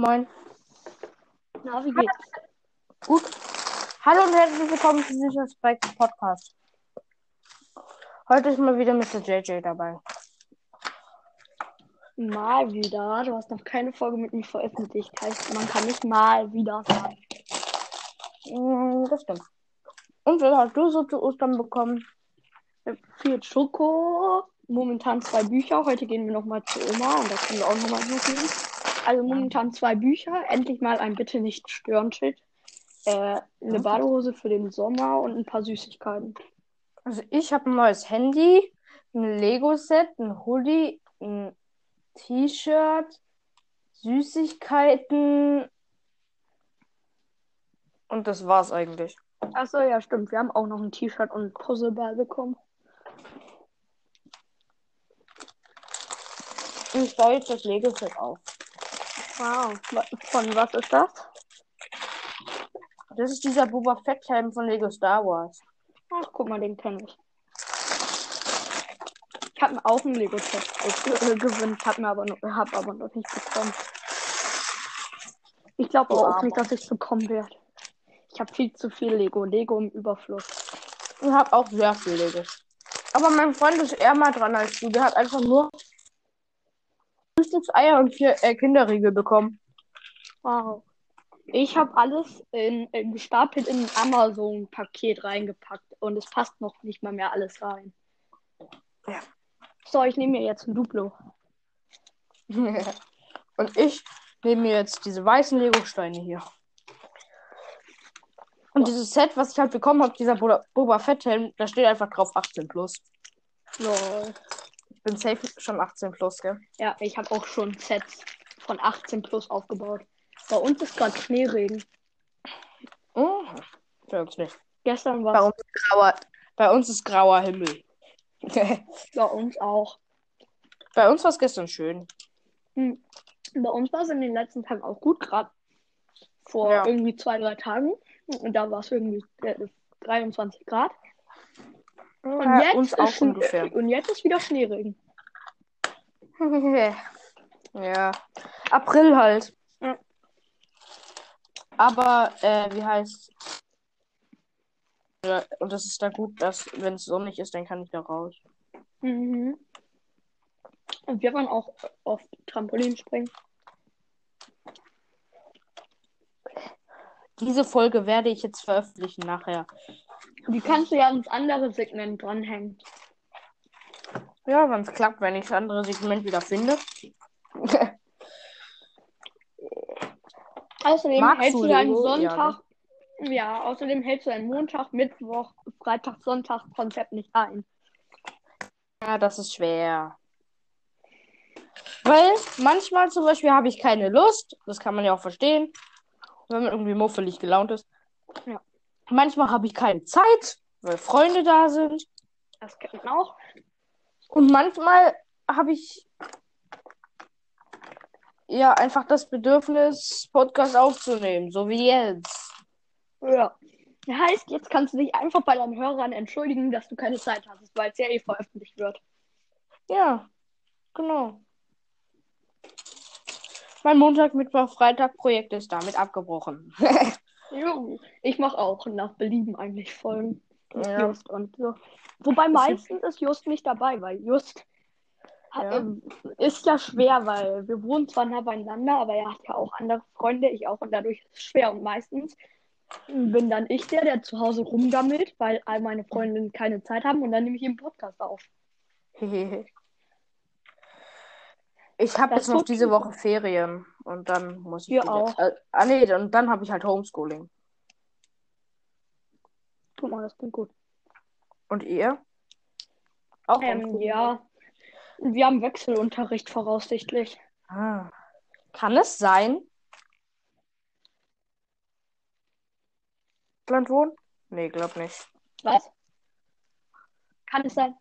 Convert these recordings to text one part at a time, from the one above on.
Moin. Na, wie geht's? Gut. Hallo und herzlich willkommen zu diesem Spike Podcast. Heute ist mal wieder Mr. JJ dabei. Mal wieder. Du hast noch keine Folge mit mir veröffentlicht. Heißt, man kann nicht mal wieder sagen. Mm, Das stimmt. Und was hast du so zu Ostern bekommen? Viel Schoko. Momentan zwei Bücher. Heute gehen wir nochmal zu Oma und da können wir auch nochmal hingehen. Also momentan zwei Bücher. Endlich mal ein Bitte nicht stören Schild. Äh, eine Badehose für den Sommer und ein paar Süßigkeiten. Also ich habe ein neues Handy, ein Lego-Set, ein Hoodie, ein T-Shirt, Süßigkeiten und das war's eigentlich. Achso, ja, stimmt. Wir haben auch noch ein T-Shirt und ein Puzzleball bekommen. Ich baue jetzt das Lego-Set auf. Wow. Von was ist das? Das ist dieser Boba Fett-Helm von Lego Star Wars. Ach, guck mal, den kenne ich. Ich habe auch einen Lego-Test äh, gewünscht, habe aber hab aber noch nicht bekommen. Ich glaube Du auch nicht, dass ich es bekommen werde. Ich habe viel zu viel Lego. Lego im Überfluss. Ich habe auch sehr viel Lego. Aber mein Freund ist eher mal dran als du. Der hat einfach nur Frühstückseier und vier äh, Kinderriegel bekommen. Wow. Ich habe alles in, in, gestapelt in ein Amazon-Paket reingepackt und es passt noch nicht mal mehr alles rein. Ja. So, ich nehme mir jetzt ein Duplo. und ich nehme mir jetzt diese weißen Lego-Steine hier. Und dieses Set, was ich halt bekommen habe, dieser Boba, Fett-Helm, da steht einfach drauf 18 plus. Lol. Bin safe schon 18 plus, gell? Ja, ich habe auch schon Sets von 18 plus aufgebaut. Bei uns ist gerade Schneeregen. Mhm. Bei uns nicht. Gestern Bei war uns ist grauer, bei uns ist grauer Himmel. bei uns auch. bei uns war es gestern schön. Hm. Bei uns war es in den letzten Tagen auch gut, gerade vor Ja. irgendwie zwei, drei Tagen. Und da war es irgendwie äh, 23 Grad. Und Ja, jetzt uns ist auch ungefähr. Und jetzt ist wieder Schneeregen. ja. April halt. Ja. Aber, äh, wie heißt. Ja, und das ist da gut, dass, wenn es sonnig ist, dann kann ich da raus. Mhm. Und wir waren auch auf Trampolin springen. Diese Folge werde ich jetzt veröffentlichen nachher. Die kannst du ja ins andere Segment dranhängen. Ja, wenn es klappt, wenn ich das andere Segment wieder finde. Außerdem Magst hältst du du deinen? Ja, Sonntag. Ja, außerdem hältst du deinen Montag, Mittwoch, Freitag, Sonntag Konzept nicht ein. Ja, das ist schwer. Weil manchmal zum Beispiel habe ich keine Lust. Das kann man ja auch verstehen. Wenn man irgendwie muffelig gelaunt ist. Ja. Manchmal habe ich keine Zeit, weil Freunde da sind. Das kennt man auch. Und manchmal habe ich ja einfach das Bedürfnis, Podcast aufzunehmen, so wie jetzt. Ja. Das heißt, jetzt kannst du dich einfach bei deinen Hörern entschuldigen, dass du keine Zeit hattest, weil es ja eh veröffentlicht wird. Ja, genau. Mein Montag, Mittwoch, Freitag Projekt ist damit abgebrochen. Jo. Ich mache auch nach Belieben eigentlich Folgen. Ja. Just und so. Wobei meistens ist Just nicht dabei, weil Just hat, Ja. ähm, ist ja schwer, weil wir wohnen zwar nah beieinander, aber er hat ja auch andere Freunde, ich auch, und dadurch ist es schwer. Und meistens bin dann ich der, der zu Hause rumgammelt, weil all meine Freundinnen keine Zeit haben und dann nehme ich einen Podcast auf. Ich habe jetzt noch diese. Woche Ferien und dann muss ich wieder. auch. Äh, ah nee, und dann habe ich halt Homeschooling. Guck mal, das klingt gut. Und ihr? Auch Ähm, ja. Wir haben Wechselunterricht voraussichtlich. Ah. Kann es sein? Land wohnen? Nee, glaub nicht. Was? Kann es sein?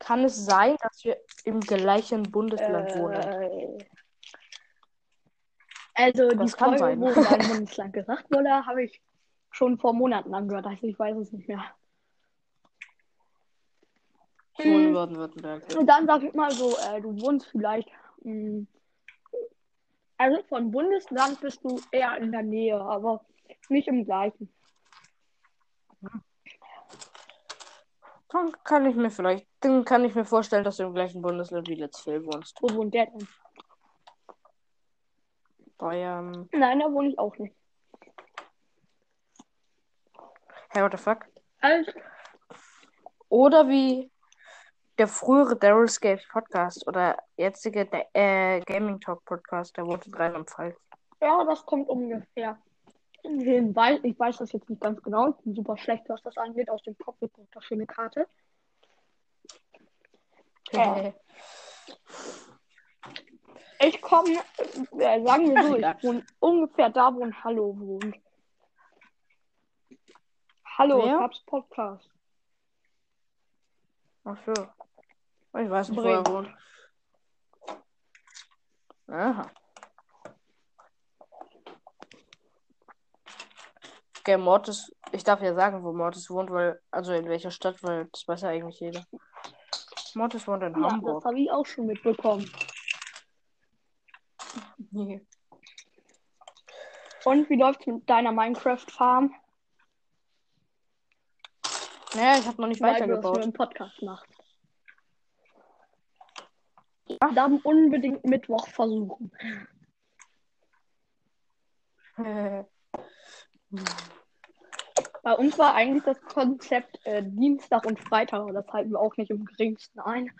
Kann es sein, dass wir im gleichen Bundesland wohnen? Äh, also die Das kann Folge, sein. wo in deinem Bundesland gesagt wurde, habe ich schon vor Monaten angehört. Also ich weiß es nicht mehr. Hm. Baden-Württemberg. Und dann sag ich mal so, äh, du wohnst vielleicht mh, Also von Bundesland bist du eher in der Nähe, aber nicht im gleichen. Dann kann ich mir vielleicht, dann kann ich mir vorstellen, dass du im gleichen Bundesland wie Let's Phil wohnst. Wo wohnt der denn? Bayern. Nein, da wohne ich auch nicht. Hey, what the fuck? Also, Oder wie der frühere Daryl's Games Podcast oder jetzige äh, Gaming Talk Podcast, der wohnt in Rheinland-Pfalz. ja, das kommt ungefähr. Hin, Weil, ich weiß das jetzt nicht ganz genau. Ich bin super schlecht, was das angeht. Aus dem Kopf geguckt, das schöne Karte. Ja. Ich komme, äh, sagen wir so, ich wohne ungefähr da, wo ein Hallo wohnt. Hallo, Wer? Tabs Podcast. Ach so. Ich weiß nicht, wo er wohnt. Aha. Okay, Mortis, ich darf ja sagen, wo Mortis wohnt, weil, also in welcher Stadt, weil das weiß ja eigentlich jeder. Mortis wohnt in Ja, das Hamburg. habe ich auch schon mitbekommen. Nee. Und wie läuft's mit deiner Minecraft-Farm? Naja, ich habe noch nicht Weil du das nur weitergebaut. im Podcast machst. Dann unbedingt Mittwoch versuchen. Bei uns war eigentlich das Konzept äh, Dienstag und Freitag, aber das halten wir auch nicht im geringsten ein.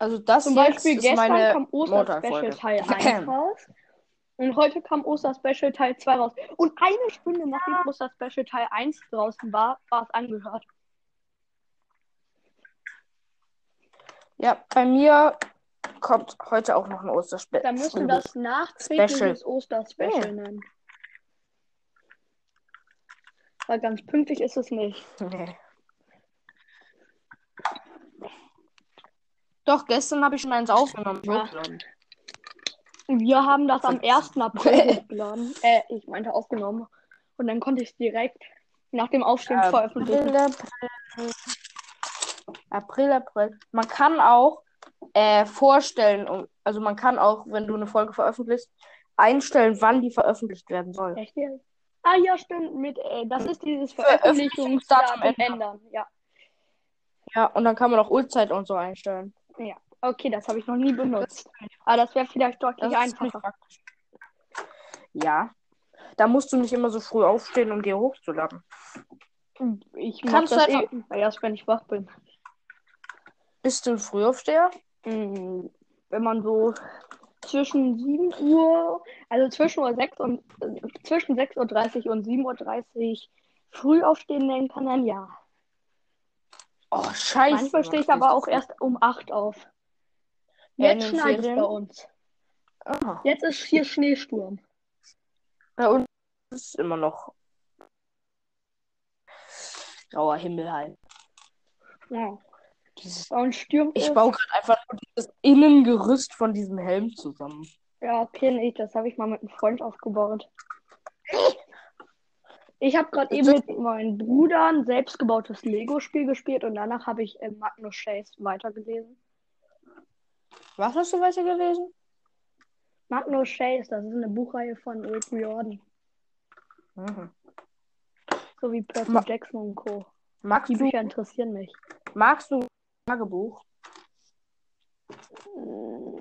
also das Zum Beispiel ist gestern meine kam Oster-Special. Teil 1 raus. Und heute kam Oster-Special Teil 2 raus. Und eine Stunde nachdem Oster-Special Teil 1 draußen war, war es angehört. Ja, bei mir kommt heute auch noch ein Osterspecial. Dann müssen wir das nachträgliches Special. Oster-Special Ja. nennen. Weil ganz pünktlich ist es nicht. Nee. Doch, gestern habe ich schon eins aufgenommen. Ja. Wir haben das am 1. April hochgeladen. Äh, ich meinte aufgenommen. Und dann konnte ich es direkt nach dem Aufstehen veröffentlichen. April, April. April, April. Man kann auch äh, vorstellen, also man kann auch, wenn du eine Folge veröffentlichst, einstellen, wann die veröffentlicht werden soll. Echt? Ah ja, stimmt. Mit, äh, das ist dieses Veröffentlichungsdatum ändern. Ja. Ja, und dann kann man auch Uhrzeit und so einstellen. ja. Okay, das habe ich noch nie benutzt. Aber das wäre vielleicht deutlich einfacher. Ja. Da musst du nicht immer so früh aufstehen, um dir hochzuladen. Ich Kannst das du eh erst, wenn ich wach bin. Bist du ein Frühaufsteher? Mm, Wenn man so zwischen 7 Uhr, also zwischen Uhr 6 und äh, zwischen 6.30 Uhr und 7.30 Uhr früh aufstehen nennen kann, dann ja. Oh, scheiße. Manchmal stehe ich aber auch erst um 8 auf. Ja, Jetzt den schneit es bei uns. Ah, Jetzt ist hier Schneesturm. bei uns ist immer noch grauer Himmel halt. Ja. Uns stürmt ich es. baue gerade einfach nur dieses Innengerüst von diesem Helm zusammen. Ja, kenne ich. Das habe ich mal mit einem Freund aufgebaut. Ich habe gerade eben mit meinen Brüdern ein selbstgebautes Lego-Spiel gespielt und danach habe ich äh, Magnus Chase weitergelesen. Was hast du weiter gelesen? Magnus Chase, das ist eine Buchreihe von Rick Riordan. Mhm. So wie Percy Ma- Jackson und Co. Magst Die Bücher interessieren mich. magst du Tagebuch? Mm,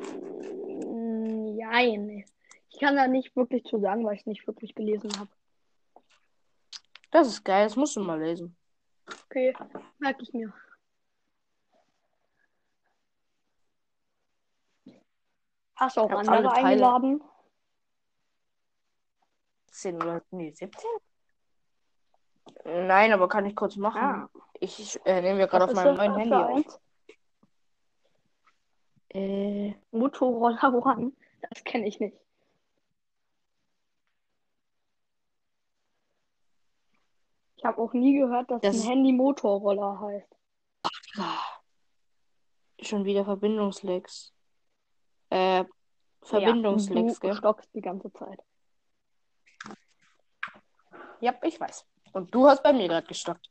Nein. Ich kann da nicht wirklich zu sagen, weil ich es nicht wirklich gelesen habe. Das ist geil, das musst du mal lesen. Okay, merke ich mir. Hast du auch andere eingeladen? 10 oder nee, 17? Nein, aber kann ich kurz machen. Ah. Ich äh, nehme ja gerade auf meinem neuen Handy auf. Äh, Motorroller One? Das kenne ich nicht. Ich habe auch nie gehört, dass Das ein Handy Motorroller heißt. schon wieder Verbindungslecks. Äh, Verbindungslecks, ja, du gell? stockst die ganze Zeit. Ja, ich weiß. Und du hast bei mir gerade gestoppt.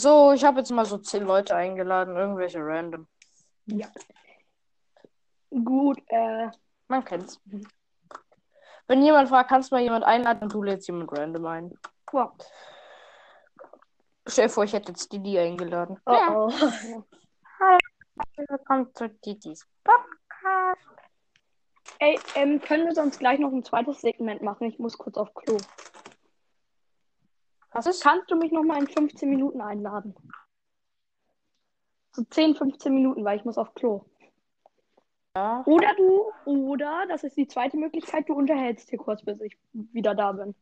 So, ich habe jetzt mal so zehn Leute eingeladen, irgendwelche random. Ja. Gut, äh, Man kennt's. Wenn jemand fragt, kannst du mal jemand einladen, dann du lädst jemand random ein. ja. Stell dir vor, ich hätte jetzt Didi eingeladen. Oh, oh. Willkommen zu Didis Podcast. Ey, ähm, können wir sonst gleich noch ein zweites Segment machen? Ich muss kurz auf Klo. Was ist? Kannst du mich noch mal in 15 Minuten einladen? So 10, 15 Minuten, weil ich muss auf Klo. Ja. Oder du, oder, das ist die zweite Möglichkeit, du unterhältst hier kurz, bis ich wieder da bin.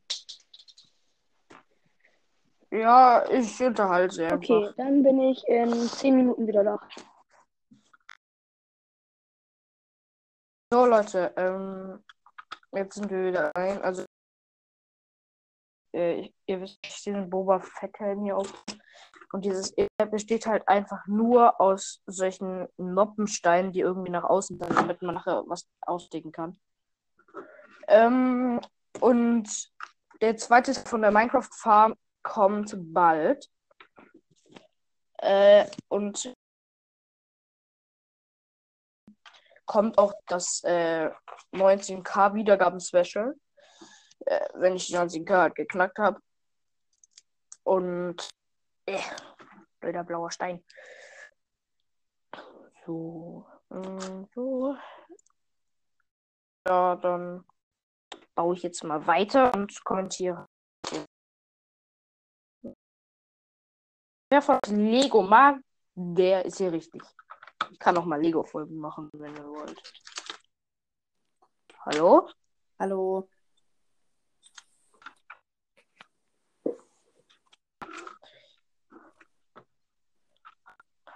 ja, ich unterhalte einfach. Okay, dann bin ich in 10 Minuten wieder da. So, Leute, ähm, jetzt sind wir wieder ein. Also, äh, ihr wisst, ich den Boba Fetthelm hier auf. Und dieses E besteht halt einfach nur aus solchen Noppensteinen, die irgendwie nach außen dann, damit man nachher was ausdecken kann. Ähm, und der zweite von der Minecraft Farm kommt bald. Äh, und kommt auch das äh, 19k Wiedergaben-Special, äh, wenn ich die 19k halt geknackt habe. Und äh, blöder blauer Stein. So, mm, so. Ja, dann baue ich jetzt mal weiter und kommentiere. Wer von Lego mag, der ist hier richtig. Ich kann auch mal Lego-Folgen machen, wenn ihr wollt. Hallo? Hallo.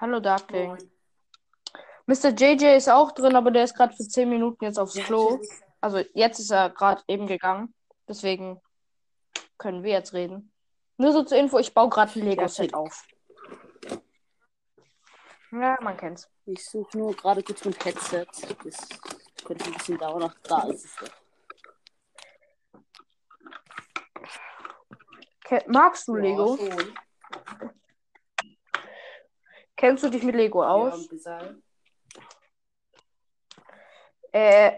Hallo Darkling. Mr. JJ ist auch drin, aber der ist gerade für 10 Minuten jetzt aufs Klo. Also jetzt ist er gerade eben gegangen. Deswegen können wir jetzt reden. Nur so zur Info, ich baue gerade ein Lego-Set Ja, auf. Ja, man kennt's. Ich suche nur gerade kurz mein Headset. Das könnte ein bisschen dauern. Ach, da ist es doch. Magst du Ja, Lego? schon. Kennst du dich mit Lego Ja, aus? ein bisschen. Äh,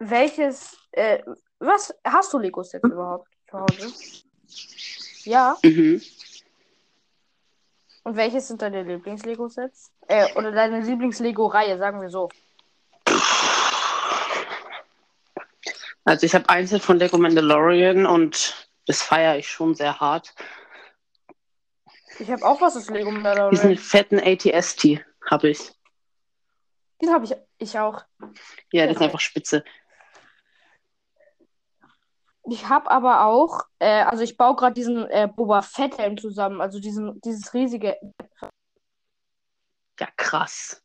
welches, äh, was, hast du Lego-Sets überhaupt zu Hause? Ja. Mhm. Und welches sind deine Lieblings-Lego-Sets? Äh, oder deine Lieblings-Lego-Reihe, sagen wir so. Also ich habe ein Set von Lego Mandalorian und das feiere ich schon sehr hart. Ich habe auch was aus Lego Diesen Mandalorian. fetten ATST habe ich. Den habe ich, ich auch. Ja, das ist einfach spitze. Ich habe aber auch, äh, also ich baue gerade diesen äh, Boba Fett-Helm zusammen. Also diesen, dieses riesige Ja, krass.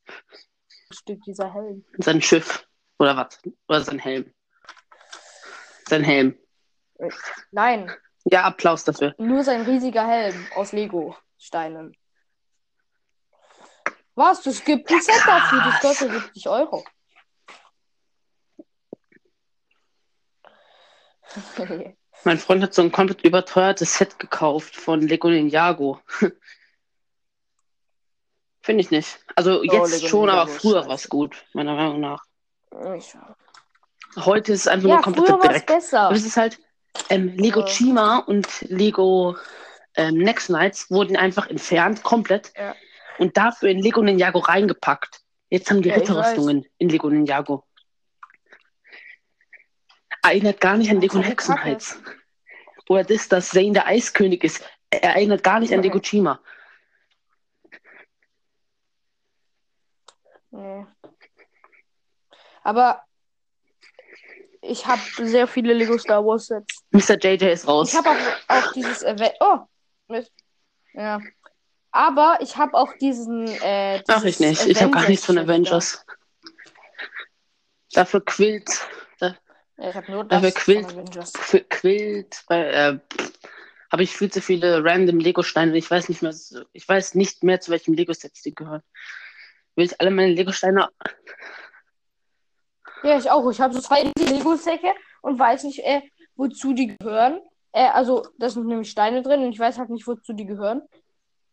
Stück, dieser Helm. Sein Schiff. Oder was? Oder sein Helm. Sein Helm. Nein, Ja, Applaus dafür. nur sein riesiger Helm aus Lego-Steinen. Was? Das gibt ein Set dafür, das kostet 70 Euro. Mein Freund hat so ein komplett überteuertes Set gekauft von Lego Ninjago. Finde ich nicht. Also jetzt Oh, schon, aber früher war es gut, meiner Meinung nach. Heute ist es einfach ja, nur kompletter früher es Dreck. besser. Aber es ist halt, ähm, Lego Ja. Chima und Lego ähm, Next Knights wurden einfach entfernt, komplett. Ja. Und dafür in Lego Ninjago reingepackt. Jetzt haben die Ja, Ritterrüstungen in Lego Ninjago. Erinnert gar nicht an Lego. Knights. Oder das, dass Zane der Eiskönig ist. Er erinnert gar nicht an Okay. Lego Chima. Nee. Aber ich habe sehr viele Lego Star Wars Sets. Mr. JJ ist raus. Ich habe auch, auch dieses Event. Oh, Mist. Ja. Aber ich habe auch diesen. Äh, Ach, ich nicht. Ich habe gar nichts von Avengers. Dafür Quilt. Da. Ja, ich habe nur Dafür das Quilt. von Avengers. Qu- Quilt, weil, äh, habe ich viel zu viele random Lego-Steine. Ich weiß nicht mehr, ich weiß nicht mehr, zu welchem Lego-Sets die gehören. Will ich alle meine Lego-Steine. Ja, ich auch. Ich habe so zwei Lego-Säcke und weiß nicht, äh, wozu die gehören. Äh, also, da sind nämlich Steine drin und ich weiß halt nicht, wozu die gehören.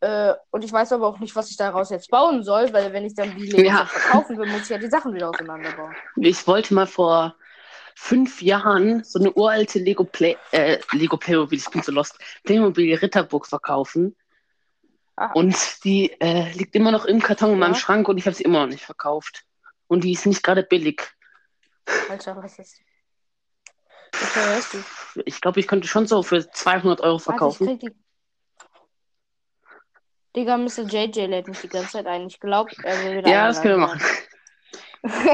Äh, und ich weiß aber auch nicht, was ich daraus jetzt bauen soll, weil wenn ich dann die Legos Ja. verkaufen will, muss ich ja die Sachen wieder auseinanderbauen. Ich wollte mal vor fünf Jahren so eine uralte Lego Play, äh, Lego Playmobil, ich bin so lost, Playmobil Ritterburg verkaufen. Ah. Und die äh, liegt immer noch im Karton in meinem. Schrank und ich habe sie immer noch nicht verkauft. Und die ist nicht gerade billig. Alter, was ist teuer ist die? Ich glaube, ich könnte schon so für 200 Euro Warte, ich verkaufen. krieg die. Digga, Mr. JJ lädt mich die ganze Zeit ein. Ich glaube, er will wieder Ja, das können wir machen.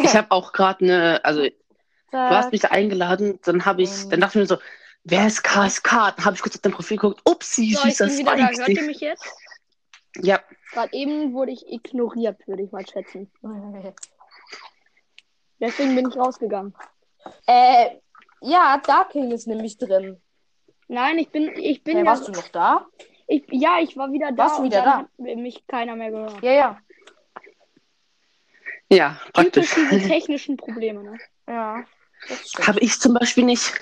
Ich habe auch gerade eine, also du hast mich da eingeladen, dann habe ich, dann dachte ich mir so, wer ist KSK? Dann habe ich kurz auf dein Profil geguckt, upsi, So, ich süßer bin wieder da. Hört ihr mich jetzt? Ja, Gerade eben wurde ich ignoriert, würde ich mal schätzen. Deswegen bin ich rausgegangen. äh, ja, Dark King ist nämlich drin. Nein, ich bin, ich bin Hey, ja, warst du noch da? ich, ja, ich war wieder da Warst du und wieder dann da? hat mich keiner mehr gehört. Ja, ja. ja, Typisch praktisch. diese technischen Probleme, ne? Ja. Habe ich zum Beispiel nicht.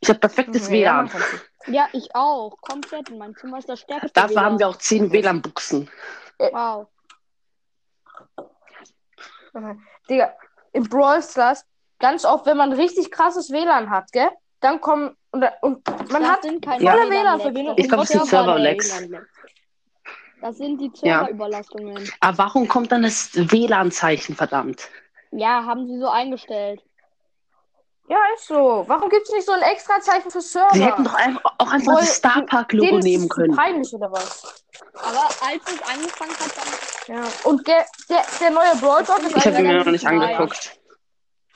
Ich habe perfektes Ja, WLAN. Ja, ich auch. Komplett. Mein Zimmer ist das stärkste. Dafür haben wir WLAN. auch 10 WLAN-Buchsen. Wow. Digga, im Brawl Stars, ganz oft, wenn man richtig krasses WLAN hat, gell? Dann kommen. Und, und man das hat. Ja. Volle WLAN-Lags, WLAN-Verbindung. das Ich glaub, es sind Server-Lags. Das sind die Ja. Serverüberlastungen. Aber warum kommt dann das WLAN-Zeichen, verdammt? Ja. haben sie so eingestellt. Ja, ist so. Warum gibt es nicht so ein extra Zeichen für Server? Sie hätten doch einfach, auch einfach Wohl, das Star Denen Park-Logo ist nehmen können. peinlich oder was? Aber als es angefangen hat, dann. Ja. Und der, der, der neue Brawl Talk ist Ich habe ihn mir noch nicht neu. angeguckt.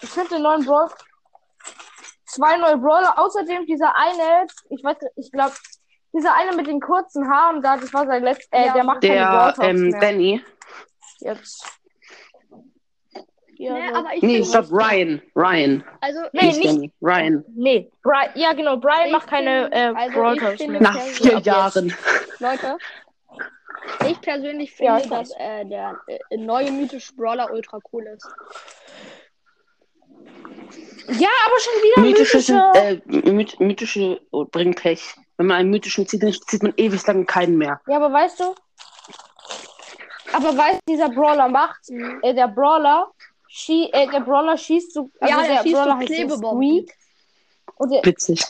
Ich finde den neuen Brawl. Zwei neue Brawler. Außerdem dieser eine, ich weiß, ich glaube, dieser eine mit den kurzen Haaren da, das war sein letzter. Äh, Ja, der macht keine Der Brawl Talks ähm, mehr. Danny. Jetzt. Ja, Nee, aber ich Nee, stopp, Ryan. Ryan. Also, Nee, nicht nicht- Danny. Ryan. Nee, Brian, ja genau, Brian Ich macht keine find- äh, also Brawl Talks mehr. Nach vier. Jahren. Leute, ich persönlich Ja, finde, ich dass äh, der äh, neue mythische Brawler ultra cool ist. Ja, aber schon wieder Mythische, mythische. sind, äh, myth mythische oh, bringen Pech. Wenn man einen mythischen zieht, dann zieht man ewig lang keinen mehr. Ja, aber weißt du? Aber weißt du, dieser Brawler macht, äh, der Brawler, schie äh, der Brawler schießt so, also ja, der der schießt Brawler so Klebebomben. Squeak. Und der, Witzig.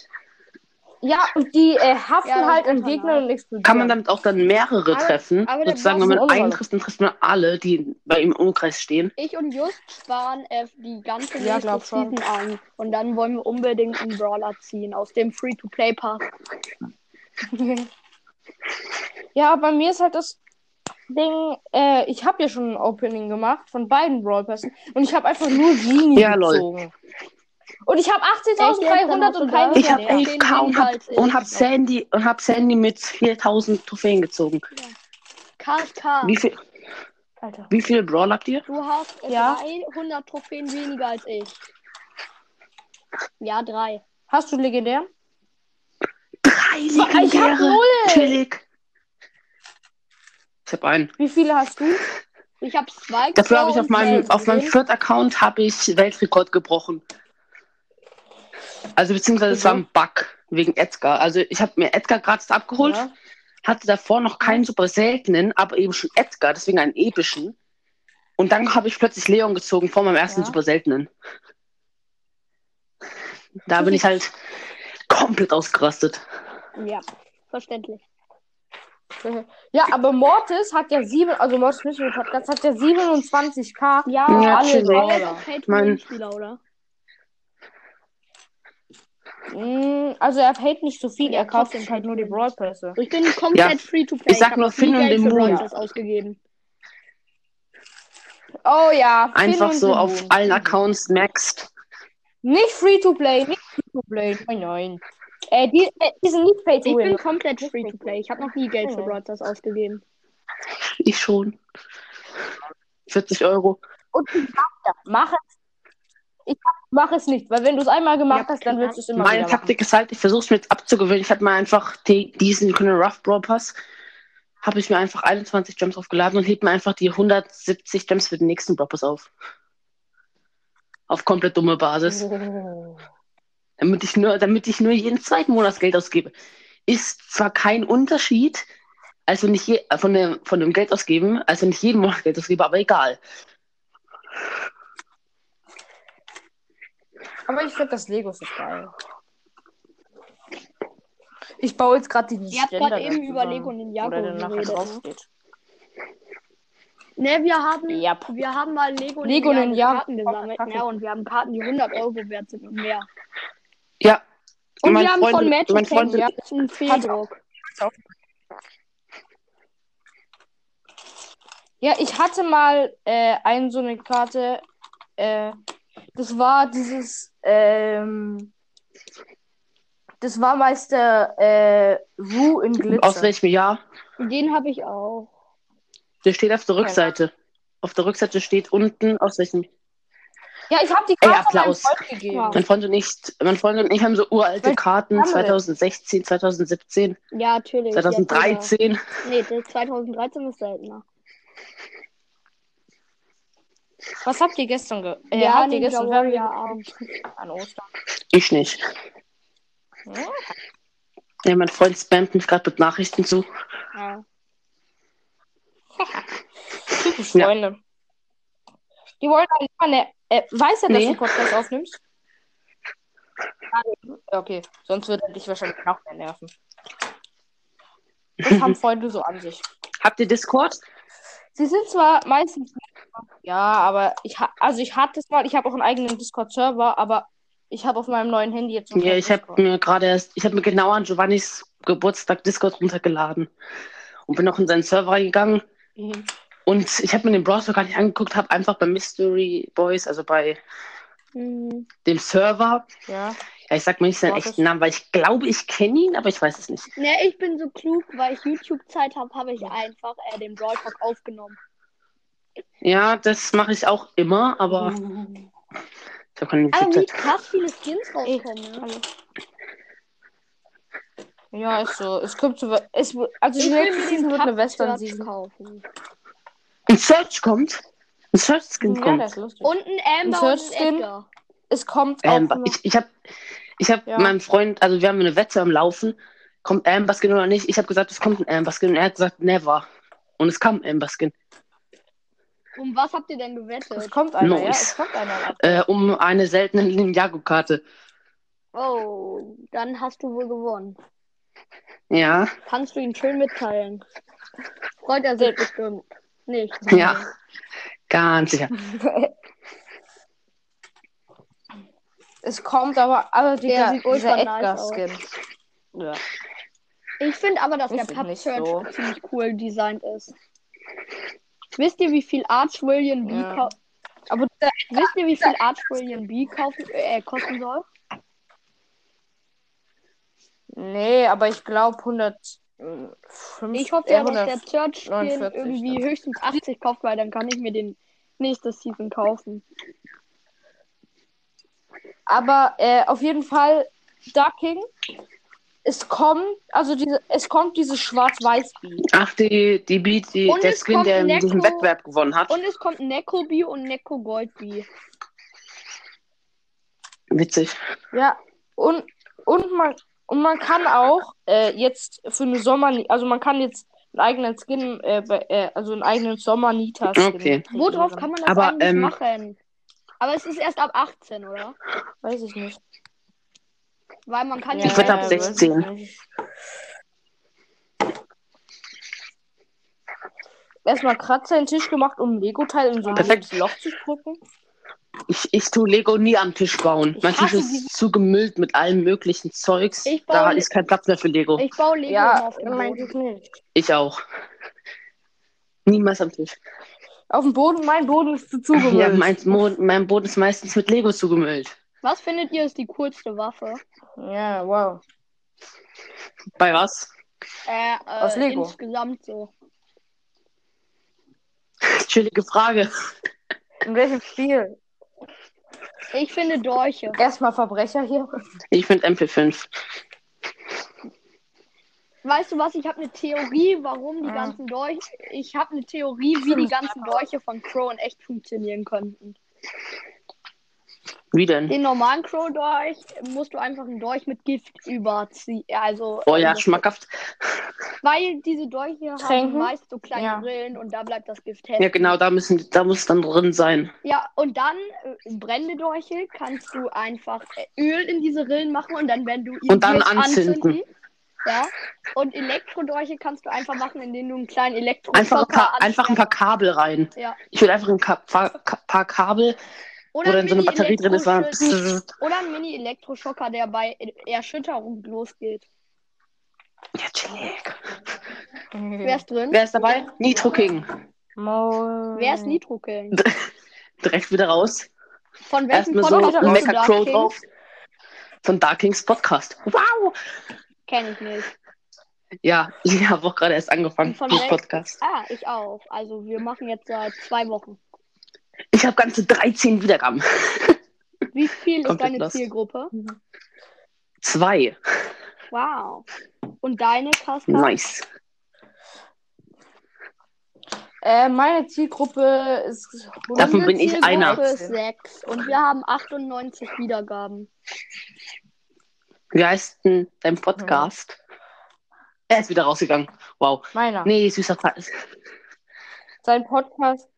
Ja, und die äh, haften Ja, halt an kann man Gegnern auch. und explodieren. Kann man damit auch dann mehrere Aber- treffen? aber Sozusagen, wenn man eine einen trifft, dann trifft man alle, die bei ihm im Umkreis stehen. Ich und Just waren äh, die ganze Ja, nächste. Season an. Und dann wollen wir unbedingt einen Brawler ziehen aus dem Free-to-Play-Pass. Ja, bei mir ist halt das Ding, äh, ich habe ja schon ein Opening gemacht von beiden Brawl Pässen und ich habe einfach nur Genie Ja, lol. Und ich habe Echt jetzt? Dann 18.300 hast du und keinen Ich habe Ja. 11k und hab, und hab Sandy und hab Sandy mit 4000 Trophäen gezogen. KSK, Wie viel, Alter. wie viele Brawl habt ihr? du hast Ja. 300 Trophäen weniger als ich. Ja, drei. Hast du legendär? Drei Ich hab legendäre. null. Chillig. Ich hab einen. Wie viele hast du? Ich habe zwei. Dafür habe ich auf meinem, auf meinem vierten Account habe ich Weltrekord gebrochen. Also beziehungsweise es war ein Bug wegen Edgar. Also ich habe mir Edgar gratis abgeholt, Ja. hatte davor noch keinen super seltenen, aber eben schon Edgar, deswegen einen epischen. Und dann habe ich plötzlich Leon gezogen vor meinem ersten Ja. super seltenen. Da bin ich halt komplett ausgerastet. Ja, verständlich. Ja, aber Mortis hat ja sieben, also Mortis Mystery Podcast hat ja 27k. Ja, Ja, alle chillig. Brawler. Mein- Spieler, oder? Mm, Also er hält nicht so viel, er kauft sich halt nur die Brawl Pässe. Ich bin komplett Ja, free to play. ich sag hab nur Finn und. Brawl Stars ausgegeben. Oh ja. Einfach Finn so und auf allen Accounts maxed. Nicht free to play, nicht free to play. Nein, nein. Äh, die, äh, die sind nicht pay to Ich win. bin komplett free to play. Ich habe noch nie Geld für. Brawl ausgegeben. Ich schon. 40 Euro. Und ich sag ja, mach es. Ich mach es nicht, weil wenn du es einmal gemacht Ja, hast, dann willst du es immer Meine wieder Taktik ist halt, ich versuche es mir jetzt abzugewöhnen. Ich hatte mal einfach die, diesen Rough Brawl Pass. Habe ich mir einfach 21 Gems aufgeladen und heb mir einfach die 170 Gems für den nächsten Brawl Pass auf. Auf komplett dumme Basis. machen. Damit ich nur, damit ich nur jeden zweiten Monat Geld ausgebe. Ist zwar kein Unterschied, Also nicht je, äh, von, dem, von dem Geld ausgeben, also nicht jeden Monat Geld ausgeben, aber egal. Aber ich finde das Lego so geil. Ich baue jetzt gerade die Ihr habt Ständer gerade eben über Lego Ninjago Wo der dann nachher drauf ne? wir haben, Yep. wir haben mal Lego, Lego Ninjago Ninjago. Karten gesammelt, ne, und wir haben Karten, die 100 Euro wert sind und mehr. Ja. Und Mein wir haben Freund- von Magic mein Freund- Tank einen Fehldruck. Ja, ich hatte mal äh, eine so eine Karte. Äh, das war dieses. Ähm, das war Meister äh, Ru in Glitzer. Aus welchem Jahr? Den habe ich auch. Der steht auf der Rückseite. Auf der Rückseite steht unten, aus welchem. ja, ich habe die Ey, Karte meinem Applaus. Freund gegeben. Ja. Mein Freund und ich, mein Freund und ich haben so uralte Welche Karten, Name? 2016, 2017, Ja, natürlich. jetzt 2013. wieder. Nee, das 2013 ist seltener. Was habt ihr gestern ge äh, ja, habt ihr gestern Abend. an Ostern? Ich nicht. Ja. Ja, mein Freund spammt mich gerade mit Nachrichten zu. Ja. Typisch Ja. Freunde. Die wollen eigentlich mal eine. Äh, weiß er, dass Nee. du Podcast aufnimmst? Okay, sonst würde er dich wahrscheinlich noch mehr nerven. Das haben Freunde so an sich. Habt ihr Discord? Sie sind zwar meistens. Ja, aber ich ha also ich hatte es mal, ich habe auch einen eigenen Discord-Server, aber ich habe auf meinem neuen Handy jetzt noch Ja, ich habe mir gerade erst, ich habe mir genau an Giovannis Geburtstag Discord runtergeladen und bin auch in seinen Server gegangen Mhm. und ich habe mir den Browser gar nicht angeguckt, habe einfach bei Mystery Boys, also bei Hm. dem Server, Ja. Ja, ich sag mal nicht seinen echten Namen, weil ich glaube, ich kenne ihn, aber ich weiß es nicht. Ne, ich bin so klug, weil ich YouTube-Zeit habe, habe ich einfach äh, den Brawl Talk aufgenommen. Ja, das mache ich auch immer, aber Mhm. ich habe keine Aber wie krass viele Skins rauskommen, ne? Ja, ist so. Es kommt zu. Es, also Ich will mir wird eine Western Search kaufen. Ein Search kommt. Ein Search-Skin Ja, kommt. Und ein Amber Ein und ein Search-Skin? Edgar. es kommt auch. noch- ich ich habe ich hab Ja. meinem Freund, also wir haben eine Wette am Laufen, kommt Amber Skin oder nicht? Ich habe gesagt, es kommt ein Amber Skin und er hat gesagt, never. Und es kam Amber Skin. Um was habt ihr denn es gewettet? kommt einer, ja. Nice. Es kommt einer. Äh, um eine seltene Ninjago-Karte. Oh, dann hast du wohl gewonnen. Ja, Kannst du ihn schön mitteilen? Freut er sich bestimmt. Nicht. ja. Ganz sicher. Es kommt aber. Also Der dieser, ultra dieser nice. Edgar-Skin. Ja. Ich finde aber, dass Ich der find Pub nicht Search so. ziemlich cool designt ist. Wisst ihr, wie viel Arch William B Ja. Aber der, Wisst ihr, wie viel Arch William B kaufen, äh, kosten soll? nee, aber ich glaube 105. Ich hoffe äh, ja, dass der 49 irgendwie dann. höchstens 80 kauft, weil dann kann ich mir den nächste Season kaufen. Aber äh, auf jeden Fall Ducking. Es kommt, also diese, es kommt dieses Schwarz-Weiß-Beat. Ach, die, die Beat, die, Und der Skin, der in diesem Wettbewerb gewonnen hat. Und es kommt Neko B und Neko Gold B. Witzig. Ja, und, und man und man kann auch äh, jetzt für eine Sommer, also man kann jetzt einen eigenen Skin, äh, äh, also einen eigenen Sommer Nita Skin. Okay. Wo drauf kreieren. kann man das Aber, eigentlich ähm, machen? Aber es ist erst ab 18, oder? Weiß ich nicht. Weil man kann Ich ja würd ab weiß 16. ich nicht. Erstmal Kratzer in den Tisch gemacht, um ein Lego-Teil in so ein Loch zu drücken. Ich, ich tue Lego nie am Tisch bauen. Ich Mein Tisch ist diese- zu gemüllt mit allem möglichen Zeugs. Ich baue Da Le- ist kein Platz mehr für Lego. Ich baue Lego Ja, auf dem ich nicht. Ich auch. Niemals am Tisch. Auf dem Boden, mein Boden ist zu zugemüllt. Ja, mein, Mo mein Boden ist meistens mit Lego zugemüllt. Was findet ihr ist die coolste Waffe? ja, wow. Bei was? Äh, äh, Aus Lego. insgesamt so. Chillige Frage. In welchem Spiel? Ich finde Dolche. Erstmal Verbrecher hier. Ich finde MP5. Weißt du was? Ich habe eine Theorie, warum die Ah. ganzen Dolche. Ich habe eine Theorie, wie die ganzen Dolche von Crow in echt funktionieren könnten. Wie denn? Den normalen Crow-Dolch musst du einfach einen Dolch mit Gift überziehen. Also. Oh ja, schmackhaft. Weil diese Dolche haben Tränken? meist so kleine Ja. Rillen und da bleibt das Gift hängen. Ja, genau, da müssen, da muss dann drin sein. Ja, und dann äh, brennende Dolche kannst du einfach äh, Öl in diese Rillen machen und dann, wenn du ihn Und dann wirst, anzünden. Ja. Und Elektrodolche kannst du einfach machen, indem du einen kleinen Elektro Einfach ein, paar, einfach ein paar Kabel rein. Ja. Ich will einfach ein Ka paar, Ka- paar Kabel, wo Oder, dann so eine Batterie drin ist. war oder ein Mini-Elektroschocker, der bei Erschütterung losgeht. Ja, chillig. Wer ist drin? Wer ist dabei? Nitro King. Moin. Wer ist Nitro-Killing? Direkt wieder raus. Von welchem Erstmal so Podcast du Mecha Crow King? drauf. Von Dark Kings Podcast. Wow! Kenn ich nicht. Ja, ich habe auch gerade erst angefangen Von mit Podcast. Ah, ich auch. Also wir machen jetzt seit zwei Wochen. Ich habe ganze 13 Wiedergaben. Wie viel ist deine lost. Zielgruppe? Zwei. Wow. Und deine, Kaspar? Nice. Äh, meine Zielgruppe ist. Davon bin ich Zielgruppe einer. ist sechs. Und wir haben 98 Wiedergaben. Wie heißt denn dein Podcast? Er ist wieder rausgegangen. Wow. Meiner. Nee, süßer Preis. Sein Podcast.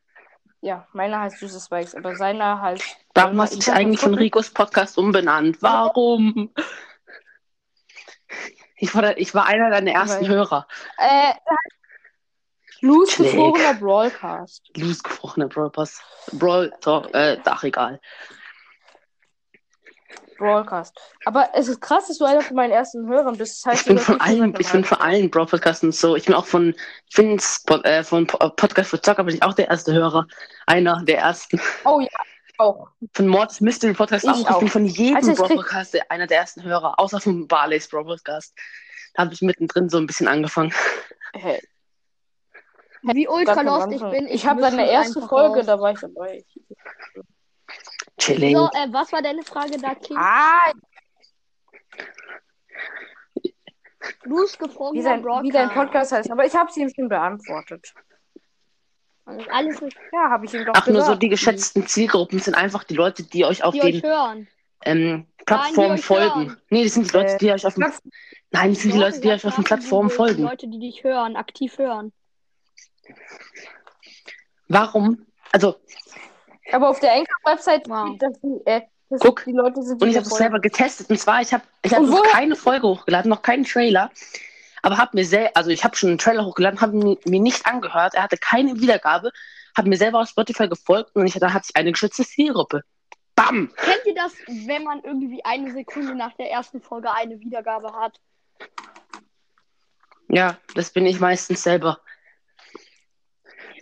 Ja, meiner heißt Süße Spikes, aber seiner heißt. Warum hast du ich dich eigentlich von. Ricos Podcast umbenannt? Warum? Ich war, ich war einer deiner ersten Weil- Hörer. Äh, Schläg. gefrorener Broadcast. Loose gefrorener Brawl Pass. Brawl Talk, äh, ach egal. Broadcast. Aber es ist krass, dass du einer von meinen ersten Hörern bist. Das heißt, Ich bin von allen, ich bin von allen Brawl Podcasts so. Ich bin auch von Finns äh, von Po- Podcast für Zocker bin ich auch der erste Hörer. Einer der ersten. Oh ja, auch. Von Mords Mystery Podcast Ich auch. Ich auch. bin von jedem Also ich Brawl krieg- einer der ersten Hörer. Außer von Barley's Brawl Podcast. Da habe ich mittendrin so ein bisschen angefangen. Hey, Wie ultra lost ich bin. Ich habe misch seine erste Folge, raus. da war ich dabei. Chilling. So, äh, was war deine Frage da, King? Ah, Blues gefrorener wie sein, Broadcast. wie sein Podcast heißt. Aber ich habe sie ihm schon beantwortet. Ist alles nicht, Ja, habe ich ihm doch Ach, nur so gesagt. die geschätzten Zielgruppen sind einfach die Leute, die euch auf die euch den hören. ähm, Plattformen folgen. hören. Nee, das sind die Leute, Äh, die euch auf dem. Nein, das sind die Leute, die euch auf den Plattformen folgen. Die Leute, die dich hören, aktiv hören. Warum? Also, Aber auf der Anchor-Website Wow. steht, dass die, äh, dass Guck. die Leute sind, und ich habe das da selber getestet. Und zwar, ich habe ich hab Und noch woher- keine Folge hochgeladen, noch keinen Trailer. Aber habe mir selber, also ich habe schon einen Trailer hochgeladen, habe mir, mir nicht angehört. Er hatte keine Wiedergabe, habe mir selber auf Spotify gefolgt und ich, da hatte ich eine geschützte Zielgruppe. Bam! Kennt ihr das, wenn man irgendwie eine Sekunde nach der ersten Folge eine Wiedergabe hat? Ja, das bin ich meistens selber.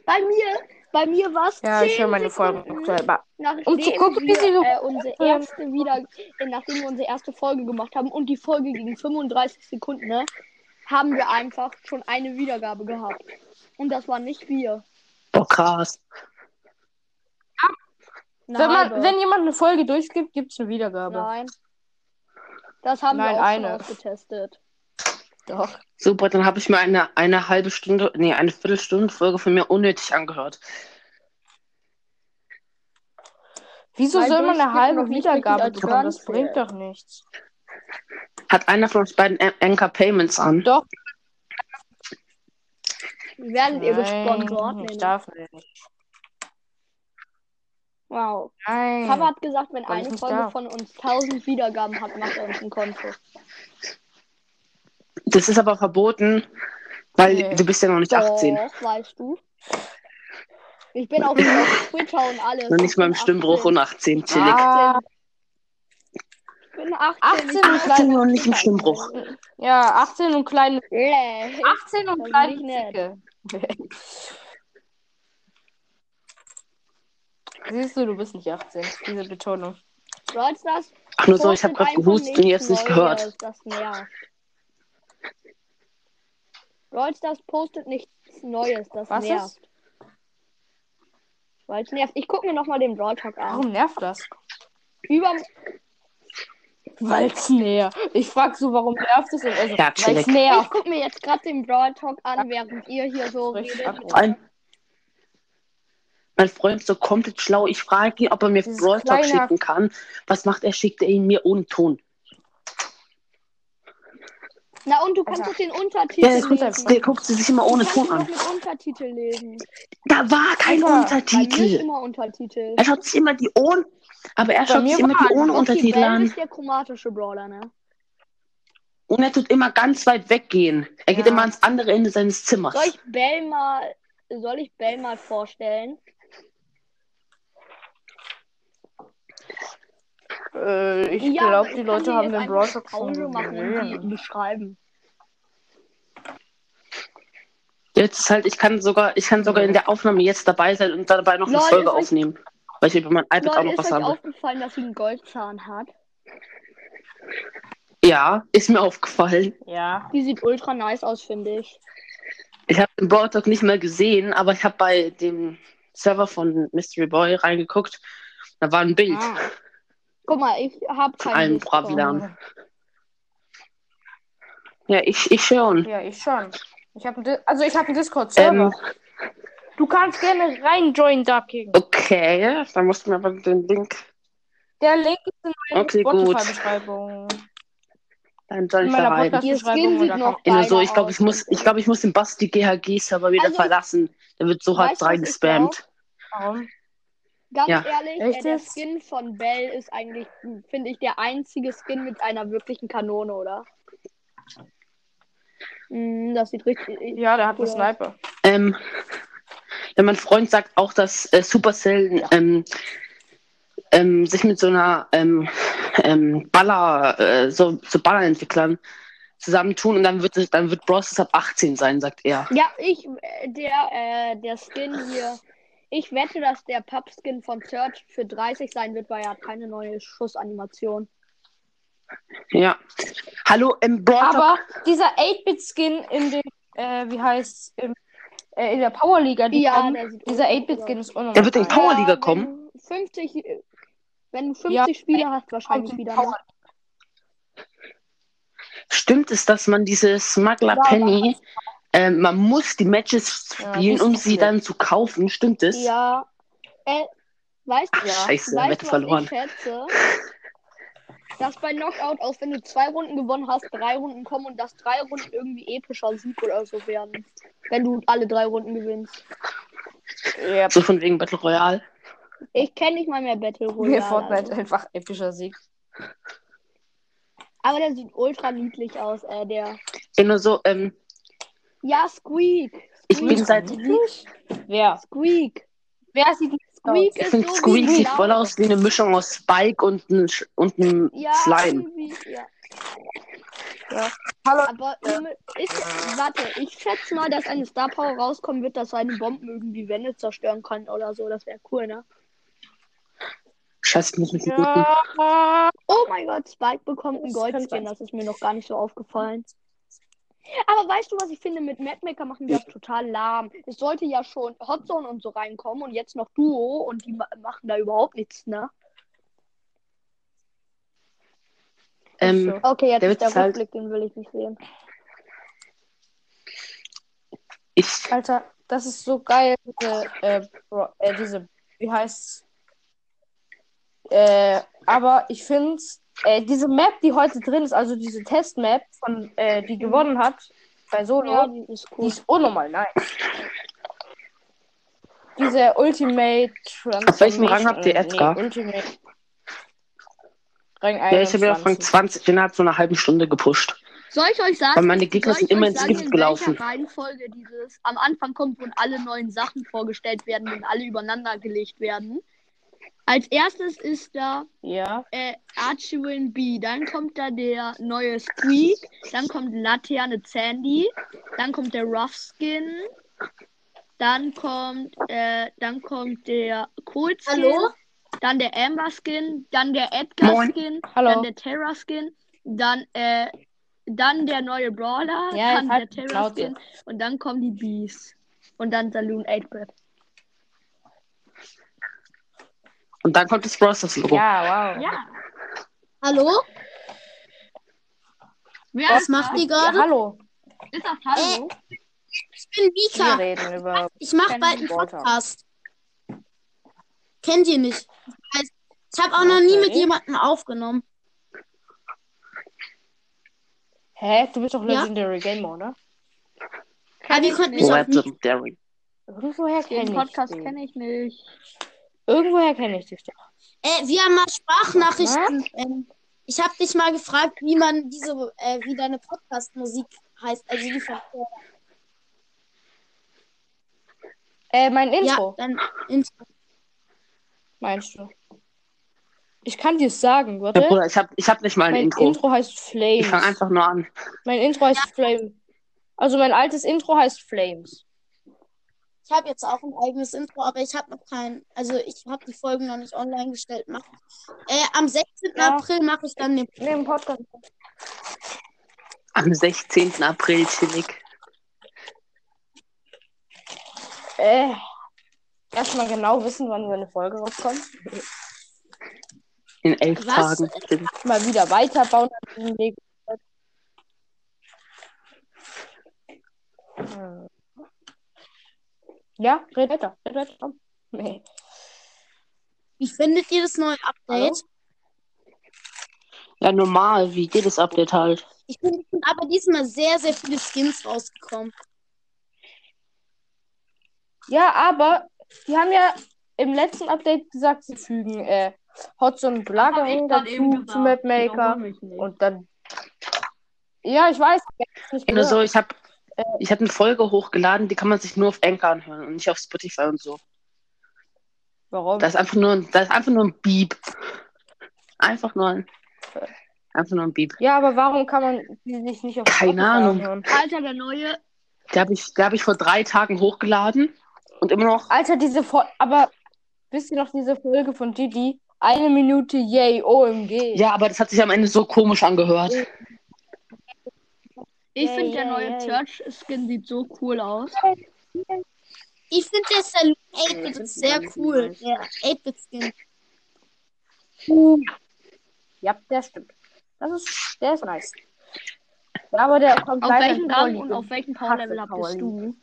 Bei mir, bei mir war es Ja, ich höre 10 meine Folgen selber. nachdem Um zu gucken, wie wir, sie äh, unsere erste wieder, äh, nachdem wir unsere erste Folge gemacht haben und die Folge ging 35 Sekunden, ne, haben wir einfach schon eine Wiedergabe gehabt. Und das waren nicht wir. Boah, krass. Eine Wenn, man, halbe. wenn jemand eine Folge durchgibt, gibt es eine Wiedergabe. Nein. Das haben Nein, wir auch eine. schon ausgetestet. Doch. Super, dann habe ich mir eine, eine halbe Stunde, nee, eine Viertelstunde Folge von mir unnötig angehört. Wieso Weil soll man eine halbe Wiedergabe bekommen? Das bringt doch nichts. Hat einer von uns beiden An- Anchor Payments an? Doch. Werdet ihr gesponsert? Ich darf nicht. Wow. Nein. Papa hat gesagt, wenn eine Folge darf. von uns 1000 Wiedergaben hat, macht er uns ein Konto. Das ist aber verboten, weil Nee. du bist ja noch nicht 18. Doch, weißt du. Ich bin auch auf Twitter und alles. Noch Ich nicht mal im Stimmbruch 18. und 18. Chillig. Ah, Ich bin 18. 18 ich und klein- 18 und nicht im Stimmbruch. ja, 18 und kleine. Nee. 18 und Das kleine. Zicke. Siehst du, du bist nicht 18. Diese Betonung. Ach nur so, ich habe gerade gehustet und jetzt nicht gehört. Das nervt. Brawl Stars postet nichts Neues, das Was nervt. ist? Weil es nervt. Ich gucke mir nochmal den Brawl Talk an. Warum nervt das? Über Weil's näher. Ich frag so, warum nervt es? Und er so, Ja, weil's ich nervt. gucke mir jetzt gerade den Brawl Talk an, während ihr hier so redet. mein Freund ist so komplett schlau. Ich frage ihn, ob er mir Dieses Brawl Talk kleine- schicken kann. Was macht er? Schickt er ihn mir ohne Ton. Na und du kannst doch den Untertitel Ja, der guckt, lesen. der guckt sie sich immer ohne du Ton an. mit Untertitel lesen. Da war kein Alter, Bei Untertitel. immer Untertitel. Er schaut sich immer die ohne, aber er Bei schaut sich immer die ohne Okay, Untertitel an. ist der chromatische Brawler, ne? Und er tut immer ganz weit weggehen. Er geht Ja. immer ans andere Ende seines Zimmers. Soll ich Bell mal, soll ich Bell mal vorstellen? Äh, ich Ja, glaube, die Leute haben den Brawl Talk schon gesehen. beschreiben. Jetzt ist halt, ich kann sogar, ich kann sogar in der Aufnahme jetzt dabei sein und dabei noch eine Folge ist euch- aufnehmen. Weil ich über mein iPad auch Leute, noch ist was euch habe. aufgefallen, dass sie einen Goldzahn hat? Ja, ist mir aufgefallen. Ja. Die sieht ultra nice aus, finde ich. Ich habe den Brawl Talk nicht mehr gesehen, aber ich habe bei dem Server von Mystery Boy reingeguckt. Da war ein Bild Ah. Guck mal, ich habe keinen. Bravilan. Ja, ich, ich schon. Ja, ich schon. Ich hab ein also ich habe einen Discord-Server. Ähm, Du kannst gerne reinjoinen, Ducking. okay, dann musst du mir aber den Link. Der Link ist in meiner Okay, gut. Spotify-Beschreibung. Dann soll ich da rein. Skin sieht oder noch so, ich glaube, ich muss, ich glaube, ich muss den Basti GHG-Server wieder Also verlassen. Der wird so hart reingespammt. Warum? Ganz Ja. ehrlich, Echt äh, der jetzt? Skin von Bell ist eigentlich, finde ich, der einzige Skin mit einer wirklichen Kanone, oder? Mm, das sieht richtig. Ja, der hat Cool einen Sniper. Ähm, ja, mein Freund sagt auch, dass äh, Supercell ähm, ähm, sich mit so einer ähm, ähm, Baller, äh, so, so Ballerentwicklern zusammentun und dann wird es, dann wird Bros. ab 18 sein, sagt er. Ja, ich, äh, der, äh, der Skin hier. Ich wette, dass der Pub-Skin von Search für 30 sein wird, weil er hat keine neue Schussanimation. Ja. Hallo, ähm, Brawl Aber dieser 8-Bit-Skin in den, äh, wie heißt im, äh, in der Powerliga, die Ja, kommen, dieser ultra 8-Bit-Skin ist unnormal. Der wird in geil. Powerliga wenn kommen? du 50, äh, wenn du 50 Ja, Spieler hast, wahrscheinlich wieder. Power- Ne? Stimmt es, dass man diese Smuggler Ja, Penny, äh, man muss die Matches Ja, spielen, wusste um sie dann zu kaufen? Stimmt es? Ja. Äh, weißt Ach, ja, scheiße, weißt Wette du, verloren. ich schätze? Dass bei Knockout aus, wenn du zwei Runden gewonnen hast, drei Runden kommen und dass drei Runden irgendwie epischer Sieg oder so werden. Wenn du alle drei Runden gewinnst. Ja, So von wegen Battle Royale. Ich kenne nicht mal mehr Battle mir Royale. Fortnite Also. einfach epischer Sieg. Aber der sieht ultra niedlich aus, äh, der. Ja, nur so, ähm, Ja, Squeak. ich bin Squeak. seit, Wer? Squeak. Wer sieht Squeak ich ist finde so Squeak sieht voll aus wie eine Mischung aus Spike und ein, Sch- und ein Ja, Slime. irgendwie, ja. Hallo. Aber Junge, ist, warte, ich schätze mal, dass eine Star Power rauskommen wird, dass seine Bomben irgendwie Wände zerstören kann oder so. Das wäre cool, ne? Scheiße, ich muss mich muten. Ja, Oh mein Gott, Spike bekommt einen kann Goldskin. Das ist mir noch gar nicht so aufgefallen. Aber weißt du, was ich finde? Mit Madmaker machen wir das total lahm. Es sollte ja schon Hotzone und so reinkommen und jetzt noch Duo und die ma machen da überhaupt nichts, ne? Ähm, Okay, jetzt Der ist der halt- Rückblick, den will ich nicht sehen. ich, Alter, das ist so geil, diese, äh, Bro- äh, diese, wie heißt's? Äh, aber ich finde, äh, diese Map, die heute drin ist, also diese Testmap, von, äh, die gewonnen hat bei Solo, Ja, die ist die cool. ist unnormal nice. Diese Ultimate Auf welchem Rang habt ihr Transformation- Edgar? Nee, Ultimate. Rang ja, ich habe ja von 21. 20 innerhalb so einer halben Stunde gepusht. Soll ich euch sagen? Weil meine Gegner sind immer ins Gift in gelaufen. welcher Reihenfolge dieses am Anfang kommt, wo alle neuen Sachen vorgestellt werden und alle übereinander gelegt werden. Als erstes ist da Ja. äh, Archewin B, dann kommt da der neue Squeak, dann kommt Laterne Sandy, dann kommt der Rough Skin, dann kommt, äh, dann kommt der Cold Skin, Hallo? dann der Amber Skin, dann der Edgar Moin. Skin, Hallo. dann der Terra Skin, dann äh, dann der neue Brawler, Ja, dann der halt Terra. Skin und dann kommen die Bees und dann Saloon 8-Bit. Und dann kommt das Stars Logo. Ja, wow. Ja. Hallo? Wer Was macht das? ihr Ja, gerade? hallo. Ist das Hallo? Ich bin Wir Vika. reden über. Ich mache bald die einen. Podcast. Kennt ihr nicht? Ich habe auch noch nie Okay. mit jemandem aufgenommen. Hä? Du bist doch Ja. Legendary Gamer, oder? Aber wir konnten nicht. Irgendwoher Den kenne ich Podcast kenne ich nicht. Irgendwoher kenne ich dich doch. Äh, wir haben mal Sprachnachrichten. Ähm, ich habe dich mal gefragt, wie man diese, äh, wie deine Podcast-Musik heißt. Also die von Äh, mein Ja, Intro, dann Intro. meinst du? Ich kann dir es sagen, Ja, warte. Bruder, ich hab, ich hab nicht mal ein mein Intro. Intro. heißt Flames. Ich fange einfach nur an. Mein Intro heißt Flames. Also mein altes Intro heißt Flames. Ich habe jetzt auch ein eigenes Intro, aber ich habe noch kein, also ich habe die Folgen noch nicht online gestellt. Mach, äh, am 16. Ja. April mache ich dann den. Im Podcast. Am 16. April chillig. Äh, erstmal genau wissen, wann so eine Folge rauskommt. In elf Was? Tagen. Mal wieder weiterbauen an diesem Weg. Hm. Ja, red weiter. Red weiter. Komm. Nee. Wie findet ihr das neue Update? Ja, normal, wie jedes Update halt. Ich finde, es sind aber diesmal sehr, sehr viele Skins rausgekommen. Ja, aber die haben ja im letzten Update gesagt, sie fügen äh, Hots und Belagerung dazu zu Mapmaker. Und dann. Ja, ich weiß. ich Nur gehört. so, ich hab, ich hab eine Folge hochgeladen, die kann man sich nur auf Anchor anhören und nicht auf Spotify und so. Warum? Das ist einfach nur, ein- das ist einfach nur ein Beep. Einfach nur ein, einfach nur ein Beep. Ja, aber warum kann man die sich nicht auf Keine Spotify Ahnung. anhören? Alter, der neue. Der habe ich, der hab ich vor drei Tagen hochgeladen und immer noch. Alter, diese Folge. Aber wisst ihr noch diese Folge von Didi? Eine Minute, yay, OMG. Ja, aber das hat sich am Ende so komisch angehört. Ich finde, der neue yay. Search-Skin sieht so cool aus. Ich finde der Saloon 8-Bit ist sehr cool. Der 8-Bit-Skin. Ja, der stimmt. Das ist, der ist nice. Aber der kommt Auf in Rang und auf welchem Power-Level bist du?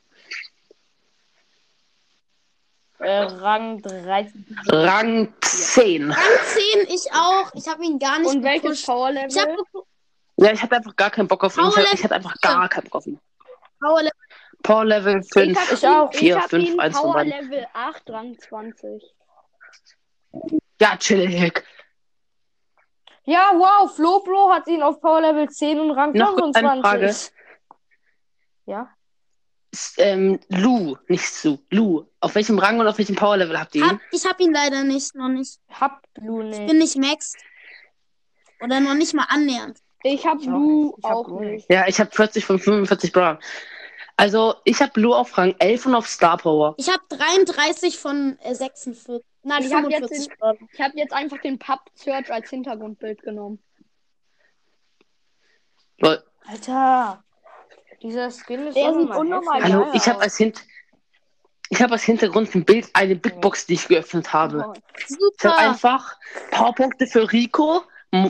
Äh, Rang 13. Rang 10. Rang 10 ich auch. Ich habe ihn gar nicht Und welches gepusht. Ich habe Power-Level? Ja, ich hatte einfach gar keinen Bock auf ihn. Ich, Power ich hatte einfach gar keinen Bock auf ihn. Power Level. Power Level Ich 5. hab Ich ihn- auch. Ich Vier, hab fünf, ihn eins von beiden. Power-Level 8, Rang 20. Ja, chillig. Ja, wow, Floblo hat ihn auf Power Level 10 und Rang Noch kurz eine 25. Ja. S- Ähm, Lu, nicht Su. Lu. Auf welchem Rang und auf welchem Power Level habt ihr ihn? Hab, ich habe ihn leider nicht, noch nicht. Hab Blue Ich nicht. bin nicht maxed. Oder noch nicht mal annähernd. Ich hab auch nicht. Ich hab auch Lu nicht. Ja, ich habe 40 von 45 Brawlern. Also, ich habe Lu auf Rang 11 und auf Star Power. Ich habe 33 von äh, 46. Nein, Ich hab jetzt 45. Ich habe jetzt einfach den Pub Search als Hintergrundbild genommen. Lol. Alter. Dieser Skin ist Der unnormal hässlich. Hallo, geil ich habe als, Hint ich hab als Hintergrund ein Bild, eine Big Box, die ich geöffnet habe. Oh. Ich habe Super. einfach Powerpunkte für Rico,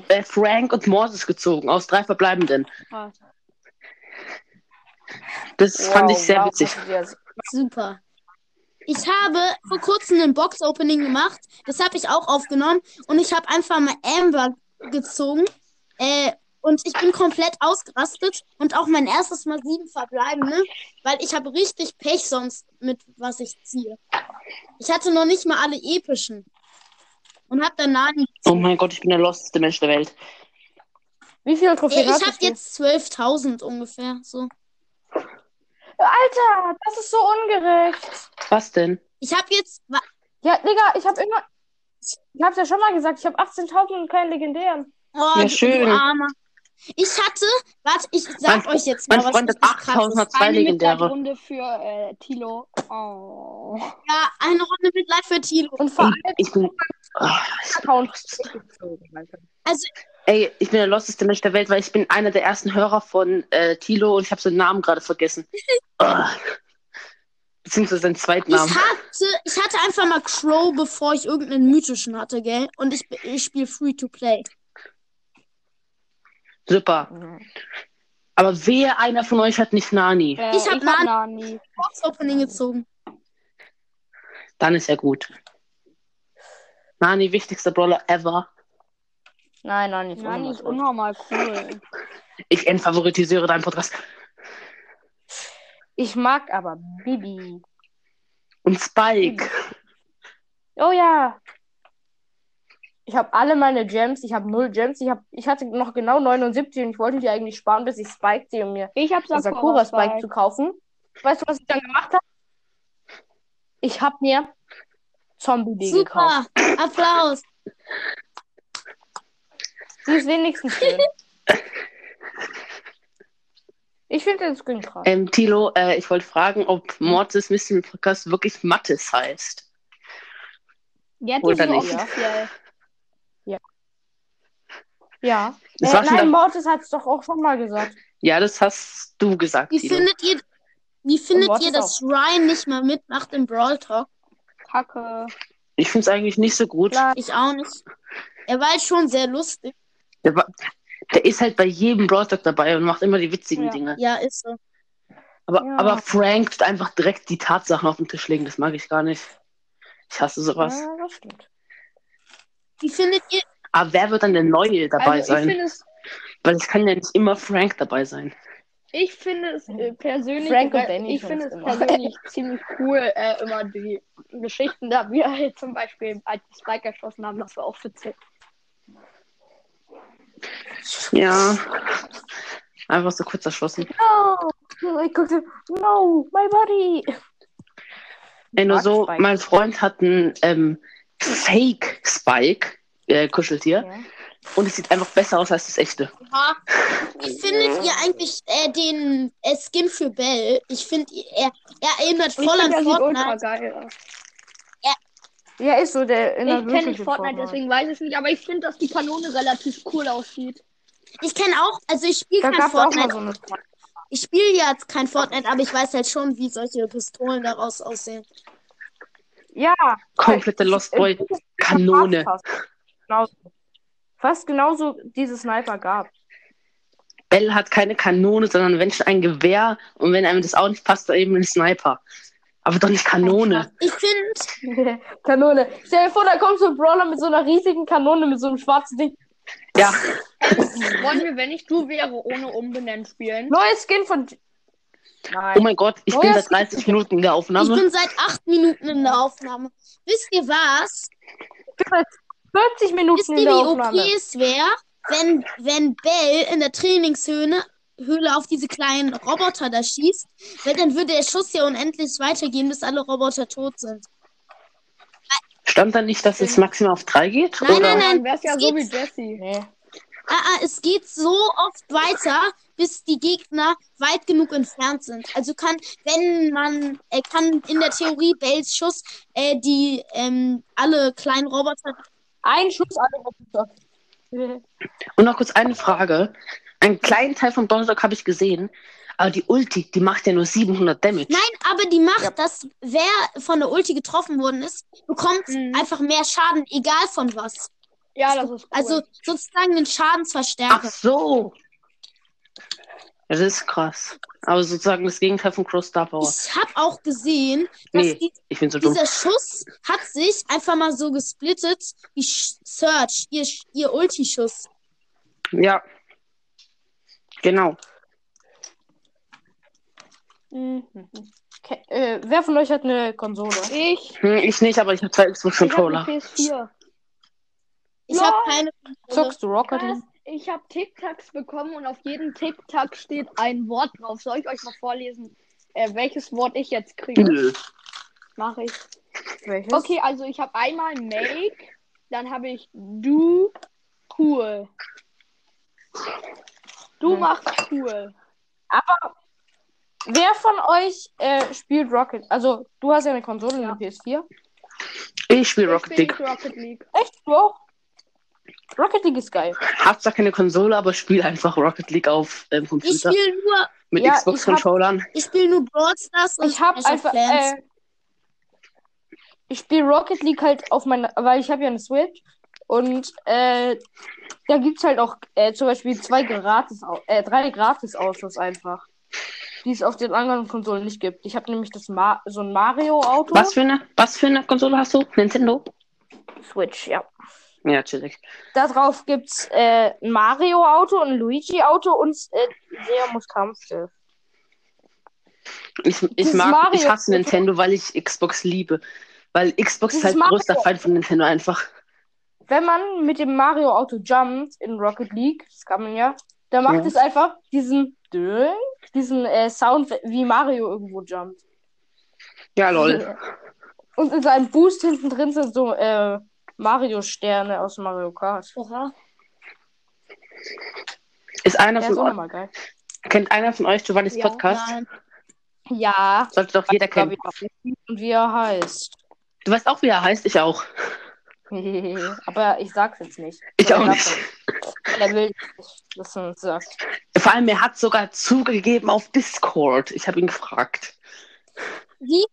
äh, Frank und Mortis gezogen, aus drei verbleibenden. krass. Das fand ich sehr wow, witzig. Super. Ich habe vor kurzem ein Box-Opening gemacht. Das habe ich auch aufgenommen. Und ich habe einfach mal Amber gezogen. Äh, und ich bin komplett ausgerastet. Und auch mein erstes Mal sieben verbleibende. Weil ich habe richtig Pech sonst mit, was ich ziehe. Ich hatte noch nicht mal alle epischen. Und habe dann Nani Oh mein Gott, ich bin der losteste Mensch der Welt. Wie viele Trophäen ich habe hattest du? jetzt 12.000 ungefähr. So. Alter, das ist so ungerecht. Was denn? Ich habe jetzt. Ja, Digga, ich habe immer. Ich hab's ja schon mal gesagt, ich habe 18.000 und keinen legendären. Oh, Ja, du- schön. Du Armer. Ich hatte. Warte, ich sag Mein- euch jetzt mal Mein was Freund hat richtig 8000, hat krasses. zwei Eine legendäre. Mitleidrunde für äh, Tilo. Oh. Ja, eine Runde Mitleid für Tilo. Und vor allem Ich bin. Ah, ich- Alter. Ey, ich bin der losteste Mensch der Welt, weil ich bin einer der ersten Hörer von äh, Tilo und ich habe seinen Namen gerade vergessen. Ah. Beziehungsweise seinen zweiten Ich Namen. hatte, ich hatte einfach mal Crow, bevor ich irgendeinen mythischen hatte, gell? Und ich, ich spiele Free to Play. Super. Aber wer einer von euch hat nicht Nani? Äh, Ich hab Nani. Nani. Box Opening gezogen. Dann ist er gut. Nani, wichtigster Brawler ever. Nein, nein, nicht Nein, die ist unnormal. cool. Ich entfavoritisiere deinen Podcast. Ich mag aber Bibi. Und Spike. Oh ja. Ich habe alle meine Gems. Ich habe null Gems. Ich, hab, ich hatte noch genau 79 und ich wollte die eigentlich sparen, bis ich Spike sehe, um mir Ich habe einen Sakura, Sakura Spike Spike. zu kaufen. Weißt du, was ich dann gemacht habe? Ich habe mir Zombie gekauft. Super. Applaus. Sie ist wenigstens schön. ich finde den Skin krass. Ähm, Tilo, äh, ich wollte fragen, ob Mortis Mystery Podcast wirklich Mattes heißt. Jetzt Oder ist so nicht. offiziell. Ja. Das Äh, nein, da- Mortis hat es doch auch schon mal gesagt. Ja, das hast du gesagt, Wie Tilo. findet ihr, wie findet ihr, dass Ryan nicht mal mitmacht im Brawl Talk? Kacke. Ich finde es eigentlich nicht so gut. Ich auch nicht. Er war halt schon sehr lustig. Der, war, der ist halt bei jedem Talk dabei und macht immer die witzigen Ja. Dinge. Ja, ist so. Aber, Ja. aber Frank tut einfach direkt die Tatsachen auf den Tisch legen. Das mag ich gar nicht. Ich hasse sowas. Ja, das stimmt. Wie findet ihr, Aber wer wird dann der Neue dabei Also sein? Weil es kann ja nicht immer Frank dabei sein. Ich finde es äh, persönlich, Frank und Danny ich finde es immer. persönlich ziemlich cool, äh, immer die Geschichten da, wie halt zum Beispiel, als die Spike erschossen haben, das war auch witzig. Ja. Einfach so kurz erschossen. No! Ich guckte, no, my body! Ey, nur so, Spike. mein Freund hat einen ähm, Fake Spike, äh, Kuscheltier. Ja. Und es sieht einfach besser aus als das echte. ja, wie findet ihr eigentlich äh, den äh, Skin für Bell? Ich finde, er, er erinnert Ich voll finde, an ultra Fortnite. geil aus. Ja, ist so, der in Ich kenne nicht Fortnite, deswegen weiß ich es nicht, aber ich finde, dass die Kanone relativ cool aussieht. Ich kenne auch, also ich spiele Da kein gab es auch mal Fortnite. so eine. Ich spiele jetzt kein Fortnite, aber ich weiß halt schon, wie solche Pistolen daraus aussehen. Ja, Komplette Lost Boy Kanone. Fast, genauso. Fast genauso diese Sniper gab. Bell hat keine Kanone, sondern wenn schon ein Gewehr und wenn einem das auch nicht passt, dann eben ein Sniper. Aber doch nicht Kanone. Ich finde, Kanone. Stell dir vor, da kommt so ein Brawler mit so einer riesigen Kanone, mit so einem schwarzen Ding. Ja, Wollen wir, wenn ich du wäre, ohne umbenennen spielen? Neues Skin von. oh Nein. mein Gott, ich Oh bin seit 30 Minuten in der ich Aufnahme. bin seit acht Minuten in der Aufnahme. Wisst ihr was? Ich bin seit 40 Minuten Wisst in ihr, der wie Aufnahme. okay es wäre, wenn, wenn Bell in der Trainingshöhle Höhle auf diese kleinen Roboter da schießt? Weil dann würde der Schuss ja unendlich weitergehen, bis alle Roboter tot sind. Stand da nicht, dass es maximal auf 3 geht? Nein, oder? nein, nein. Dann wär's ja es so wie geht- Jesse. Nee. Ah, ah, es geht so oft weiter, bis die Gegner weit genug entfernt sind. Also kann, wenn man, äh, kann in der Theorie Bells Schuss äh, die ähm, alle kleinen Roboter. Ein Schuss, alle. Und noch kurz eine Frage. Einen kleinen Teil von Donnerstag habe ich gesehen, aber die Ulti, die macht ja nur 700 Damage. Nein, aber die macht, Ja. dass wer von der Ulti getroffen worden ist, bekommt Mhm. einfach mehr Schaden, egal von was. Ja, das ist cool. Also sozusagen den Ach Schadensverstärker. so. Das ist krass. Aber sozusagen das Gegenteil von Cross Star Power. Ich habe auch gesehen, dass Nee, die, ich bin so dumm. dieser Schuss hat sich einfach mal so gesplittet wie Surge, ihr, ihr Ulti-Schuss. Ja. Genau. Mhm. Okay, äh, wer von euch hat eine Konsole? ich, Hm, ich nicht, aber ich habe zwei Xbox ich habe Controller. eine PS4. Ich Ja. habe keine. Zockst du Rocket? League? Ich habe Tic-Tacs bekommen und auf jedem Tic-Tac steht ein Wort drauf. Soll ich euch mal vorlesen, äh, welches Wort ich jetzt kriege? Mache ich. Welches? Okay, also ich habe einmal Make, dann habe ich Du, cool. Du Hm. machst cool. Wer von euch äh, spielt Rocket? Also, du hast ja eine Konsole, Ja. eine PS4. Ich spiele Rocket nicht Rocket League. Echt? Du auch? Rocket League ist geil. Hab zwar keine Konsole, aber spiele einfach Rocket League auf ähm, Ich Computer spiele nur, mit Ja, Xbox ich ich spiele nur Brawl Stars und Ich habe einfach. Äh, ich spiele Rocket League halt auf meiner. Weil ich habe ja eine Switch. Und äh, da gibt es halt auch äh, zum Beispiel zwei gratis, äh, drei Gratis-Autos einfach. Die es auf den anderen Konsolen nicht gibt. Ich habe nämlich das Ma so ein Mario-Auto. Was für eine, was für eine Konsole hast du? Nintendo? Switch, ja. Ja, chillig. Darauf gibt's äh, ein Mario-Auto, ein Luigi-Auto und äh, Seamus Kampfschiff. Ich, ich mag, ich Mario- hasse Nintendo, weil ich Xbox liebe. Weil Xbox ist halt größter Mario- Feind von Nintendo einfach. Wenn man mit dem Mario-Auto jumpt in Rocket League, das kann man ja, dann macht Ja. es einfach diesen diesen äh, Sound, wie Mario irgendwo jumpt. Ja, lol. Und in seinem Boost hinten drin sind so äh, Mario-Sterne aus Mario Kart. Oha. Ist einer Der ist von auch euch, nochmal geil. kennt einer von euch Giovannis Ja, Podcast? Nein. Ja, Sollte doch jeder kennen. und wie er heißt. Du weißt auch, wie er heißt, ich auch. Aber ich sag's jetzt nicht. Ich Oder auch nicht. er? Will nicht, dass man es sagt. Vor allem, er hat sogar zugegeben auf Discord. Ich habe ihn gefragt. Wie?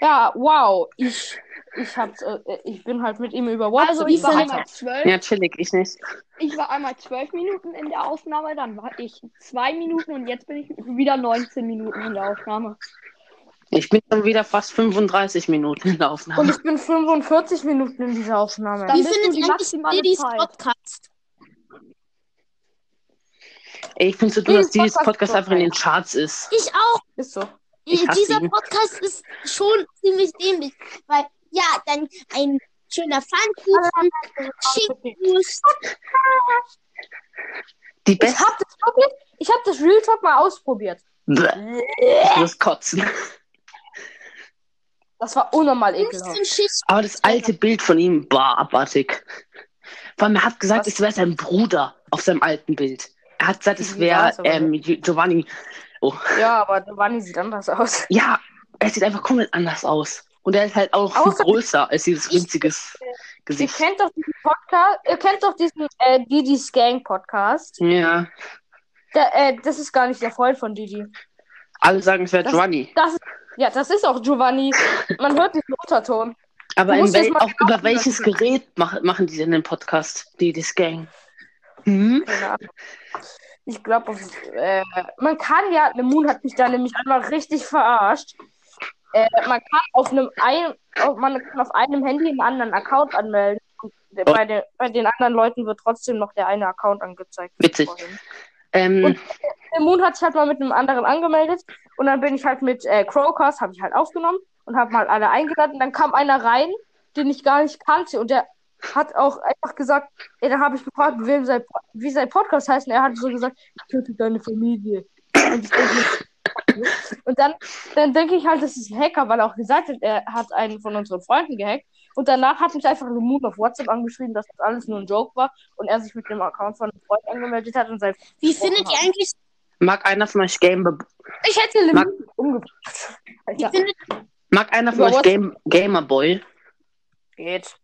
Ja, wow. Ich, ich, hab, äh, ich bin halt mit ihm über WhatsApp. Also ich war einmal zwölf. Ja, chillig, ich nicht. Ich war einmal zwölf Minuten in der Aufnahme, dann war ich zwei Minuten und jetzt bin ich wieder 19 Minuten in der Aufnahme. Ich bin schon wieder fast 35 Minuten in der Und Aufnahme. ich bin 45 Minuten in dieser Aufnahme. Dann Wie findet die ihr eigentlich Didis. Podcast? Ey, ich finde so dumm, dass Dieses dieses Podcast einfach in den. Charts ist. Ich auch. Ist so. Ich hasse Dieser ihn. Podcast ist schon ziemlich dämlich. Weil, ja, dann ein schöner Pfannkuchen, Schinkenwurst. Die Ich beste. hab das wirklich, ich hab das Real Talk mal ausprobiert. Ich muss kotzen. Das war unnormal ekelhaft. Aber das alte Bild von ihm war abartig. Vor allem, er hat gesagt, Was? es wäre sein Bruder auf seinem alten Bild. Er hat gesagt, es wäre ähm, Giovanni. Oh. Ja, aber Giovanni sieht anders aus. Ja, er sieht einfach komplett anders aus. Und er ist halt auch viel Außer- größer als dieses Ich- winziges Ihr Gesicht. kennt doch diesen Podcast, ihr kennt doch diesen äh, Didis Gang Podcast. Ja, Der, äh, das ist gar nicht der Freund von Didi. alle sagen, es wäre Giovanni. Das ja, das ist auch Giovanni. Man hört diesen Unterton. Aber wel auf, genau über welches hören. Gerät mach, machen die denn den Podcast? Die, das Gang. Hm? Ahnung. Ich glaube, äh, man kann ja, Moon hat mich da nämlich einmal richtig verarscht. Äh, man kann auf einem ein, auf, man kann auf einem Handy einen anderen Account anmelden. Bei, den, bei den anderen Leuten wird trotzdem noch der eine Account angezeigt. Witzig. Ähm, Und- Der Moon hat sich halt mal mit einem anderen angemeldet und dann bin ich halt mit äh, Crowcast, habe ich halt aufgenommen und habe mal alle eingeladen. Dann kam einer rein, den ich gar nicht kannte und der hat auch einfach gesagt, ey, da habe ich gefragt, wem sein, wie sein Podcast heißt und er hat so gesagt, ich töte deine Familie. Und, ich denk mir, und dann, dann denke ich halt, das ist ein Hacker, weil er auch gesagt hat, er hat einen von unseren Freunden gehackt. Und danach hat mich einfach Moon auf WhatsApp angeschrieben, dass das alles nur ein Joke war und er sich mit dem Account von einem Freund angemeldet hat und sein Wie findet ihr eigentlich, mag einer von euch Game Ich hätte den Mag- umgebracht. wie Alter, findet, mag einer von Über euch Game Gamerboy? geht.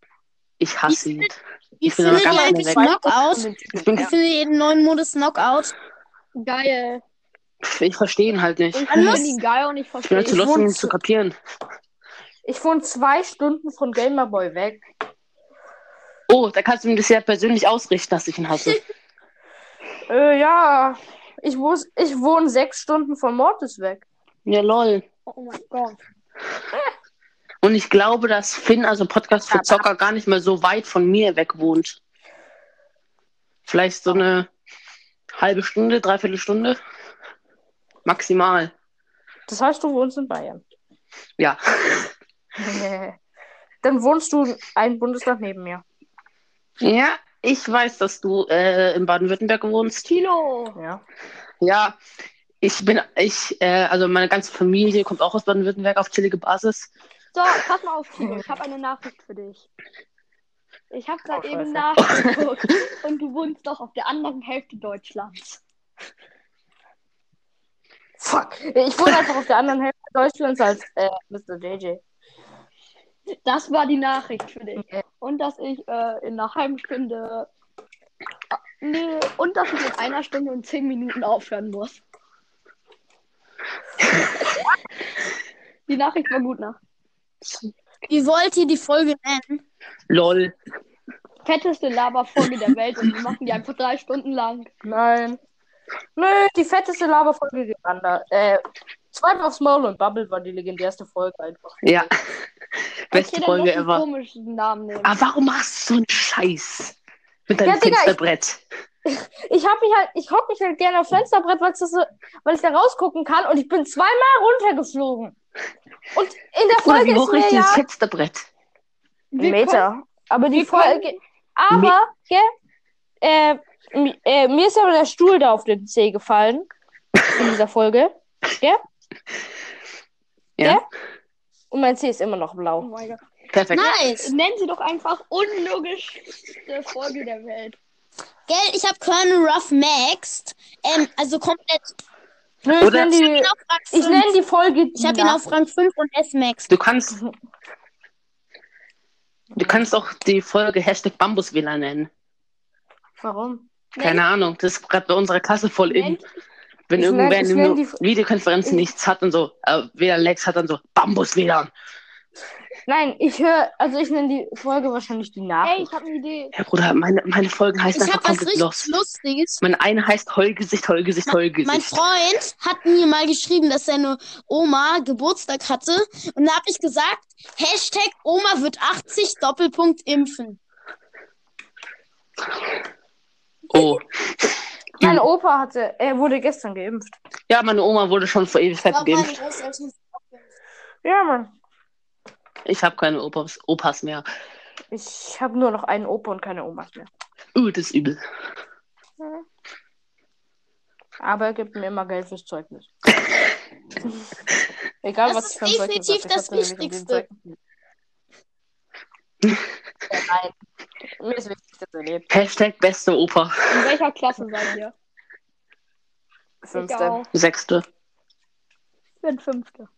Ich hasse ihn. wie Ich aber findet ihr ganz eigentlich Knockout? Ich bin- Wie findet ihr den neuen Modus Knockout? Geil. Ich verstehe ihn halt nicht. Ich finde ihn geil und ich Ich bin verstehe halt zu ihn. Ich lustig, um ihn wohne zu zu- kapieren. Ich wohne zwei Stunden von Gamerboy weg. Oh, da kannst du mir das ja persönlich ausrichten, dass ich ihn hasse. Äh, ja. Ich, muss, ich wohne sechs Stunden von Mortis weg. Ja, lol. Oh mein Gott. Und ich glaube, dass Finn, also Podcast für Zocker, gar nicht mehr so weit von mir weg wohnt. Vielleicht so eine halbe Stunde, dreiviertel Stunde. Maximal. Das heißt, du wohnst in Bayern. Ja. Dann wohnst du ein Bundesland neben mir. Ja, ich weiß, dass du äh, in Baden-Württemberg wohnst. Tilo. Ja. Ja, ich bin, ich, äh, also meine ganze Familie kommt auch aus Baden-Württemberg auf chillige Basis. So, pass mal auf, Tilo. Ich habe eine Nachricht für dich. Ich habe gerade Oh, eben nachgeguckt und du wohnst doch auf der anderen Hälfte Deutschlands. Fuck. Ich wohne einfach auf der anderen Hälfte Deutschlands als äh, Mr. JJ. Das war die Nachricht für dich. Und dass ich äh, in einer halben Stunde. Ah, Nee, und dass ich in einer Stunde und zehn Minuten aufhören muss. die Nachricht war gut nach. Wie wollt ihr die Folge nennen? Lol. Fetteste Laberfolge der Welt und wir machen die einfach drei Stunden lang. Nein. Nö, die fetteste Laberfolge gegeneinander. Äh, zweimal aufs Maul und Bubble war die legendärste Folge einfach. Ja. Beste Okay, Folge ever. komischen Namen nehmen. Aber warum machst du so einen Scheiß? Mit deinem Ja, Digga, ich- Fensterbrett. Ich hab mich halt, ich hock mich halt gerne auf Fensterbrett, weil, das so, weil ich da rausgucken kann und ich bin zweimal runtergeflogen. Und in der Oder Folge wie ist hoch ist ja dieses Fensterbrett? Wir Meter. Aber die Folge. Aber, gell, äh, äh, mir ist aber der Stuhl da auf den Zeh gefallen. In dieser Folge. Ja, Ja? Und mein Zeh ist immer noch Oh blau. mein Gott. perfekt. Nice. Nennen sie doch einfach unlogischste Folge der Welt. Gell, ich habe Colonel Ruff maxed. Ähm, also komplett. Nö, ich nenne Ich hab ihn die, auf Rang ich 5. nenn die Folge. Ich habe ihn auf Rang 5 und S maxed. Du kannst. Du kannst auch die Folge Hashtag Bambuswähler nennen. Warum? Keine Ahnung, das ist gerade bei unserer Klasse voll in. Wenn Ich irgendwer in einer ich- nichts hat und so, äh, weder Lex hat dann so Bambuswählern. Nein, ich höre, also ich nenne die Folge wahrscheinlich die ey, Nachricht. ich habe eine Idee. Ja, Bruder, meine, meine Folgen heißen Ich einfach habe was komplett richtig los. Lustiges. Meine eine heißt Heulgesicht, Heulgesicht, Heulgesicht. Mein Freund hat mir mal geschrieben, dass seine Oma Geburtstag hatte. Und da habe ich gesagt, Hashtag Oma wird 80, Doppelpunkt impfen. Oh. Mein Opa hatte, er wurde gestern geimpft. Ja, meine Oma wurde schon vor Ewigkeiten meine geimpft. Ja, Mann. Ich habe keine Opas, Opas mehr. Ich habe nur noch einen Opa und keine Omas mehr. Uh, das ist übel. Aber er gibt mir immer Geld fürs Zeugnis. Egal, Das was ist ich für ein Zeugnis definitiv das Wichtigste. Nein. Mir ist wichtig, dass er lebt. Hashtag beste Opa. In welcher Klasse seid ihr? Ich Fünfte. Sechste. Ich bin fünfte.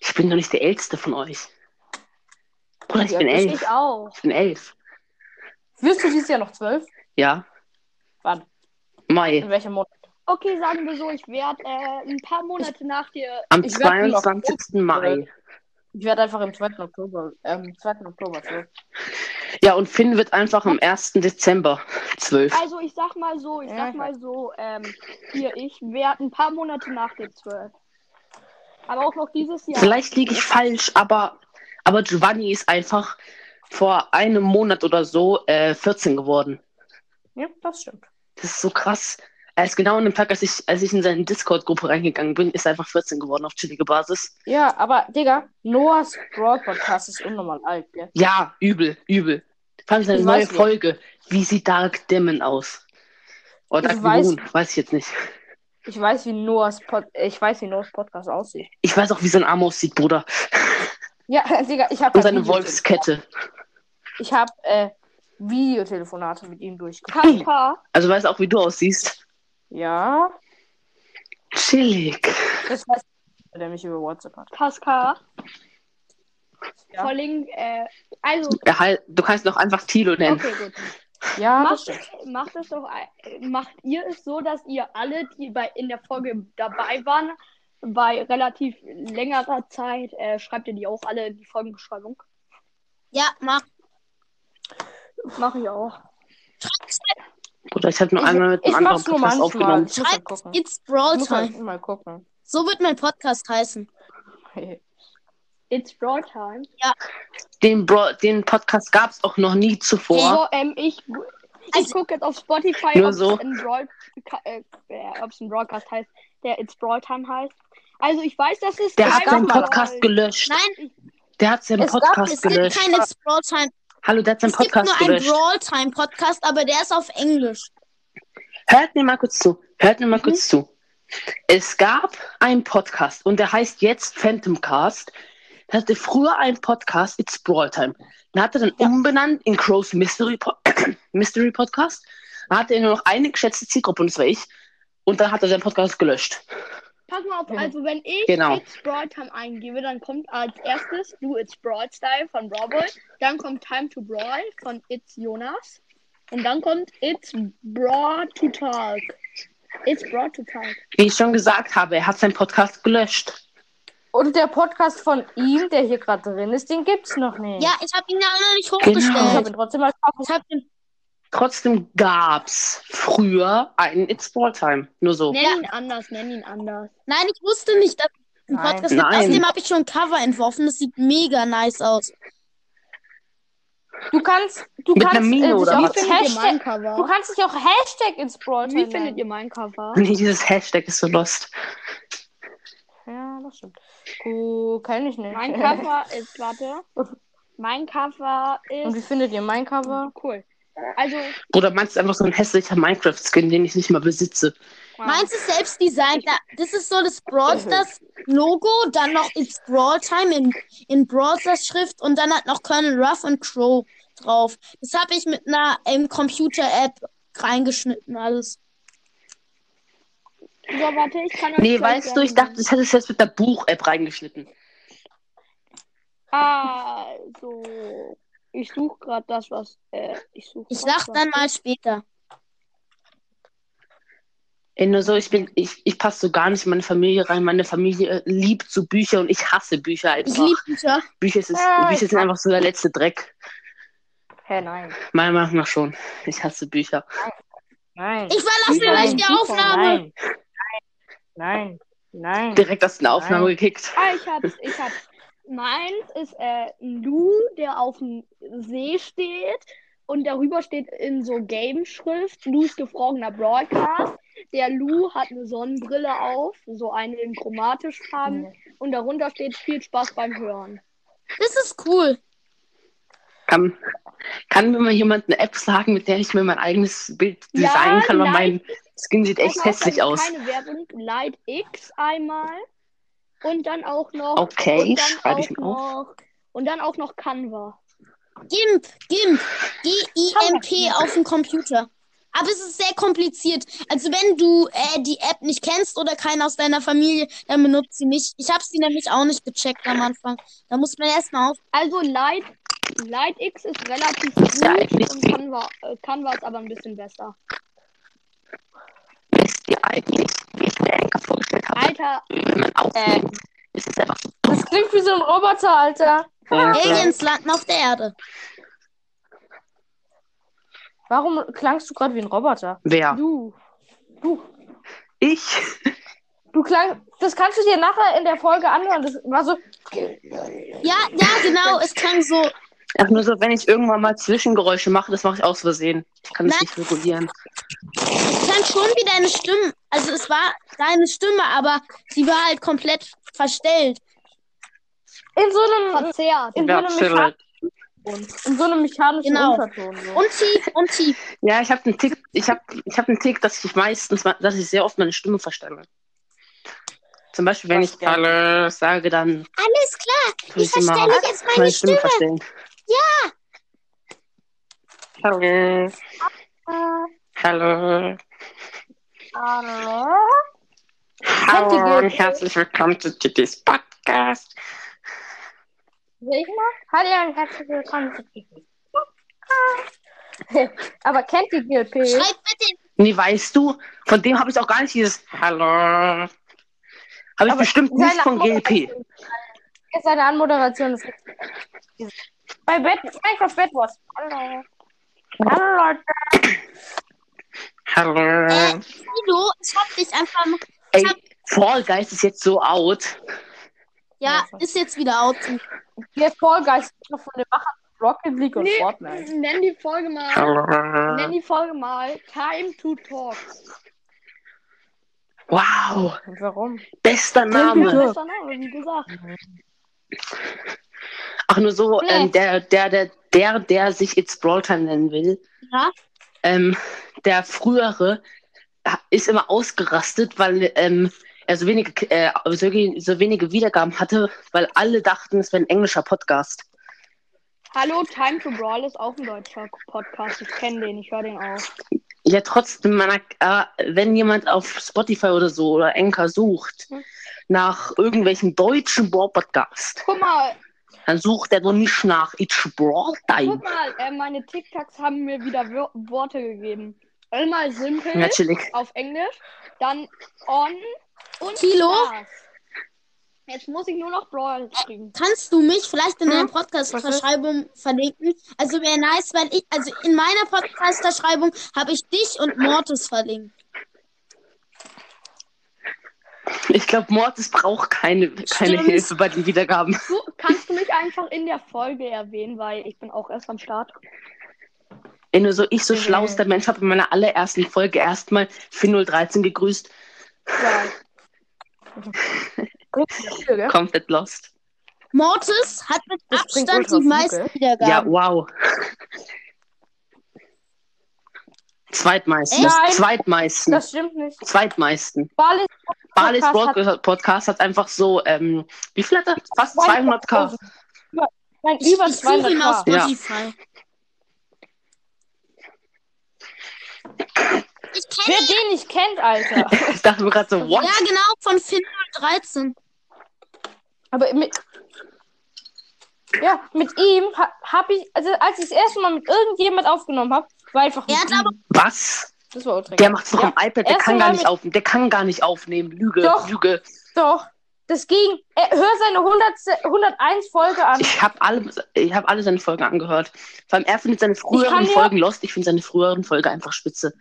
Ich bin doch nicht der Älteste von euch. Bruder, ich Ja, bin bist elf. Ich auch. Ich bin elf. Wirst du dieses Jahr noch zwölf? Ja. Wann? Mai. In welchem Monat? Okay, sagen wir so, ich werde äh, ein paar Monate nach dir. Am Ich werd noch 22. Mai. Ich werde einfach im 2. Oktober, ähm, 2. Oktober zwölf. Ja, und Finn wird einfach am 1. Dezember 12. Also ich sag mal so, ich Ja, sag ich mal so, ähm, hier, ich werde ein paar Monate nach dir zwölf. Aber auch noch dieses Jahr. Vielleicht liege ich falsch, aber, aber Giovanni ist einfach vor einem Monat oder so äh, 14 geworden. Ja, das stimmt. Das ist so krass. Er ist genau an dem Tag, als ich, als ich in seine Discord-Gruppe reingegangen bin, ist er einfach 14 geworden auf chillige Basis. Ja, aber, Digga, Noahs Brawl Podcast ist unnormal alt, gell? Ja, übel, übel. Vor allem seine Ich neue. Folge. Wie sieht Dark Demon aus? Oder Ich Dark weiß- Moon, weiß ich jetzt nicht. Ich weiß, wie Noahs Pod ich weiß, wie Noahs Podcast aussieht. Ich weiß auch, wie sein Arm aussieht, Bruder. Ja, Digga, ich habe Und seine Wolfskette. Ich habe äh, Videotelefonate mit ihm durchgeführt. Also weiß auch, wie du aussiehst. Ja, Chillig. das weiß ich, der mich über WhatsApp hat. KSK, Ja. Verlink, äh, also, halt, du kannst noch einfach Tilo nennen. okay, gut. Ja, das Macht, stimmt. macht es doch, macht ihr es so, dass ihr alle, die bei in der Folge dabei waren, bei relativ längerer Zeit, äh, schreibt ihr die auch alle in die Folgenbeschreibung? Ja, mach. Mache ich auch. Bruder, ich habe nur Ich- einmal mit einem Ich anderen mach's nur Podcast manchmal. aufgenommen. Schreibt. It's Brawl Ich muss halt Time. mal gucken. So wird mein Podcast heißen. It's Brawl Time. Den, Bro den Podcast gab es auch noch nie zuvor. So, ähm, ich, ich Also- gucke jetzt auf Spotify, Nur ob es so. ein, Brawl, äh, äh, ob's ein Broadcast heißt, der It's Brawl Time heißt. Also ich weiß, dass es Der hat seinen Podcast gelöscht. Nein, Der hat seinen Es gab- Podcast es gibt gelöscht. kein It's Brawl Time. Hallo, der hat seinen Es gibt Podcast nur einen gelöscht. Brawl Time Podcast, aber der ist auf Englisch. Hört mir mal kurz zu. Hört Mhm. mir mal kurz zu. Es gab einen Podcast und der heißt jetzt Phantom Cast. Der hatte früher einen Podcast, It's Brawl Time. Den hat er dann umbenannt in Crow's Mystery, po Mystery Podcast. Dann hatte er nur noch eine geschätzte Zielgruppe und das war ich. Und dann hat er seinen Podcast gelöscht. Pass mal auf, also wenn ich Genau. It's Brawl Time eingebe, dann kommt als erstes Du It's Brawl Style von Brawl Boy, dann kommt Time to Brawl von It's Jonas und dann kommt It's Brawl to Talk. It's Brawl to Talk. Wie ich schon gesagt habe, er hat seinen Podcast gelöscht. Und der Podcast von ihm, der hier gerade drin ist, den gibt's noch nicht. Ja, ich habe ihn ja noch nicht ich habe hochgestellt. ihn trotzdem mal Ich habe den. Trotzdem gab's früher einen It's Brawl Time. Nur so. Nenn ihn anders, nenn ihn anders. Nein, ich wusste nicht, dass. im Nein. Podcast gibt. Nein. Außerdem habe ich schon ein Cover entworfen. Das sieht mega nice aus. Du kannst, du Mit kannst, Mine äh, dich oder auch Hashtag, du Cover? kannst dich auch Hashtag ins Brawl Wie findet ihr mein Cover? Nee, dieses Hashtag ist so lost. Ja, das stimmt. Cool, kenn ich nicht. Mein Cover ist, warte. Mein Cover Und wie ist findet ihr mein Cover? cool. Also, Oder meinst du einfach so ein hässlicher Minecraft-Skin, den ich nicht mal besitze? wow. Meins ist selbst designt. Da- Das ist so das Brawl Stars Logo, dann noch It's Brawl Time in, in Brawl Stars Schrift und dann hat noch Colonel Ruff und Crow drauf. Das habe ich mit einer ähm, Computer-App reingeschnitten alles. so, warte, ich kann euch Nee, weißt du, ich dachte, das hättest du jetzt mit der Buch-App reingeschnitten. Also, ich suche gerade das, was. Äh, ich suche. Ich sag dann mal später. Ey, nur so, ich bin, ich, ich passe so gar nicht in meine Familie rein. Meine Familie liebt so Bücher und ich hasse Bücher Ich einfach. liebe Bücher. Bücher, ist, Ja, Bücher ich sind einfach so der letzte Dreck. Hä, nein. Meiner Meinung nach schon. Ich hasse Bücher. Nein. Ich verlasse Nein. gleich die Aufnahme. Nein. Nein. Nein. Direkt aus der Aufnahme Nein. gekickt. Ah, ich hab's, ich hab's. Meins ist äh, ein Lu, der auf dem See steht und darüber steht in so Game-Schrift Lus gefrorener Broadcast. Der Lu hat eine Sonnenbrille auf, so eine in chromatisch Farben und darunter steht viel Spaß beim Hören. Das ist cool. Kann, kann mir mal jemand eine App sagen, mit der ich mir mein eigenes Bild Ja, designen kann? Weil mein Skin sieht echt hässlich also aus. Keine Werbung, Light X einmal und dann auch noch Okay, und dann schreibe ich auch mir auf. noch und dann auch noch Canva. GIMP, GIMP, G-I-M-P auf dem Computer. Aber es ist sehr kompliziert. Also wenn du äh, die App nicht kennst oder keiner aus deiner Familie, dann benutzt sie nicht. Ich habe sie nämlich auch nicht gecheckt am Anfang. Da muss man erstmal auf. Also Light, Light X ist relativ gut und Canva, äh, Canva ist aber ein bisschen besser. Wisst ihr eigentlich, ich Anker vorgestellt habe? Alter, Wenn man aufnimmt, ist es einfach so. Das klingt wie so ein Roboter, Alter. Äh, Aliens landen auf der Erde. Warum klangst du gerade wie ein Roboter? Wer? du. Ich? Du klang, das kannst du dir nachher in der Folge anhören. Das war so. Ja, ja, genau. Es klang so. Ach, nur so, wenn ich irgendwann mal Zwischengeräusche mache, das mache ich aus Versehen. Ich kann das nicht regulieren. Es klang schon wie deine Stimme. Also es war deine Stimme, aber sie war halt komplett verstellt. In so einem, Verzerrt. in so einem chill. mechanischen, in so einem mechanischen Genau. Unterton. So. Und tief, und tief. Ja, ich habe einen Tick, ich habe ich hab einen Tick, dass ich meistens, dass ich sehr oft meine Stimme verstelle. Zum Beispiel, wenn ich? Hallo sage, dann Alles klar. Ich ich verstelle jetzt meine Stimme. verstellen. Ja. Hallo. Hallo. Hallo? Hallo und herzlich willkommen zu Titis Podcast. Soll ich mal? Hallo und herzlich willkommen zu Kiki. Aber kennt die GLP? Schreib bitte. Nee, weißt du, von dem habe ich auch gar nicht dieses Hallo. Habe ich Aber bestimmt nicht von GLP. Anmoderation- Seine Anmoderation ist bei Bed Minecraft Bed Wars. Hallo. Hallo Leute. Hallo. Äh, Guido, ich hab dich einfach. Ey, Fall Guys ist jetzt so out. Ja, ist jetzt wieder out. Hier ist Fall Guys von den Machern von Rocket League und Nee, Fortnite. nenn die Folge mal. Hallo. Nenn die Folge mal Time to Talk. Wow, Und warum? bester. Name. Bester Name, wie gesagt. Ach, nur so, ähm, der, der, der, der, der sich It's Brawl Time nennen will, Ja. ähm, der frühere äh, ist immer ausgerastet, weil ähm, er so wenige, äh, so, so wenige Wiedergaben hatte, weil alle dachten, es wäre ein englischer Podcast. Hallo, Time to Brawl ist auch ein deutscher Podcast. Ich kenne den, ich höre den auch. Ja, trotzdem, man, äh, wenn jemand auf Spotify oder so oder Anchor sucht Hm. nach irgendwelchen deutschen Brawl-Podcast, Guck mal, dann sucht er doch nicht nach It's Brawl Time. guck mal, äh, meine TikToks haben mir wieder Worte gegeben. Einmal simpel chillig. auf Englisch, dann on und Kilo? Spaß. Jetzt muss ich nur noch Brawl kriegen. Kannst du mich vielleicht in der Hm? Podcast-Verschreibung verlinken? Also wäre nice, weil ich, also in meiner Podcast-Verschreibung habe ich dich und Mortis verlinkt. Ich glaube, Mortis braucht keine, keine Stimmt. Hilfe bei den Wiedergaben. Du, kannst du mich einfach in der Folge erwähnen, weil ich bin auch erst am Start. Ey, nur so, ich so Nee. schlauster Mensch habe in meiner allerersten Folge erstmal 4013 gegrüßt. Ja. Gell? Komplett lost. Mortis hat mit Das Abstand die meisten? Wiedergaben. Ja, wow. Zweitmeisten. Nein. Zweitmeisten. Das stimmt nicht. Zweitmeisten. Balis Balis Podcast Podcast, Podcast hat einfach so, ähm, wie viel hat er? Fast 200k. Über- Nein, über ich suche ihn auf 200k. Ja. Spotify. Ich kenne Wer den nicht kennt, Alter. Ich dachte mir gerade so, what? Ja, genau, von Finn 13. Aber mit. Ja, mit ihm ha, habe ich, also als ich das erste Mal mit irgendjemand aufgenommen habe, war einfach Er mit hat ihm. aber- Was? Das war ultra Der geil. macht's doch ja, am iPad, der Erst kann gar nicht mit- aufnehmen. Der kann gar nicht aufnehmen. Lüge, Doch. Lüge. Doch. Das ging. Er, hör seine 100, 101 Folge an. Ich habe alle, ich hab alle seine Folgen angehört. Vor allem er findet seine früheren Folgen lost. Ich finde seine früheren Folgen einfach spitze.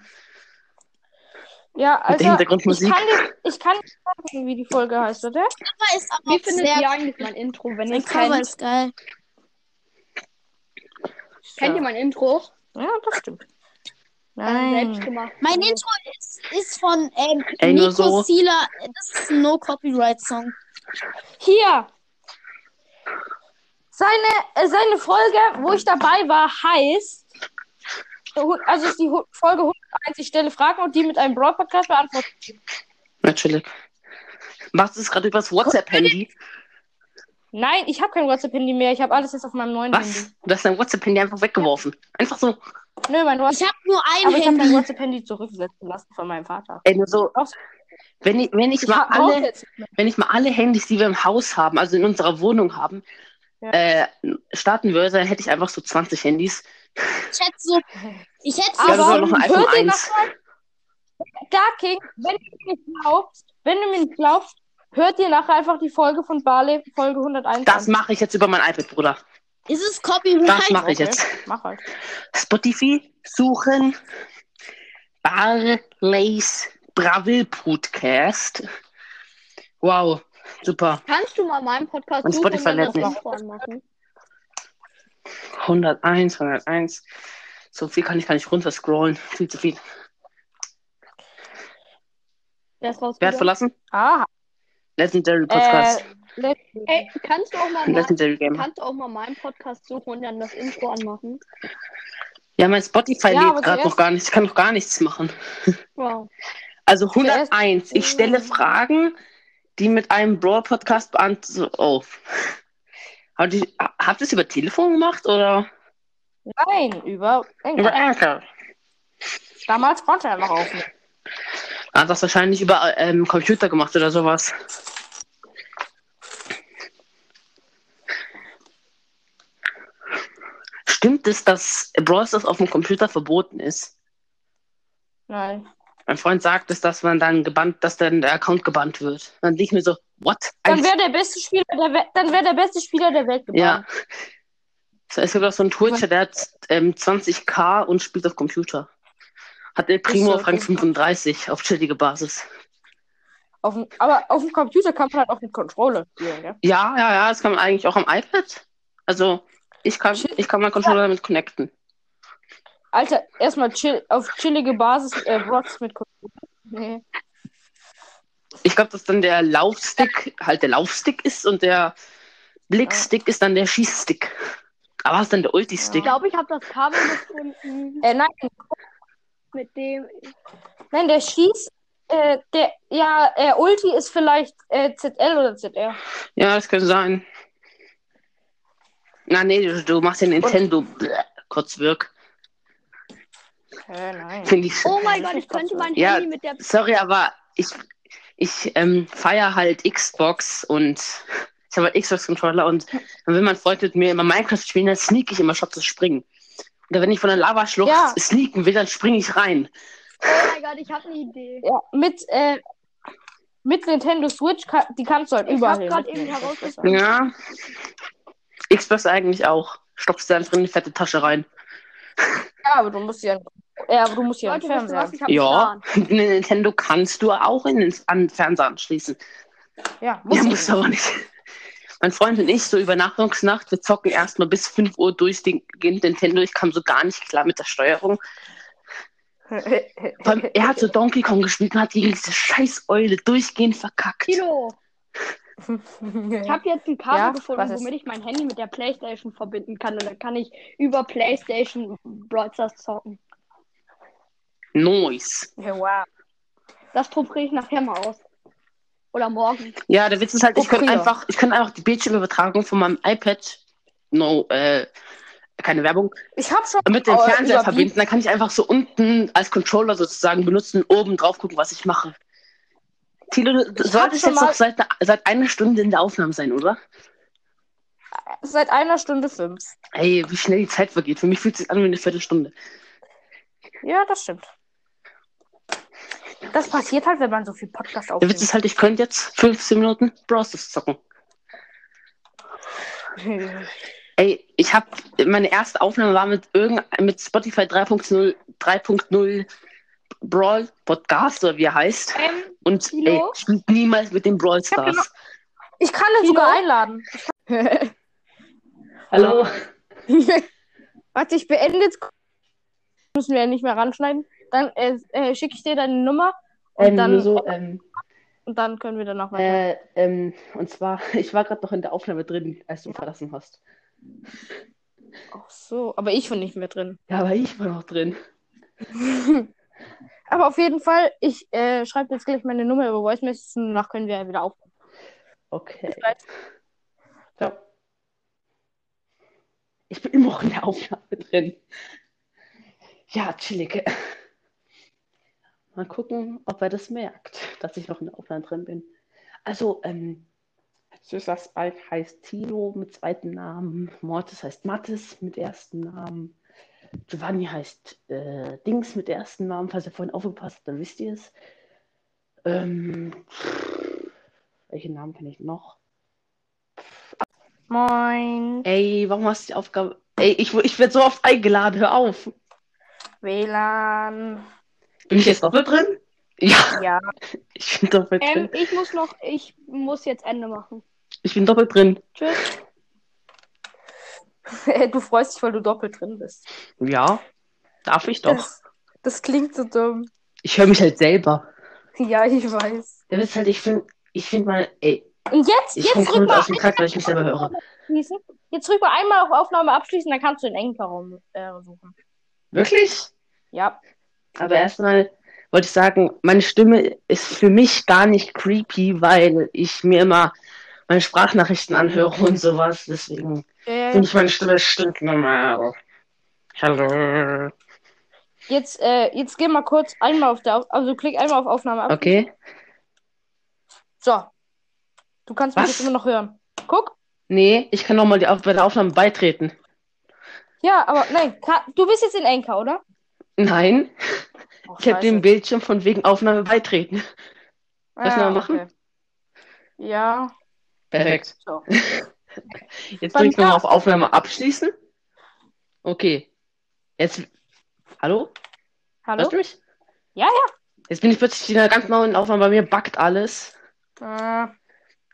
Ja, Mit also. der Hintergrundmusik. Ich kann, dir, ich kann nicht sagen, wie die Folge heißt, oder? Cover ist aber Wie findet sehr ihr eigentlich mein Intro, wenn ihr es Cover kennt? ist geil. Kennt ihr mein Intro? Ja, das stimmt. Nein. Nein. Mein Intro ist, ist von ähm, Ey, Nico so. Sila. Das ist ein No-Copyright-Song. Hier. Seine, äh, seine Folge, wo ich dabei war, heißt. Also ist die Folge 101. Ich stelle Fragen und die mit einem Broad-Podcast beantworten. Natürlich. Machst du es gerade übers WhatsApp-Handy? Nein, ich habe kein WhatsApp-Handy mehr. Ich habe alles jetzt auf meinem neuen Was? Handy. Du hast dein WhatsApp-Handy einfach weggeworfen. Einfach so. Nö, mein Ich WhatsApp. habe nur ein Aber ich habe mein Handy. WhatsApp-Handy zurücksetzen lassen von meinem Vater. Ey, nur so. So. Wenn ich, wenn ich Ich mal alle, wenn ich mal alle Handys, die wir im Haus haben, also in unserer Wohnung haben, Ja. äh, starten würde, dann hätte ich einfach so 20 Handys. Ich hätte so. Ich hätte Aber noch ein iPhone hört ihr 1. nochmal? Dark King, wenn du mir nicht glaubst, wenn du mir nicht glaubst, hört ihr nachher einfach die Folge von Barley, Folge 101. Das mache ich jetzt über mein iPad, Bruder. Ist es Copyright? Das mache ich Okay, jetzt. Mach halt. Spotify suchen Barleys Bravil Podcast. Wow, super. Kannst du mal meinen Podcast Und suchen Spotify und dann lädt das nicht. Anmachen? 101, 101. So viel kann ich gar nicht runterscrollen. Viel zu viel. Wer hat verlassen? Ah, Legendary Podcast. äh, Ey, kannst du auch mal, mein, Legendary Game. kannst du auch mal meinen Podcast suchen und dann das Intro anmachen? Ja, mein Spotify Ja, lädt gerade noch gar nicht. Ich kann noch gar nichts machen. Wow. Also Zuerst- 101. Ich stelle Fragen, die mit einem Brawl-Podcast beantwortet. Oh. Habt ihr, habt ihr es über Telefon gemacht oder nein, über über Englisch. Anchor? Damals konnte er noch aufnehmen. Hat das wahrscheinlich über ähm, Computer gemacht oder sowas. Stimmt es, dass Brawl Stars auf dem Computer verboten ist? Nein. Mein Freund sagt es, dass man dann gebannt, dass dann der Account gebannt wird. Dann denke ich mir so, what? Dann wäre der beste Spieler der Welt, dann wäre der beste Spieler der Welt ja. gebannt. So, Es gibt auch so einen Twitcher, der hat ähm, 20k und spielt auf Computer. Hat El Primo auf Rang okay. 35 auf chillige Basis. Auf aber auf dem Computer kann man halt auch mit Controller spielen, ja? Ja, ja, ja, das kann man eigentlich auch am iPad. Also, ich kann, Chill- ich kann meinen Controller damit connecten. Alter, erstmal chill, auf chillige Basis äh, Brots mit Controller. Nee. Ich glaube, dass dann der Laufstick halt der Laufstick ist und der Blickstick ist dann der Schießstick. Aber was ist dann der Ich Ulti-Stick? glaube, ich habe das Kabel gefunden, Äh, nein, mit dem. nein, der schießt. Äh, der, ja, äh, Ulti ist vielleicht äh, ZL oder ZR. Ja, das könnte sein. Na, nee, du, du machst ja Nintendo. Bläh, kurz wirk. Äh, nein. Ich. Oh mein Gott, ich könnte mein Ja. Handy mit der. Sorry, aber ich, ich ähm, feiere halt Xbox und ich habe halt Xbox-Controller und will mein Freund mit mir immer Minecraft spielen, dann sneak ich immer statt zu springen. Wenn ich von der Lavaschlucht Ja. sneaken will, dann springe ich rein. Oh mein Gott, ich habe eine Idee. Ja, mit, äh, mit Nintendo Switch, kann, die kannst du halt Ich überall grad mitnehmen, eben herausgefunden. Ja. Xbox eigentlich auch. Stopfst du einfach in eine fette Tasche rein. Ja, aber du musst ja Ja, aber du musst ja einen Leute, ihr Fernseher. was? Ich habe einen Ja, Nintendo kannst du auch in den an den Fernseher anschließen. Ja, musst Ja, du musst du aber nicht. Mein Freund und ich, so Übernachtungsnacht, wir zocken erstmal bis 5 Uhr durch den Nintendo. Ich kam so gar nicht klar mit der Steuerung. Er hat so Donkey Kong gespielt und hat gegen diese scheiß Eule durchgehend verkackt. Kilo, ich habe jetzt ein Kabel Ja, gefunden, womit ich mein Handy mit der Playstation verbinden kann. Und dann kann ich über Playstation Brawl Stars zocken. Nice. Ja, wow. Das probiere ich nachher mal aus. Oder morgen. Ja, der Witz ist halt, ich könnte einfach, ich könnte einfach die Bildschirmübertragung von meinem iPad, no, äh, keine Werbung, Ich habe schon mit dem äh, Fernseher verbinden. Dann kann ich einfach so unten als Controller sozusagen benutzen, oben drauf gucken, was ich mache. Tilo, du hab solltest jetzt noch seit, seit einer Stunde in der Aufnahme sein, oder? seit einer Stunde fünf. Ey, wie schnell die Zeit vergeht. Für mich fühlt es sich an wie eine Viertelstunde. Ja, das stimmt. Das passiert halt, wenn man so viel Podcast Der Witz aufnimmt. ist halt, ich könnte jetzt 15 Minuten Browsers zocken. Ey, ich habe meine erste Aufnahme war mit irgend mit Spotify 3.0 3.0 Brawl Podcast oder wie er heißt. Ähm, Und Tilo? ey, spielt niemals mit den Brawl Stars. Ich kann den Tilo? sogar einladen. Hallo. Warte, ich beende jetzt. Müssen wir ja nicht mehr ranschneiden. Dann äh, äh, schicke ich dir deine Nummer und, Ähm, dann, so, ähm, und dann können wir danach weiter. äh, ähm, und zwar, ich war gerade noch in der Aufnahme drin, als du verlassen hast. Ach so, aber ich bin nicht mehr drin. Ja, aber ich war noch drin. Aber auf jeden Fall, ich äh, schreibe jetzt gleich meine Nummer über Voice Messages und danach können wir ja wieder auf. Okay. Ciao. Ich bin immer noch in der Aufnahme drin. Ja, chillig. Mal gucken, ob er das merkt, dass ich noch in der Aufnahme drin bin. Also, ähm, Süßer Spike heißt Tilo mit zweiten Namen. Mortis heißt Mattes mit ersten Namen. Giovanni heißt äh, Dings mit ersten Namen. Falls ihr vorhin aufgepasst habt, dann wisst ihr es. Ähm, welchen Namen kenne ich noch? Moin. Ey, warum hast du die Aufgabe? Ey, ich, ich werde so oft eingeladen, hör auf. WLAN. Bin ich jetzt doppelt drin? Ja, Ja. ich bin doppelt ähm, drin. ich muss noch, ich muss jetzt Ende machen. Ich bin doppelt drin. Tschüss. du freust dich, weil du doppelt drin bist. Ja, darf ich doch. Das, das klingt so dumm. Ich höre mich halt selber. Ja, ich weiß. Der Witz halt, ich finde, ich finde mal, ey, Und jetzt, ich jetzt mal aus dem Takt, weil ich mich selber höre. Jetzt mal einmal auf Aufnahme abschließen, dann kannst du den Enkelraum äh, suchen. Wirklich? Ja. Aber erstmal wollte ich sagen, meine Stimme ist für mich gar nicht creepy, weil ich mir immer meine Sprachnachrichten anhöre und sowas. Deswegen Äh, finde ich meine Stimme stinknormal. Hallo. jetzt, äh, jetzt geh mal kurz einmal auf der, Auf also klick einmal auf Aufnahme ab. Okay. So. Du kannst mich Was? jetzt immer noch hören. Guck. Nee, ich kann nochmal auf, bei der Aufnahme beitreten. Ja, aber nein, du bist jetzt in Enker, oder? Nein, Oh, ich habe den Bildschirm von wegen Aufnahme beitreten. Soll ich's Ah, noch machen? okay. Ja. Perfekt. So. Jetzt Beim drück nochmal auf Aufnahme abschließen. Okay. Jetzt. Hallo? Hallo? Hörst du mich? Ja, ja. Jetzt bin ich plötzlich in einer ganz neuen Aufnahme. Bei mir backt alles. Äh,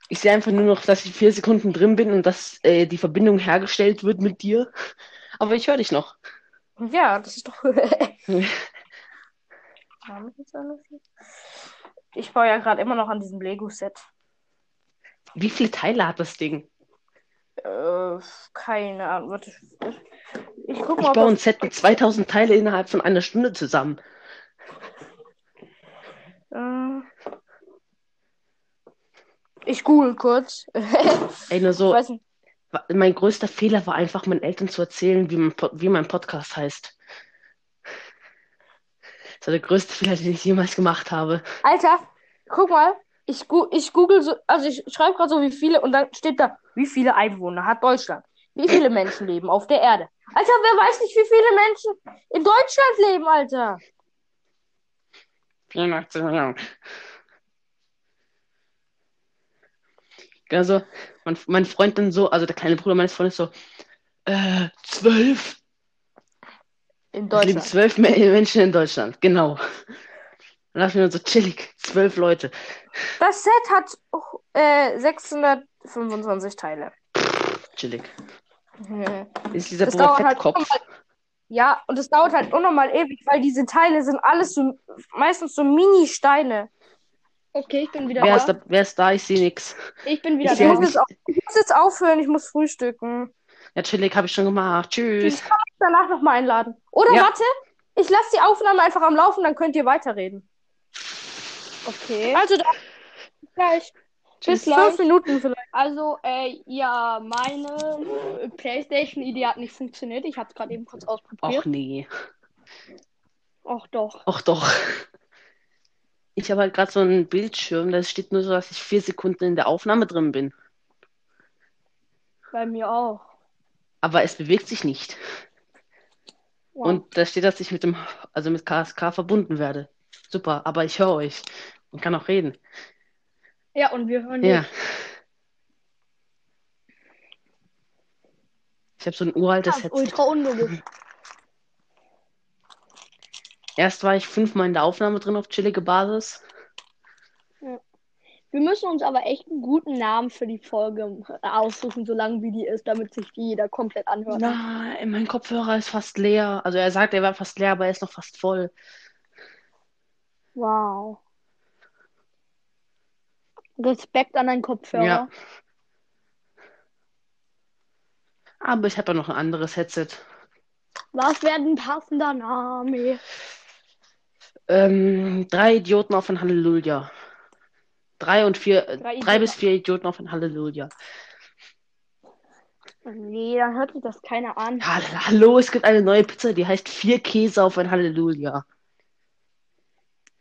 Ich sehe einfach nur noch, dass ich vier Sekunden drin bin und dass äh, die Verbindung hergestellt wird mit dir. Aber ich höre dich noch. ja, das ist doch. Wir jetzt alles? Ich baue ja gerade immer noch an diesem Lego-Set. Wie viele Teile hat das Ding? Äh, keine Ahnung. Warte. Ich guck Ich mal, ob baue ein Set mit 2000 Teile innerhalb von einer Stunde zusammen. äh, Ich google kurz. Ey, nur Ich so, mein größter Fehler war einfach, meinen Eltern zu erzählen, wie mein, wie mein Podcast heißt. Das war der größte Fehler, den ich jemals gemacht habe. Alter, guck mal. Ich, ich google so, also ich schreibe gerade so, wie viele, und dann steht da, wie viele Einwohner hat Deutschland? Wie viele Menschen leben auf der Erde? Alter, wer weiß nicht, wie viele Menschen in Deutschland leben, Alter? 84 Millionen. Also, mein, mein Freund dann so, also der kleine Bruder meines Freundes so, äh, zwölf. In Es leben Deutschland. zwölf Me- Menschen in Deutschland, genau. Dann dachte ich mir so chillig, zwölf Leute. Das Set hat äh, 625 Teile. Chillig. Mhm. Ist dieser Das Boba dauert halt. Ja, und es dauert halt unnormal ewig, weil diese Teile sind alles so meistens so Mini-Steine. Okay, ich bin wieder Wer da. ist, da, wer ist da? Ich sehe nix. Ich bin wieder Ich da. muss, jetzt, auf, ich muss jetzt aufhören, ich muss frühstücken. Ja, chillig, habe ich schon gemacht. Tschüss. Danach nochmal einladen. Oder Ja. warte, ich lasse die Aufnahme einfach am Laufen, dann könnt ihr weiterreden. Okay. Also dann, bis gleich. Bis gleich. fünf Minuten vielleicht. Also, äh, ja, meine PlayStation-Idee hat nicht funktioniert. Ich habe es gerade eben kurz ausprobiert. nee. Ach doch. Och doch. Ich habe halt gerade so einen Bildschirm, da steht nur so, dass ich vier Sekunden in der Aufnahme drin bin. Bei mir auch. Aber es bewegt sich nicht. Und da steht, dass ich mit dem, also mit KSK verbunden werde. Super, aber ich höre euch und kann auch reden. ja, und wir hören Ja. dich. Ich habe so ein uraltes Das ist Headset. ultra unlogisch. Erst war ich fünfmal in der Aufnahme drin auf chillige Basis. Wir müssen uns aber echt einen guten Namen für die Folge aussuchen, so lange wie die ist, damit sich die jeder komplett anhört. Nein, mein Kopfhörer ist fast leer. Also er sagt, er war fast leer, aber er ist noch fast voll. Wow. Respekt an deinen Kopfhörer. Ja. Aber ich habe ja noch ein anderes Headset. Was wäre ein passender Name? Ähm, drei Idioten auf ein Halleluja. Drei und vier, äh, Drei drei, bis vier Idioten auf ein Halleluja. Nee, dann hört sich das keiner an. Ha- Hallo, es gibt eine neue Pizza, die heißt vier Käse auf ein Halleluja.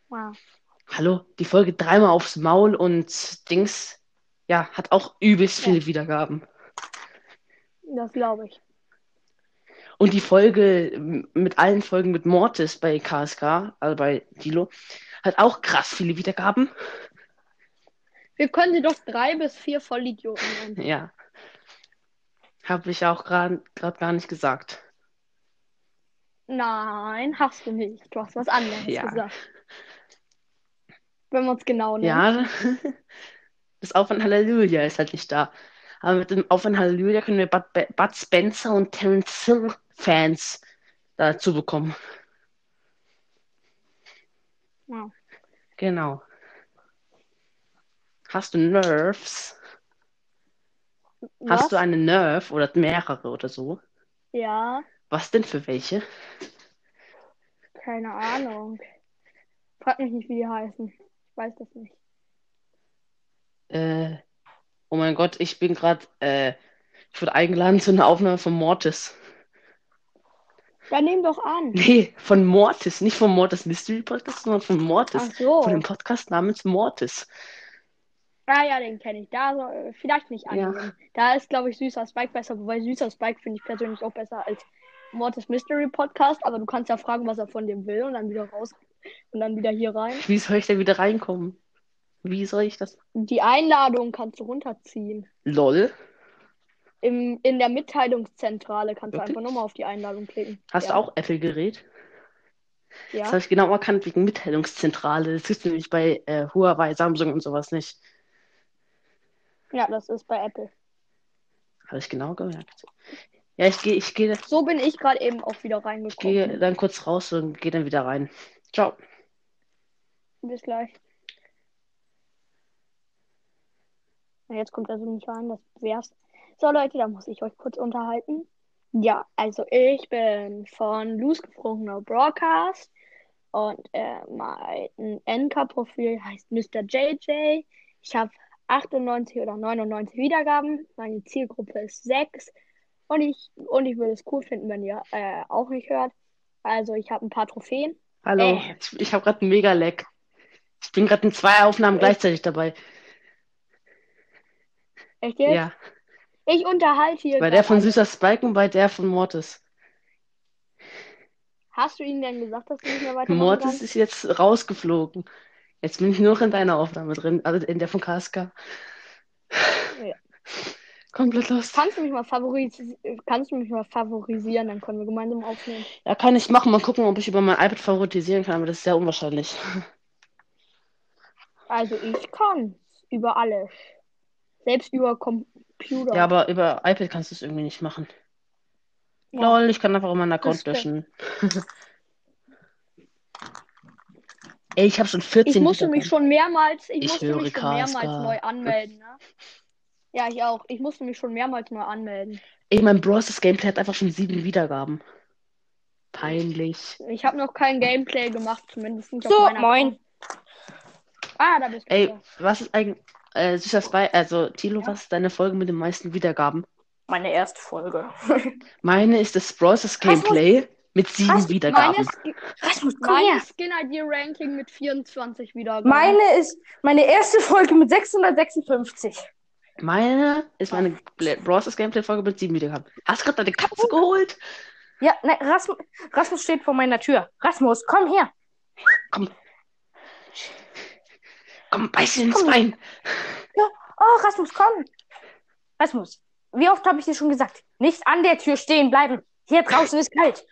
Wow. Hallo, die Folge dreimal aufs Maul und Dings, ja, hat auch übelst viele Wiedergaben. Das glaube ich. Und die Folge mit allen Folgen mit Mortis bei KSK, also bei Dilo, hat auch krass viele Wiedergaben. Wir können sie doch drei bis vier Vollidioten nennen. Ja. Habe ich auch gerade gar nicht gesagt. Nein, hast du nicht. Du hast was anderes Ja. gesagt. Wenn wir uns genau nehmen. Ja, das Auf ein Halleluja ist halt nicht da. Aber mit dem Auf ein Halleluja können wir Bud, Bud Spencer und Terence Hill Fans dazu bekommen. Ja. Genau. Hast du Nerves? Was? Hast du eine Nerf oder mehrere oder so? Ja, Was denn für welche? keine Ahnung. Frag mich nicht, wie die heißen. Ich weiß das nicht. Äh, oh mein Gott, ich bin gerade, äh, ich wurde eingeladen zu einer Aufnahme von Mortis. Dann nehm doch an. Nee, von Mortis, nicht vom Mortis Mystery Podcast, sondern von Mortis. Ach so. Von dem Podcast namens Mortis. Ah ja, den kenne ich. Da so, äh, vielleicht nicht Ja. annehmen. Da ist, glaube ich, Süßer Spike besser, wobei Süßer Spike finde ich persönlich auch besser als Mortis Mystery Podcast, aber du kannst ja fragen, was er von dem will und dann wieder raus und dann wieder hier rein. Wie soll ich da wieder reinkommen? Wie soll ich das? Die Einladung kannst du runterziehen. LOL. Im, in der Mitteilungszentrale kannst du Wirklich? einfach nochmal auf die Einladung klicken. Hast ja. du auch Apple-Gerät? Das Ja. habe ich genau erkannt wegen Mitteilungszentrale. Das ist nämlich bei äh, Huawei, Samsung und sowas nicht. Ja, das ist bei Apple. Habe ich genau gemerkt. Ja, ich gehe ich gehe So bin ich gerade eben auch wieder ich reingekommen. gehe dann kurz raus und gehe dann wieder rein. Ciao. Bis gleich. Jetzt kommt also nicht rein, das wär's. So, Leute, da muss ich euch kurz unterhalten. Ja, also ich bin von Losgefrorener Broadcast und äh, mein Enka-Profil heißt Mr. JJ. Ich habe 98 oder 99 Wiedergaben. Meine Zielgruppe ist 6. Und ich, und ich würde es cool finden, wenn ihr äh, auch nicht hört. Also ich habe ein paar Trophäen. Hallo, Äh. ich, ich habe gerade einen Mega-Lag. Ich bin gerade in zwei Aufnahmen Echt? gleichzeitig dabei. Echt jetzt? Ja, Ich unterhalte hier bei der von. Süßer Spike und bei der von Mortis. Hast du ihnen denn gesagt, dass du nicht mehr weitermachen Mortis ist jetzt rausgeflogen. Jetzt bin ich nur noch in deiner Aufnahme drin, also in der von KSK. Ja. Komplett lost. Kannst du mich mal favoris kannst du mich mal favorisieren, dann können wir gemeinsam aufnehmen. Ja, kann ich machen. Mal gucken, ob ich über mein iPad favorisieren kann, aber das ist sehr unwahrscheinlich. Also ich kann über alles. Selbst über Computer. Ja, aber über iPad kannst du es irgendwie nicht machen. Ja. Lol, ich kann einfach meinen Account löschen. Ey, ich habe schon 14 Ich musste mich schon mehrmals, ich, Ich musste mich schon mehrmals neu anmelden, ne? Ja, ich auch. Ich musste mich schon mehrmals neu anmelden. Ey, mein Bros. Gameplay hat einfach schon sieben Wiedergaben. Peinlich. Ich habe noch kein Gameplay gemacht, zumindest nicht So, auf meiner moin. Ah, da bist du. Ey, wieder. was ist eigentlich. Äh, süßer Spy, also Tilo, was ist deine Folge mit den meisten Wiedergaben? Meine erste Folge. Meine ist das Bros. Gameplay mit sieben Was? Wiedergaben. Meine, Rasmus, komm meine her. Skin-ID-Ranking mit 24 Wiedergaben. Meine ist meine erste Folge mit 656. Meine ist meine Bros. Gameplay-Folge mit sieben Wiedergaben. Hast du gerade deine Katze geholt? Ja, ne, Rasmus, Rasmus steht vor meiner Tür. Rasmus, komm her. Komm. Komm, beiß ihn ins. Bein. Oh, Rasmus, komm. Rasmus, wie oft habe ich dir schon gesagt? Nicht an der Tür stehen bleiben. Hier draußen ist kalt.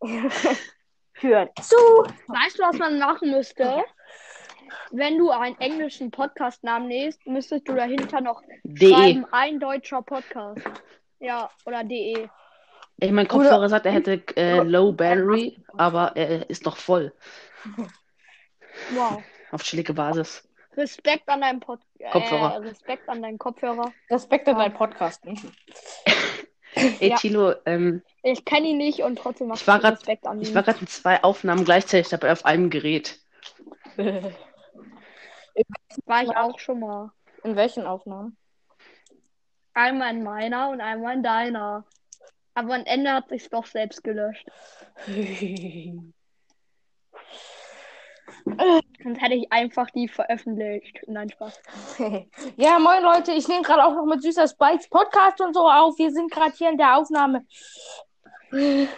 Tür zu. Weißt du, was man machen müsste? Wenn du einen englischen Podcast-Namen nimmst, müsstest du dahinter noch De. schreiben, ein deutscher Podcast. Ja, oder de. Ey, mein Kopfhörer sagt, er hätte äh, Low Battery, aber er ist noch voll. Wow. Auf chillige Basis. Respekt an deinem Pod Kopfhörer. Äh, Respekt an deinen Kopfhörer. Respekt an deinen Podcast. Ey, Ja. Tilo, ähm, Ich kenne ihn nicht und trotzdem mach Ich war grad- Respekt an ihn. ich war gerade in zwei Aufnahmen gleichzeitig dabei auf einem Gerät. War ich auch schon mal. In welchen Aufnahmen? Einmal in meiner und einmal in deiner. Aber am Ende hat sich's doch selbst gelöscht. Sonst hätte ich einfach die veröffentlicht. Nein, Spaß. ja, moin Leute, ich nehme gerade auch noch mit Süßer Spikes Podcast und so auf. Wir sind gerade hier in der Aufnahme.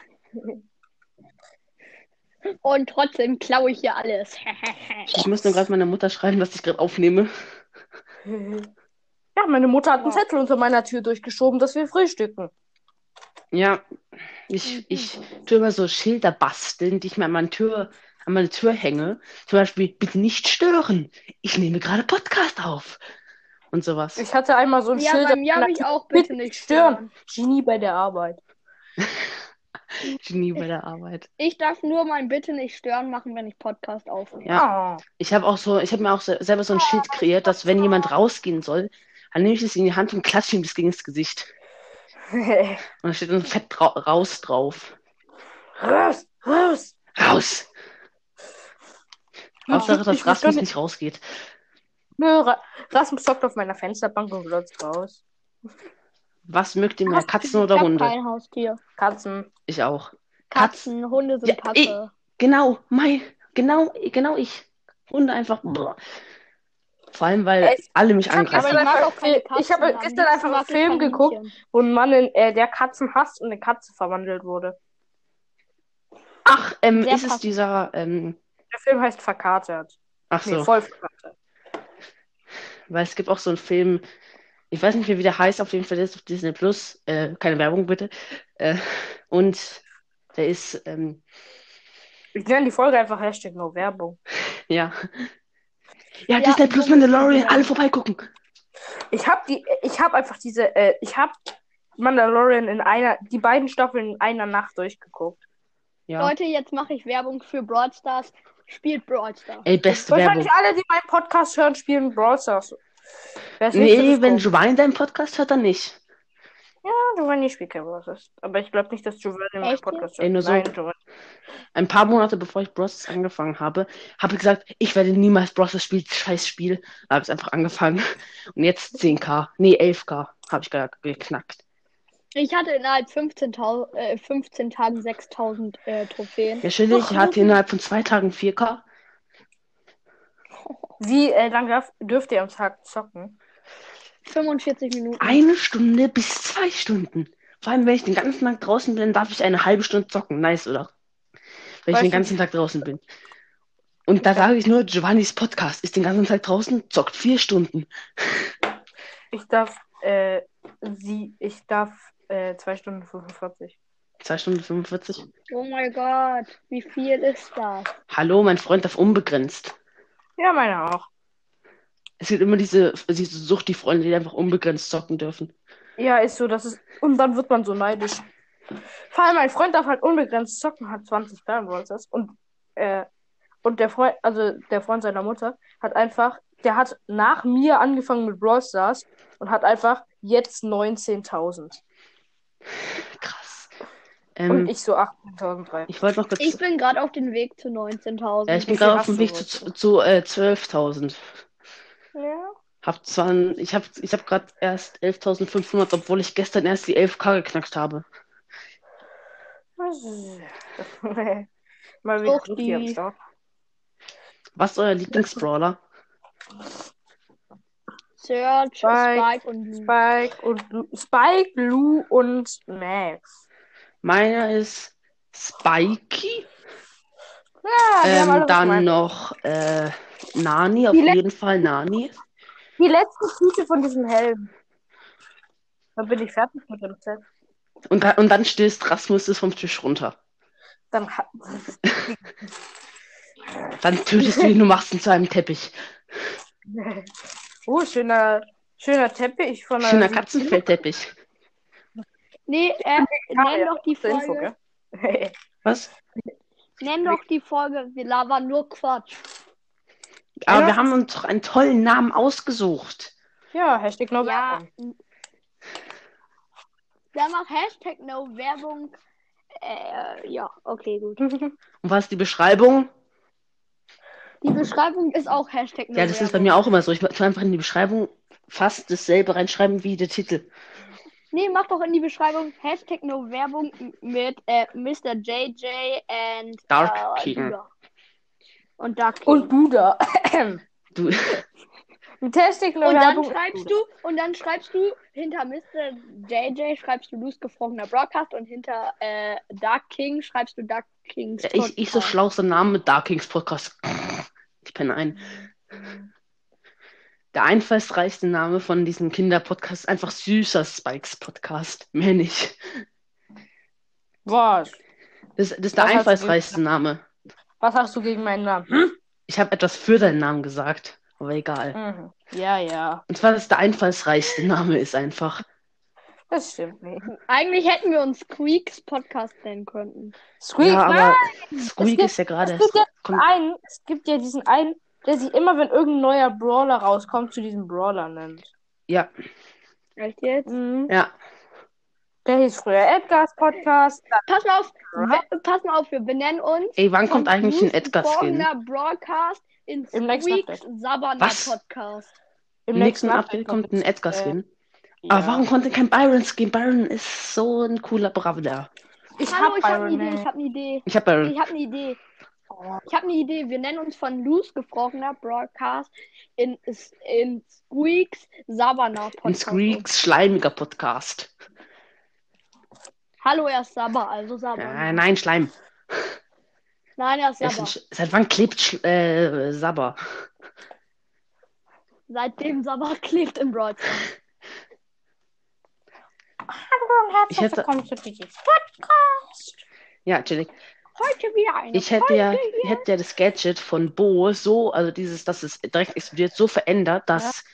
Und trotzdem klaue ich hier alles. Ich muss nur gerade meiner Mutter schreiben, dass ich gerade aufnehme. Ja, meine Mutter hat einen. Zettel unter meiner Tür durchgeschoben, dass wir frühstücken. Ja, ich, ich tue immer so Schilder basteln, die ich mir an meine Tür, an meine Tür hänge. Zum Beispiel, bitte nicht stören. Ich nehme gerade Podcast auf. Und sowas. Ich hatte einmal so ein ja, Schild. bei mir habe ich auch bitte nicht stören. Genie bei der Arbeit. Genie bei der Arbeit. Ich darf nur mein Bitte nicht stören machen, wenn ich Podcast aufnehme. Ja. Oh. Ich habe auch so, ich habe mir auch se- selber so ein Schild kreiert, dass wenn jemand rausgehen soll, dann nehme ich es in die Hand und klatsche ihm das gegen das Gesicht. Und da steht dann fett drau raus drauf. raus, raus. Raus! Hauptsache, ich dass Rasmus nicht rausgeht. Nö, Ra Rasmus zockt auf meiner Fensterbank und glotzt raus. Was mögt ihr mehr, Katzen ich oder Hunde? kein Haustier. Katzen. Ich auch. Katz. Katzen, Hunde sind Ja, Kacke. Genau, mein, genau, genau ich. Hunde einfach. Boah. Vor allem, weil Es- alle mich ich angreifen. ich Katzen. ich habe gestern einfach einen ich Film geguckt. Wo ein Mann, in, äh, der Katzen hasst und eine Katze verwandelt wurde. Ach, ähm, ist es passend. dieser, ähm, Der Film heißt Verkatert. ach Nee, so, voll verkatert. weil es gibt auch so einen Film, ich weiß nicht mehr, wie der heißt, auf jeden Fall ist auf Disney Plus, äh, keine Werbung bitte, äh, und der ist, ähm, Ich nenne die Folge einfach Hashtag No Werbung. ja. Ja, Ja, Disney Plus Mandalorian, man alle vorbeigucken. Ich habe die, ich habe einfach diese, äh, ich habe Mandalorian in einer, die beiden Staffeln in einer Nacht durchgeguckt. Ja. Leute, jetzt mache ich Werbung für Brawl Stars. Spielt Brawl Stars. Ey, beste Werbung. Wahrscheinlich alle, die meinen Podcast hören, spielen Brawl Stars. Es nicht Nee, wenn. Giovanni deinen Podcast hört, dann nicht. Ja, Giovanni spielt kein Brawl Stars. Aber ich glaube nicht, dass Giovanni meinen Echt Podcast Ey, hört. nur so- Nein, Giovanni. Ein paar Monate bevor ich Bros. angefangen habe, habe ich gesagt, ich werde niemals Bros. spielen, scheiß Spiel. Da habe ich einfach angefangen. Und jetzt 10k, nee, 11k habe ich ge geknackt. Ich hatte innerhalb 15, Tau- äh, 15 Tagen 6000 äh, Trophäen. Ja, chillig, ich hatte innerhalb von zwei Tagen 4k. Wie äh, lange darf, dürft ihr am Tag zocken? 45 Minuten. Eine Stunde bis zwei Stunden. Vor allem, wenn ich den ganzen Tag draußen bin, darf ich eine halbe Stunde zocken. Nice, oder? Wenn ich Weißt den ganzen Tag draußen bin. Und da sage ich nur, Giovannis Podcast ist den ganzen Tag draußen, zockt vier Stunden. Ich darf, äh, sie, ich darf äh, 2 Stunden 45. 2 Stunden 45. Oh mein Gott, wie viel ist das? Hallo, mein Freund darf unbegrenzt. Ja, meine auch. Es gibt immer diese, diese Sucht, die Freunde, die einfach unbegrenzt zocken dürfen. Ja, ist so, das ist. Und dann wird man so neidisch. Vor allem mein Freund darf halt unbegrenzt zocken, hat 20 Ballbrothers und äh, und der Freund, also der Freund seiner Mutter, hat einfach, der hat nach mir angefangen mit Brawl Stars und hat einfach jetzt 19.000. Krass. Und Ähm, ich so 18.300. ich wollte noch kurz. Ich bin gerade auf dem Weg zu 19.000. ja, ich bin gerade auf dem Weg zu, zu äh, 12.000. Ja. Hab zwar, ich habe ich hab gerade erst 11.500, obwohl ich gestern erst die 11k geknackt habe. Mal wieder. Was ist euer Lieblingsbrawler? Search, Spike, Spike und Lu. Spike und Lu Spike, Lou und Max. Meiner ist Spikey. Ja, Ähm, dann gemeint. noch äh, Nani, auf Die le- jeden Fall Nani. Die letzte Tüte von diesem Helm. Dann bin ich fertig mit dem Set. Und, da, und dann stößt Rasmus es vom Tisch runter. Dann Dann tötest du ihn und machst ihn zu einem Teppich. Oh, schöner, schöner Teppich von einer Schöner Katzenfeldteppich. Nee, äh, nenn doch die Zur Info, Folge. gell? Was? Nenn doch die Folge. Wir labern nur Quatsch. Aber Ja. wir haben uns doch einen tollen Namen ausgesucht. ja, Hashtag no Ja. Werbung. Dann mach Hashtag No Werbung. Äh, ja, okay, gut. Und was ist die Beschreibung? Die Beschreibung ist auch Hashtag No Ja, das ist bei mir auch immer so. Ich tue einfach in die Beschreibung fast dasselbe reinschreiben wie der Titel. Nee, mach doch in die Beschreibung Hashtag No Werbung mit äh, Mr. JJ and Dark äh, King. Duda. Und Dark King. Und Buda. Du, Hashtag no Und dann schreibst du, und dann schreibst du hinter Mr. JJ schreibst du Loose gefrorener Broadcast und hinter äh, Dark King schreibst du Dark Kings ich, ich so Podcast. schlauster Name mit Dark Kings Podcast. Ich penne ein. Der einfallsreichste Name von diesem Kinderpodcast ist einfach süßer Spikes Podcast. Mehr nicht. Was? Das, das ist der Was hast du einfallsreichste Name. Was hast du gegen meinen Namen? Hm? Ich habe etwas für deinen Namen gesagt, aber egal. Mhm. Ja, ja. Und zwar, dass der einfallsreichste Name ist einfach. Das stimmt nicht. Eigentlich hätten wir uns Squeaks Podcast nennen können. Squeak, ja, nein! aber Squeak gibt- ist ja gerade Es gibt ja einen, es gibt ja diesen einen, der sich immer, wenn irgendein neuer Brawler rauskommt, zu diesem Brawler nennt. ja, Echt jetzt? Mhm. ja. Der hieß früher Edgars Podcast. Pass mal auf, pass mal auf, wir benennen uns. Ey, wann kommt eigentlich ein Edgar-Skin? Broadcast in Im nächsten Squeaks Update. Sabana Was? Podcast. Im nächsten Update kommt ein Edgar-Skin. Ja. Aber warum konnte kein Byron-Skin? Byron ist so ein cooler Bravler. Ich Hallo, hab ich habe eine Idee, ich habe eine Idee. Ich hab Byron. Ich habe eine Idee. Ich habe eine Idee. Wir nennen uns von Loose gefrorener Broadcast in, in Squeaks Sabana Ein Podcast. Squeaks schleimiger Podcast. Hallo, er ist Sabba, also Sabba. Äh, nein, Schleim. Nein, er ist Er Sch Seit wann klebt Sch äh, Sabber? Seitdem Sabba klebt im Broadcast. Hallo und herzlich Ich hätte- willkommen zu diesem Podcast. Ja, chillig. Heute wieder eine Ich hätte ja, Folge ich hätte ja das Gadget von Bo so, also dieses, dass es direkt explodiert, so verändert, dass,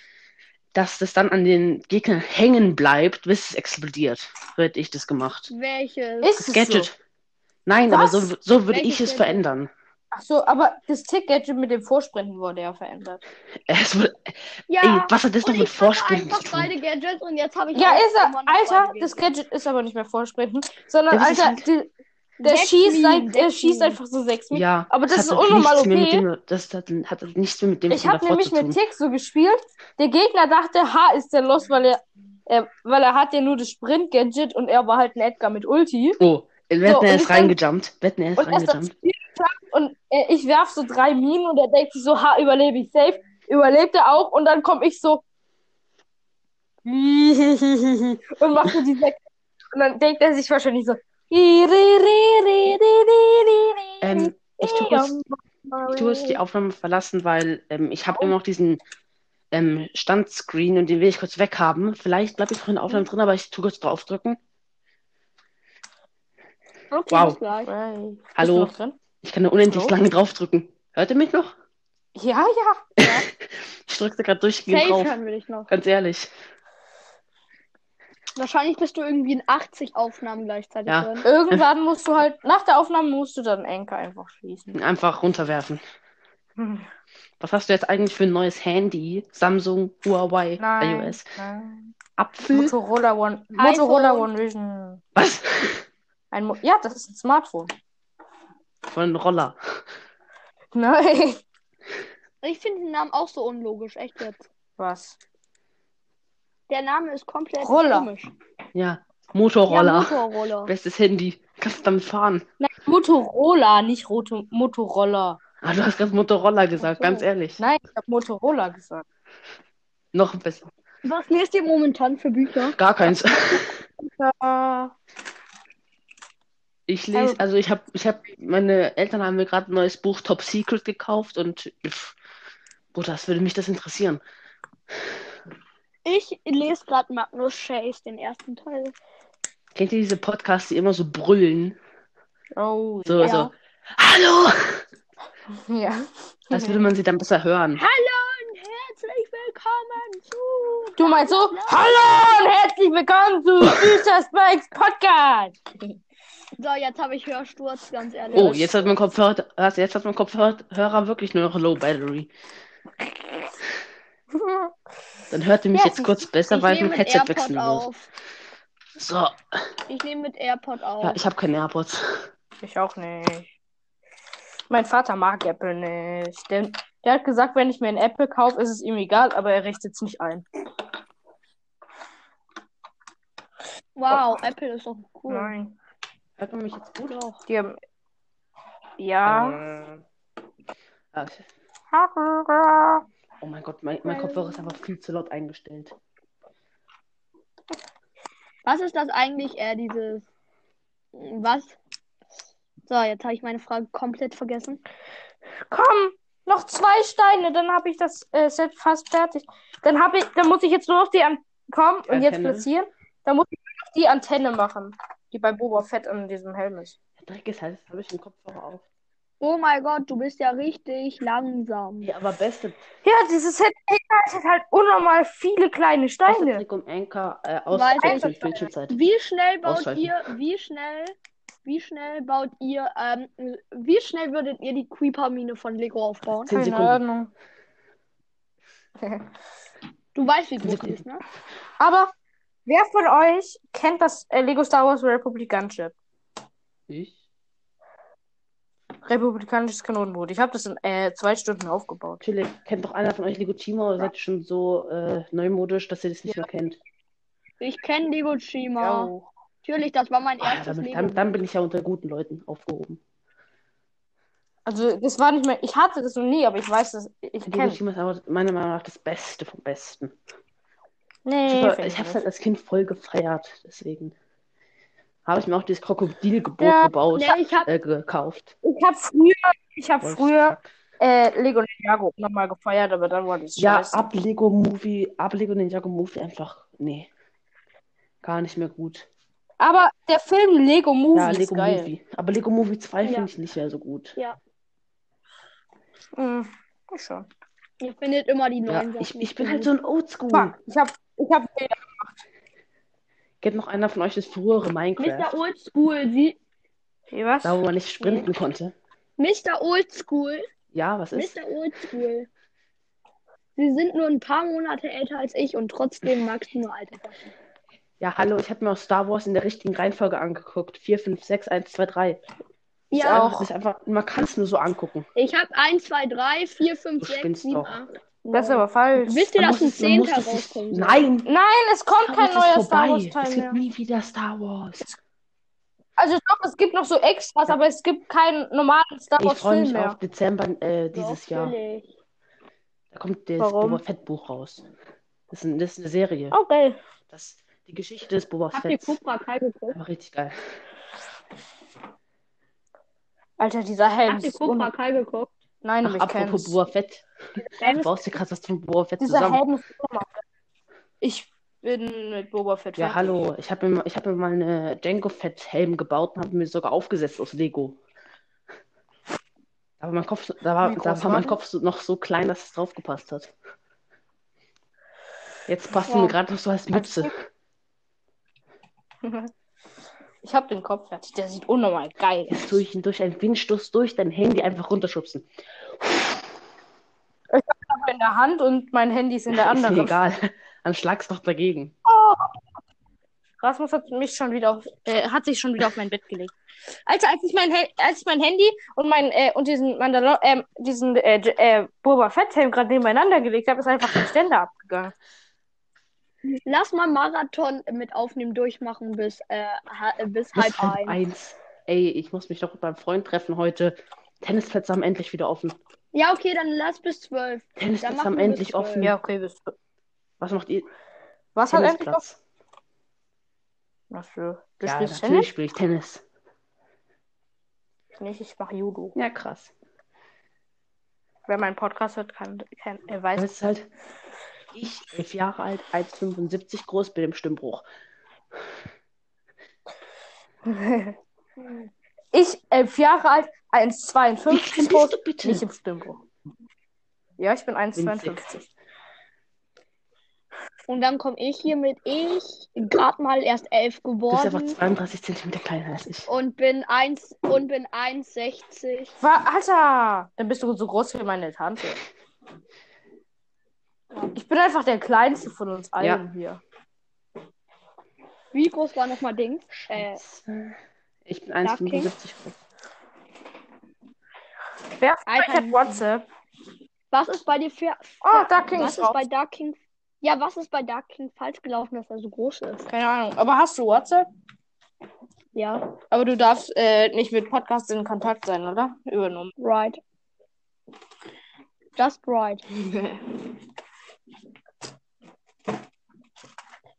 dass das dann an den Gegner hängen bleibt, bis es explodiert. So hätte ich das gemacht. Welches? Ist Das Gadget. so? Nein, Was? aber so, so würde Welches ich es verändern. Ach so, aber das Tick-Gadget mit dem Vorsprinten wurde ja verändert. Es wurde, Ja, ey, was hat das noch mit Vorspringen zu einfach tun? beide Gadgets und jetzt habe ich Ja, ist er. Alter, das. Gadget ist aber nicht mehr Vorsprinten, sondern, Das ist Alter, halt- die, der Sechs schießt, Minen, seit, er sechs schießt Minen. einfach so sechs Minen. Ja, Aber das ist unnormal nichts mehr mit okay. dem, das hat, hat nichts mehr mit dem Ich von habe davor nämlich zu mit tun. Tick so gespielt. Der Gegner dachte, ha, ist der los, weil er, äh, weil er hat ja nur das Sprint-Gadget und er war halt ein Edgar mit Ulti. Oh, Wetten, er ist reingejumpt. Wetten, er ist reingejumpt. Und ich werf so drei Minen und er denkt sich so, ha, überlebe ich safe. Überlebt er auch und dann komme ich so und mach so die sechs. Und dann denkt er sich wahrscheinlich so. Ähm, ich tue kurz, ich tue jetzt die Aufnahme verlassen, weil ähm, ich habe immer noch diesen ähm, Standscreen und den will ich kurz weghaben. Vielleicht bleibe ich noch in der Aufnahme drin, aber ich tue kurz draufdrücken. Okay, Wow. Bist Hallo? Ich kann da unendlich Hallo? lange draufdrücken. Hört ihr mich noch? Ja, ja. Ich drückte gerade durchgehend Safe drauf. hören wir dich noch. Ganz ehrlich. Wahrscheinlich bist du irgendwie in 80 Aufnahmen gleichzeitig Ja. drin. Irgendwann musst du halt, nach der Aufnahme musst du dann Anchor einfach schließen. Einfach runterwerfen. Hm. Was hast du jetzt eigentlich für ein neues Handy? Samsung, Huawei, Nein. iOS. Nein. Apfel? Motorola One, Motorola iPhone. One Vision. Was? Ein Mo ja, das ist ein Smartphone. Von Roller. Nein. Ich finde den Namen auch so unlogisch, echt jetzt. Was? Der Name ist komplett Roller. komisch. Ja. Ja, Motorroller. Motorroller. Bestes Handy. Kannst du damit fahren? Nein, Motorola, nicht Roto Motorola. Ah, du hast ganz Motorola gesagt, so. ganz ehrlich. Nein, ich habe Motorola gesagt. Noch besser. Was lest ihr momentan für Bücher? Gar keins. Ich lese, also ich habe, ich habe, meine Eltern haben mir gerade ein neues Buch Top Secret gekauft und pff, Bruder, das würde mich das interessieren. Ich lese gerade Magnus Chase, den ersten Teil. Kennt ihr diese Podcasts, die immer so brüllen? oh, So, Ja. so. Hallo! ja. Als würde man sie dann besser hören. Hallo und herzlich willkommen zu. Du meinst so, hallo und herzlich willkommen zu Future Spikes Podcast. So, jetzt habe ich Hörsturz, ganz ehrlich. Oh, jetzt hat mein Kopfhörer, jetzt hat mein Kopfhörer wirklich nur noch Low Battery. Dann hört ihr mich Ja, jetzt kurz besser, ich weil ich ein Headset AirPod wechseln muss. So, Ich nehme mit AirPod auf. ja, ich habe keine AirPods. Ich auch nicht. Mein Vater mag Apple nicht. Der, der hat gesagt, wenn ich mir ein Apple kaufe, ist es ihm egal, aber er richtet es nicht ein. wow, Apple ist doch cool. Nein. Hört man mich jetzt gut auch? Die haben. Ja. Äh. Oh mein Gott, mein, mein Kopfhörer ist einfach viel zu laut eingestellt. Was ist das eigentlich, äh, dieses. Was? So, jetzt habe ich meine Frage komplett vergessen. Komm, noch zwei Steine, dann habe ich das äh, Set fast fertig. Dann habe ich, dann muss ich jetzt nur noch die An komm und jetzt Antenne? platzieren. Dann muss ich nur noch die Antenne machen, die bei Boba Fett an diesem Helm ist. Der Dreck ist halt, habe ich den Kopfhörer auf. Oh mein Gott, du bist ja richtig langsam. Ja, aber beste, Ja, dieses Set beinhaltet halt unnormal viele kleine Steine. Trick um Anchor äh, Weiß ausschalten ich. mit Bildschirmzeit. Wie schnell baut Ausschalten. ihr, wie schnell, wie schnell baut ihr, ähm, wie schnell würdet ihr die Creeper-Mine von Lego aufbauen? Keine. Ahnung. Du weißt, wie groß die ist, ne? Aber wer von euch kennt das äh, Lego Star Wars Republic Gunship? Ich? Republikanisches Kanonenboot. Ich habe das in äh, zwei Stunden aufgebaut. Chile, kennt doch einer von euch Legochima oder seid ihr schon so äh, neumodisch, dass ihr das nicht mehr kennt? Ich kenne Lego Chima. Ja. Natürlich, das war mein Ah, erstes damit, Lego. dann, dann bin ich ja unter guten Leuten aufgehoben. Also, das war nicht mehr. Ich hatte das noch nie, aber ich weiß, dass ich kenne. Legochima ist aber meiner Meinung nach das Beste vom Besten. Nee, ich habe es nicht. halt als Kind voll gefeiert, deswegen habe ich mir auch dieses Krokodilgebot Ja, gebaut, Nee, ich hab, äh, gekauft. Ich habe früher, ich habe früher äh, Lego Ninjago nochmal gefeiert, aber dann war das Ja, scheiße. ab Lego Movie, ab Lego Ninjago Movie einfach, nee. Gar nicht mehr gut. Aber der Film Lego Movie Ja, ist Lego geil. Movie. Aber Lego Movie 2 Ja. finde ich nicht mehr so gut. ja, Hm, ich schon. ihr findet immer die Ja, neuen ich, Sachen. ich bin halt so ein Oldschool. Fuck, ich habe ich hab Kennt noch einer von euch das frühere Minecraft? Mr. Oldschool, sie, Wie, was? Da, wo man nicht sprinten konnte. Mr. Oldschool, Ja, was ist? Mr. Oldschool. Sie sind nur ein paar Monate älter als ich und trotzdem magst du nur alte Sachen. Ja, hallo, ich habe mir auch Star Wars in der richtigen Reihenfolge angeguckt. 4, 5, 6, 1, 2, 3. Ja, Das ist einfach, man kann es nur so angucken. ich habe 1, 2, 3, 4, 5, Du 6, spinnst 7, doch. 8. Das ist aber falsch. Wisst ihr, dass ein muss es- man muss 10. es sich- rauskommt? Nein! Nein, es kommt Star kein Wars neuer Star. Wars Teil Es mehr. gibt nie wieder Star Wars. Also doch, es gibt noch so Extras, aber es gibt keinen normalen Star Ich Wars freue Film mich mehr. auf Dezember äh, dieses Jahr. Da kommt das Warum? Boba Fett Buch raus. Das ist, ein, das ist eine Serie. Okay. Das, die Geschichte des Boba Habt ihr Fett. Cobra Kai geguckt? Aber richtig geil. Alter, dieser Helm Habt ihr Cobra Kai geguckt? Nein, Ach, apropos. Boa Fett. Du baust dir gerade was von Boa Fett zusammen. Ich bin mit Boba Fett Ja, fertig. hallo. Ich habe mir, ich hab mir mal eine Jango Fett Helm gebaut und habe mir sogar aufgesetzt aus Lego. Aber mein Kopf, da war, da war mein? Kopf noch so klein, dass es drauf gepasst hat. Jetzt passt Ja. mir gerade noch so als Mütze. Ich hab den Kopf fertig. Der sieht unnormal geil Jetzt aus. tue ich ihn durch einen Windstoß durch dein Handy einfach runterschubsen. habe in der Hand und mein Handy ist in der Ist mir anderen. egal. Dann schlag's doch dagegen. Rasmus hat mich schon wieder auf, äh, hat sich schon wieder auf mein Bett gelegt. Alter, als ich mein, als ich mein Handy und mein äh, und diesen Mandalor ähm, diesen äh, äh, Boba Fett Helm gerade nebeneinander gelegt habe, ist einfach der Ständer abgegangen. Lass mal Marathon mit Aufnehmen durchmachen bis, äh, äh, bis Bis halb halb eins. eins. Ey, ich muss mich doch mit meinem Freund treffen heute. Tennisplätze haben endlich wieder offen. Ja, okay, dann lass bis zwölf. Tennisplätze haben endlich zwölf. offen. Ja, okay, bist du. Was macht ihr? Was hat endlich? Tennisplatz. Was für? Du Ja, spielst natürlich Tennis? spiele ich Tennis. Nicht, ich mache Judo. Ja, krass. Wer meinen Podcast hört, kann, kann er weiß. Das ist halt ich, elf Jahre alt, 1,75 groß, bin im Stimmbruch. ich, elf Jahre alt, 1,52 Wie klein groß, du bitte? nicht im Stimmbruch. Ja, ich bin 1,52. Und dann komme ich hier mit ich, gerade mal erst elf Du bist einfach geworden 32 Zentimeter kleiner als ich. und bin eins und bin 1,60. Wa- Alter, dann bist du so groß wie meine Tante. Ich bin einfach der kleinste von uns allen hier. Wie groß war nochmal Dings? Äh, Ich bin Dark King? 1,75 groß. Wer hat WhatsApp? was ist bei dir für. Oh, Dark King was ist ist bei Dark King. Ja, was ist bei Dark King falsch gelaufen, dass er so groß ist? Keine Ahnung. Aber hast du WhatsApp? Ja, Aber du darfst äh, nicht mit Podcasts in Kontakt sein, oder? Übernommen. right. Just right.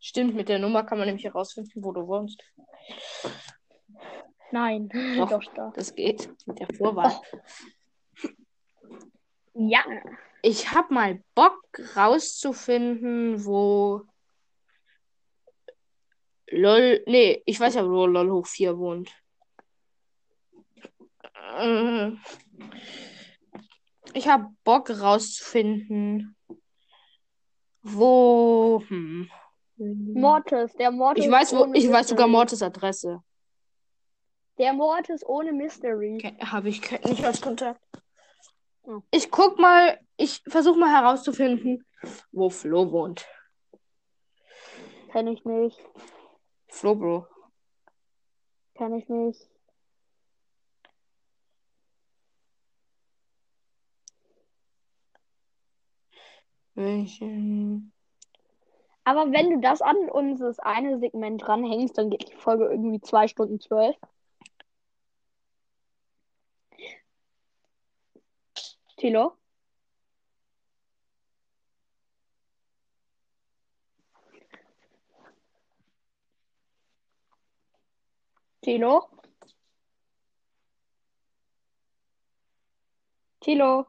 Stimmt, mit der Nummer kann man nämlich herausfinden, wo du wohnst. Nein, Doch. doch da. Das geht mit der Vorwahl. Ja. Ich hab mal Bock rauszufinden, wo LOL. Nee, ich weiß ja, wo LOL hoch 4 wohnt. Ähm, Ich hab Bock rauszufinden, wo. Hm. Mortis, der Mortis. Ich weiß, wo, ohne ich weiß sogar Mystery. Mortis Adresse. Der Mortis ohne Mystery. Habe ich nicht als Kontakt. Oh. Ich guck mal, ich versuche mal herauszufinden, wo Flo wohnt. Kenn ich nicht. Flo, Bro. Kenn ich nicht. Welchen? Aber wenn du das an unseres eine Segment dranhängst, dann geht die Folge irgendwie zwei Stunden zwölf. Tilo? Tilo? Tilo?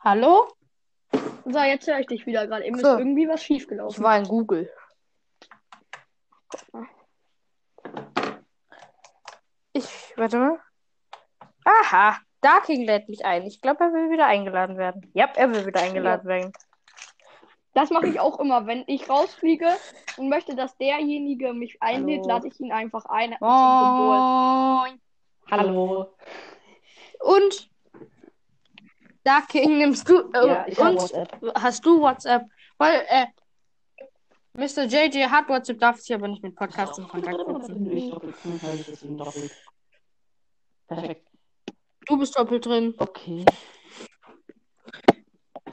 Hallo? So, jetzt höre ich dich wieder gerade. Eben So. ist irgendwie was Ich schiefgelaufen. war in Google. Ich, warte mal. Aha, Darking lädt mich ein. Ich glaube, er will wieder eingeladen werden. Ja, er will wieder eingeladen werden. Das mache ich auch immer. Wenn ich rausfliege und möchte, dass derjenige mich einlädt, Hallo. lade ich ihn einfach ein. Moin. Hallo. Und Darking nimmst du äh, Ja, ich WhatsApp. hast du WhatsApp? Weil äh, Mr. JJ hat WhatsApp, darf sich aber nicht mit Podcasts in Kontakt setzen. Ich doppelt drin, weil ich deswegen doppelt. Perfekt. Du bist doppelt drin. Okay.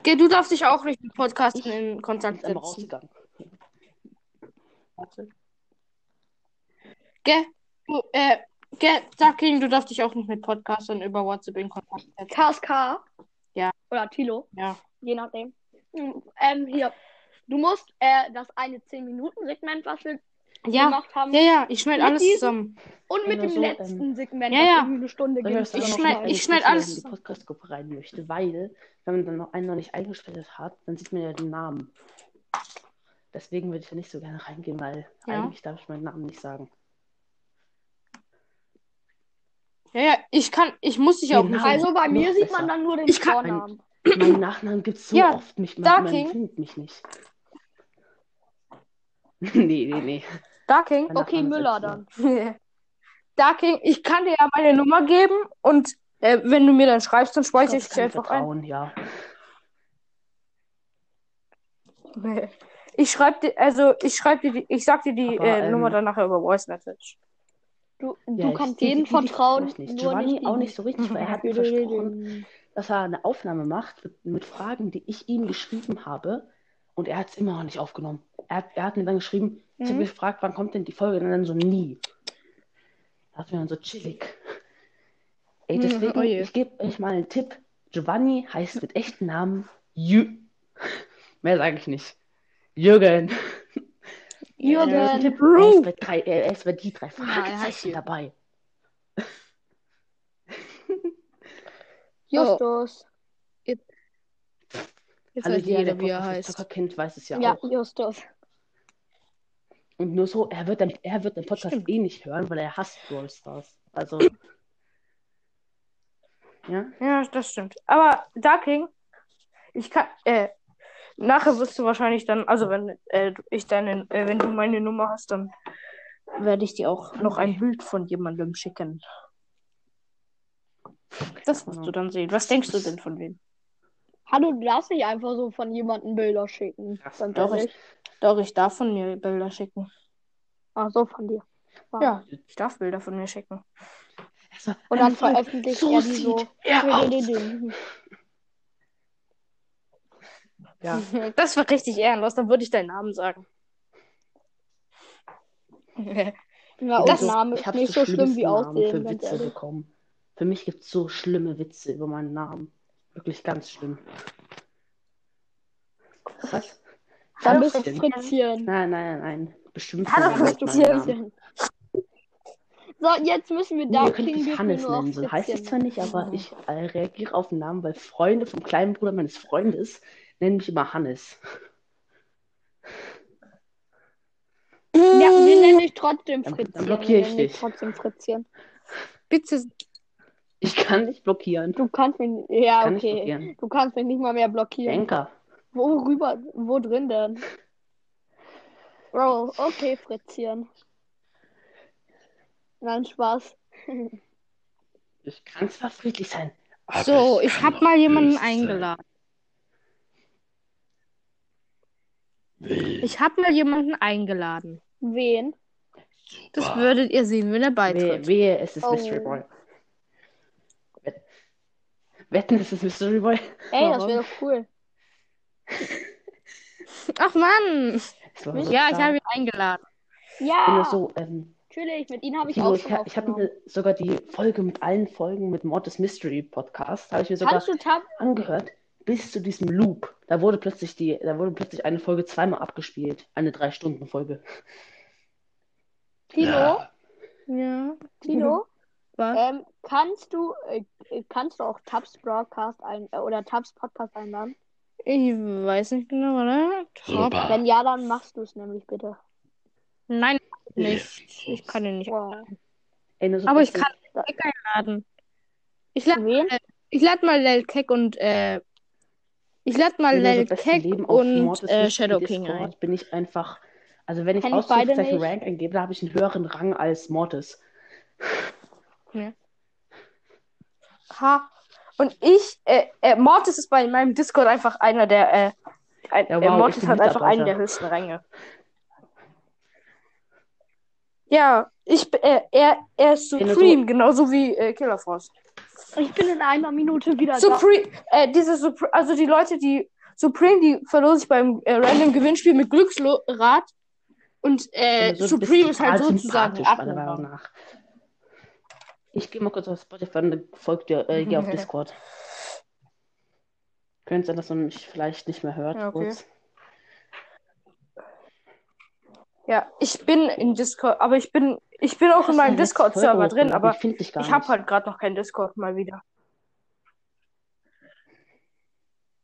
Geh, du darfst dich auch nicht mit Podcasts in Kontakt setzen. rausgegangen. Geh, du, äh, geh, Darking, du darfst dich auch nicht mit Podcastern über WhatsApp in Kontakt setzen. KSK. Ja. Oder Tilo. Ja. Je nachdem. Hm, Ähm, hier. Du musst äh, das eine 10-Minuten-Segment, was wir Ja, gemacht haben. ja, ja, ich schneide alles diesem- zusammen. Und mit dem so, letzten ähm, Segment, ja, ja. eine Stunde ich, euch Ich schneid- alles in die zusammen. Podcast-Gruppe rein möchte, weil, wenn man dann noch einen noch nicht eingestellt hat, dann sieht man ja den Namen. Deswegen würde ich da nicht so gerne reingehen, weil Ja. eigentlich darf ich meinen Namen nicht sagen. Ja, ja, ich kann, ich muss dich auch nicht. Also bei mir sieht man besser. dann nur den Ich kann- Vornamen. Meinen Nachnamen gibt es so Ja, oft nicht, man, Darking. man findet mich nicht. nee, nee, nee. Darking, Mein Okay, Müller dann. Darking, ich kann dir ja meine Nummer geben und äh, wenn du mir dann schreibst, dann speichere ich Ich dich kann einfach ein. vertrauen, ja. Ich schreibe dir, also ich schreibe dir, die, ich sag dir die Aber, äh, ähm, Nummer dann nachher über Voice Message. Du, ja du kannst die vertrauen, nicht. nur Giovanni nicht auch nicht so richtig, weil er hat mir versprochen, dass er eine Aufnahme macht mit, mit Fragen, die ich ihm geschrieben habe. Und er hat es immer noch nicht aufgenommen. Er, hat- er hat mir dann geschrieben, ich habe Mhm. gefragt, wann kommt denn die Folge? Und dann so nie. Da hat mir dann so chillig. Ey, Mhm, deswegen, oh ich gebe euch mal einen Tipp. Giovanni heißt mit echten Namen Jü. Mehr sage ich nicht. Jürgen. Jürgen. Das ist ein Tipp. Er ist bei, drei, er ist bei die drei er heißt Fragezeichen Jürgen. dabei. Justus. Jetzt Alle, weiß die ja der jeder, wie er heißt. Kennt, weiß es ja, Ja, auch. Justus. Und nur so, er wird, den, er wird den Podcast Stimmt. eh nicht hören, weil er hasst Brawl Stars. Also. Ja? Ja, das stimmt. Aber Darking, ich kann, äh, nachher wirst du wahrscheinlich dann, also wenn äh, ich deine, äh, wenn du meine Nummer hast, dann werde ich dir auch noch ein Bild von jemandem schicken. Das wirst du dann sehen. Was denkst du denn von wem? Hallo, du darfst nicht einfach so von jemandem Bilder schicken. Ganz Doch, ehrlich. Doch, ich darf von mir Bilder schicken. Ach so, von dir. Ah. Ja, ich darf Bilder von mir schicken. Und dann veröffentlicht so er die so. er. Ja. Das war richtig ehrenlos, dann würde ich deinen Namen sagen. Ja, Das- und Name ich ist habe nicht so so schlimm wie Namen Aussehen, für Witze bekommen. Für mich gibt es so schlimme Witze über meinen Namen. Wirklich ganz schlimm. Was? Dann bist du Fritzchen. Nein, nein, nein, nein. Bestimmt. Fritzchen. So, jetzt müssen wir Nee, da könnt kriegen mich wir Hannes nur nennen. So heißt es zwar nicht, aber ich äh, reagiere auf den Namen, weil Freunde vom kleinen Bruder meines Freundes nennen mich immer Hannes. Ja, wir nennen dich trotzdem Dann- Fritzchen. dann blockiere ich dich dich. trotzdem Fritzchen. Bitte. Ich kann nicht blockieren. Du kannst mich. Ja, kann nicht okay. blockieren. Du kannst mich nicht mal mehr blockieren. Denker. Worüber? Wo drin denn? Bro, okay, Fritzchen. Nein, Spaß. Ich kann zwar friedlich sein. aber So, ich habe mal jemanden eingeladen. Ich habe mal jemanden eingeladen. Wen? Das würdet ihr sehen, wenn er Wehe, beitritt. wehe, es ist Oh. Mystery Boy. Wett- Wetten, es ist Mystery Boy. Ey, das Warum? wäre doch cool. Ach Mann! So Ja, ich habe ihn eingeladen. Ja, so, ähm, natürlich. Mit ihnen habe ich Tilo, auch ich, schon ha- ich habe mir sogar die Folge mit allen Folgen mit Mortis Mystery Podcast, habe ich mir sogar Kannst du Tab? angehört, bis zu diesem Loop. Da wurde plötzlich die, da wurde plötzlich eine Folge zweimal abgespielt. Eine Drei-Stunden-Folge. Tilo? Ja. Tilo? Was? Ähm, kannst du, äh, kannst du auch Tabs Broadcast ein, äh, oder Tabs Podcast einladen? Ich weiß nicht genau, oder? Top. Wenn ja, dann machst du es nämlich bitte. Nein, nicht. Ich kann ihn nicht. Wow. Ey, so Aber ich kann Keck einladen. Ich lade ich mal Lel Keck und äh, ich lade mal bin nur so Lel besten Keck Leben auf und äh, Shadow King Discord ein. bin ich einfach, also wenn ich Kenn Ausrufezeichen. Rank eingebe, da habe ich einen höheren Rang als Mortis. Ha. Und ich, äh, äh, Mortis ist bei meinem Discord einfach einer der, äh, ein, Ja, äh, wow, ich Mortis hat einfach einen der höchsten Ränge. Ja, ich, äh, er, er ist Supreme, genauso wie äh, Killer Frost. Ich bin in einer Minute wieder da. Supreme, äh, diese Supre also die Leute, die Supreme, die verlosen sich beim äh, Random Gewinnspiel mit Glücksrad. Und äh, Also, Supreme ist halt sozusagen nach. Ich gehe mal kurz auf Spotify und folge dir, äh, geh auf Discord. Könnte sein, dass man mich vielleicht nicht mehr hört. Ja, okay. Kurz. Ja, ich bin in Discord, aber ich bin, ich bin auch in meinem Discord-Server Folge drin, aber Ich ich habe halt gerade noch keinen Discord mal wieder.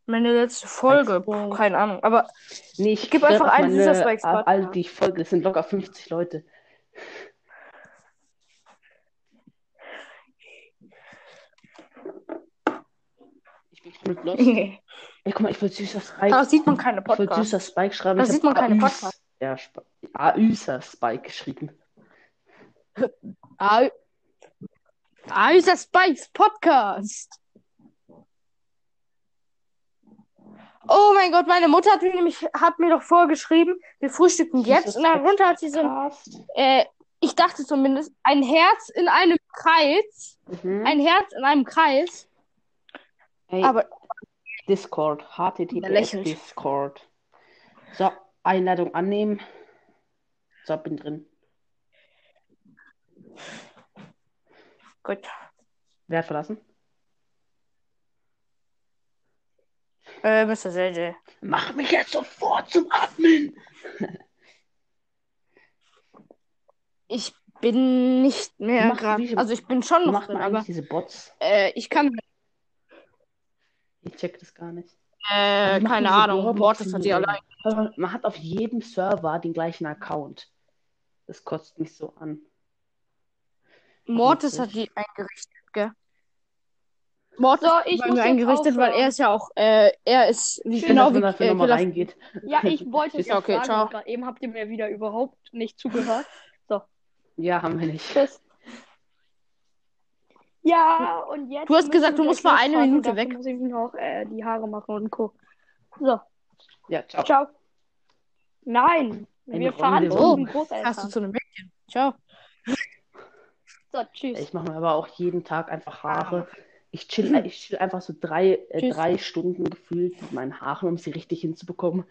Meine letzte Folge, pf, keine Ahnung, aber Nee, ich gib geh einfach auf ein, dieser meine, Spikes all Podcast. die Folgen, das sind locker 50 Leute. Ich bin komplett lost. Ey, guck mal, ich wollte süßer Spike. da sieht man keine Ich wollte süßer Spike schreiben. Da sieht man keine AÜs Podcasts. Ja, Sp- AÜser Spike geschrieben. Ist das Spikes Podcast. Oh mein Gott, meine Mutter hat mir nämlich, hat mir doch vorgeschrieben, wir frühstücken jetzt. Und darunter hat sie so ein, äh, ich dachte zumindest, ein Herz in einem Kreis. Mhm. Ein Herz in einem Kreis. Ey, Aber Discord. Lächerlich. Discord. So, Einladung annehmen. So, bin drin. Gut. Wer hat verlassen? Äh, Mr. JJ. Mach mich jetzt sofort zum Admin. Ich bin nicht mehr gerade. Also ich bin schon noch drin, aber diese Bots? äh, ich kann, Ich check das gar nicht. äh, keine Ahnung. Brawlboxen Mortis hat die allein. Man hat auf jedem Server den gleichen Account. Das kostet nicht so an. Mortis hat die eingerichtet, gell? Mortis So, hat ich muss eingerichtet, weil er ist ja auch, äh, er ist wie, Schön, genau dass wie man dafür äh, nochmal reingeht. Ja, ich wollte es okay, sagen, ciao. eben habt ihr mir wieder überhaupt nicht zugehört. Ja, haben wir nicht. Tschüss. Ja, und jetzt. Du hast gesagt, du musst mal eine. Minute weg. muss ich noch äh, die Haare machen und Co. So, Ja, ciao. ciao. Nein, Eine wir fahren Runde zu Oh, den Hast du Großeltern. zu einem Mädchen? Ciao. So, tschüss. Ich mache mir aber auch jeden Tag einfach Haare. Ich chill, ich chill einfach so drei, äh, drei Stunden gefühlt mit meinen Haaren, um sie richtig hinzubekommen.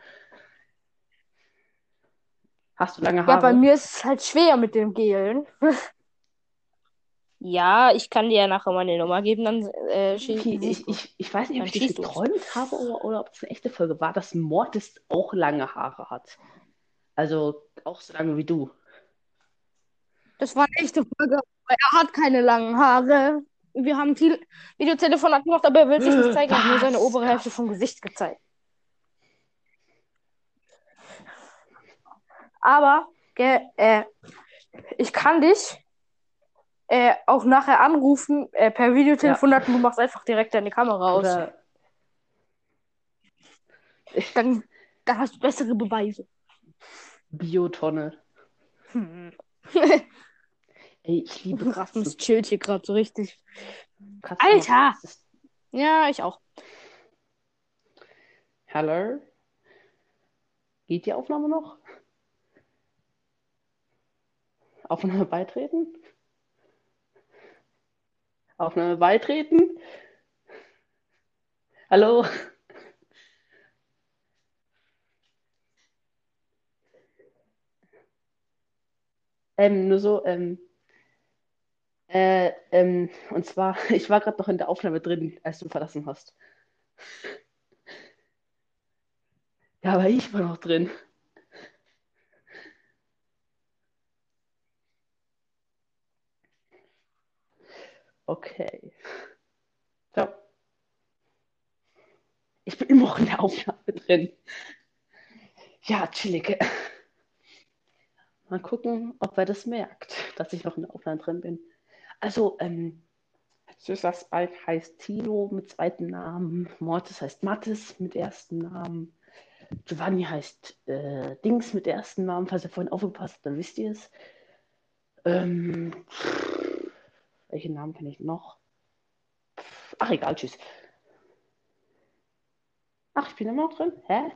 Hast du lange Ja, bei Haare? mir ist es halt schwer mit dem Gelen. ja, ich kann dir ja nachher meine Nummer geben, dann äh, Okay, ich, ich, ich weiß nicht, ob ich das geträumt habe oder, oder ob es eine echte Folge war, dass Mortis auch lange Haare hat. Also auch so lange wie du. Das war eine echte Folge, er hat keine langen Haare. Wir haben viel Videotelefonat gemacht, aber er will sich nicht zeigen. Er hat nur seine obere Hälfte vom Gesicht gezeigt. Aber, äh, ich kann dich äh, auch nachher anrufen äh, per Videotelefonat und du machst einfach direkt deine Kamera aus. Oder Dann, dann hast du bessere Beweise. Biotonne. Hm. Ey, ich liebe Katzen. chillt hier gerade so richtig. Katzen Alter! Das ist- Ja, ich auch. Hallo? Geht die Aufnahme noch? Aufnahme beitreten? Aufnahme beitreten? Hallo? Ähm, nur so, ähm, äh, ähm, und zwar, ich war gerade noch in der Aufnahme drin, als du verlassen hast. Ja, aber ich war noch drin. Okay. So. Ich bin immer noch in der Aufnahme drin. Ja, chillig. Mal gucken, ob wer das merkt, dass ich noch in der Aufnahme drin bin. Also, ähm, Süßer Spike heißt Tilo mit zweiten Namen. Mortis heißt Mattes mit ersten Namen. Giovanni heißt äh, Dings mit ersten Namen. Falls ihr vorhin aufgepasst habt, dann wisst ihr es. Ähm, welchen Namen kenne ich noch? Ach, egal, tschüss. Ach, ich bin immer noch drin? Hä?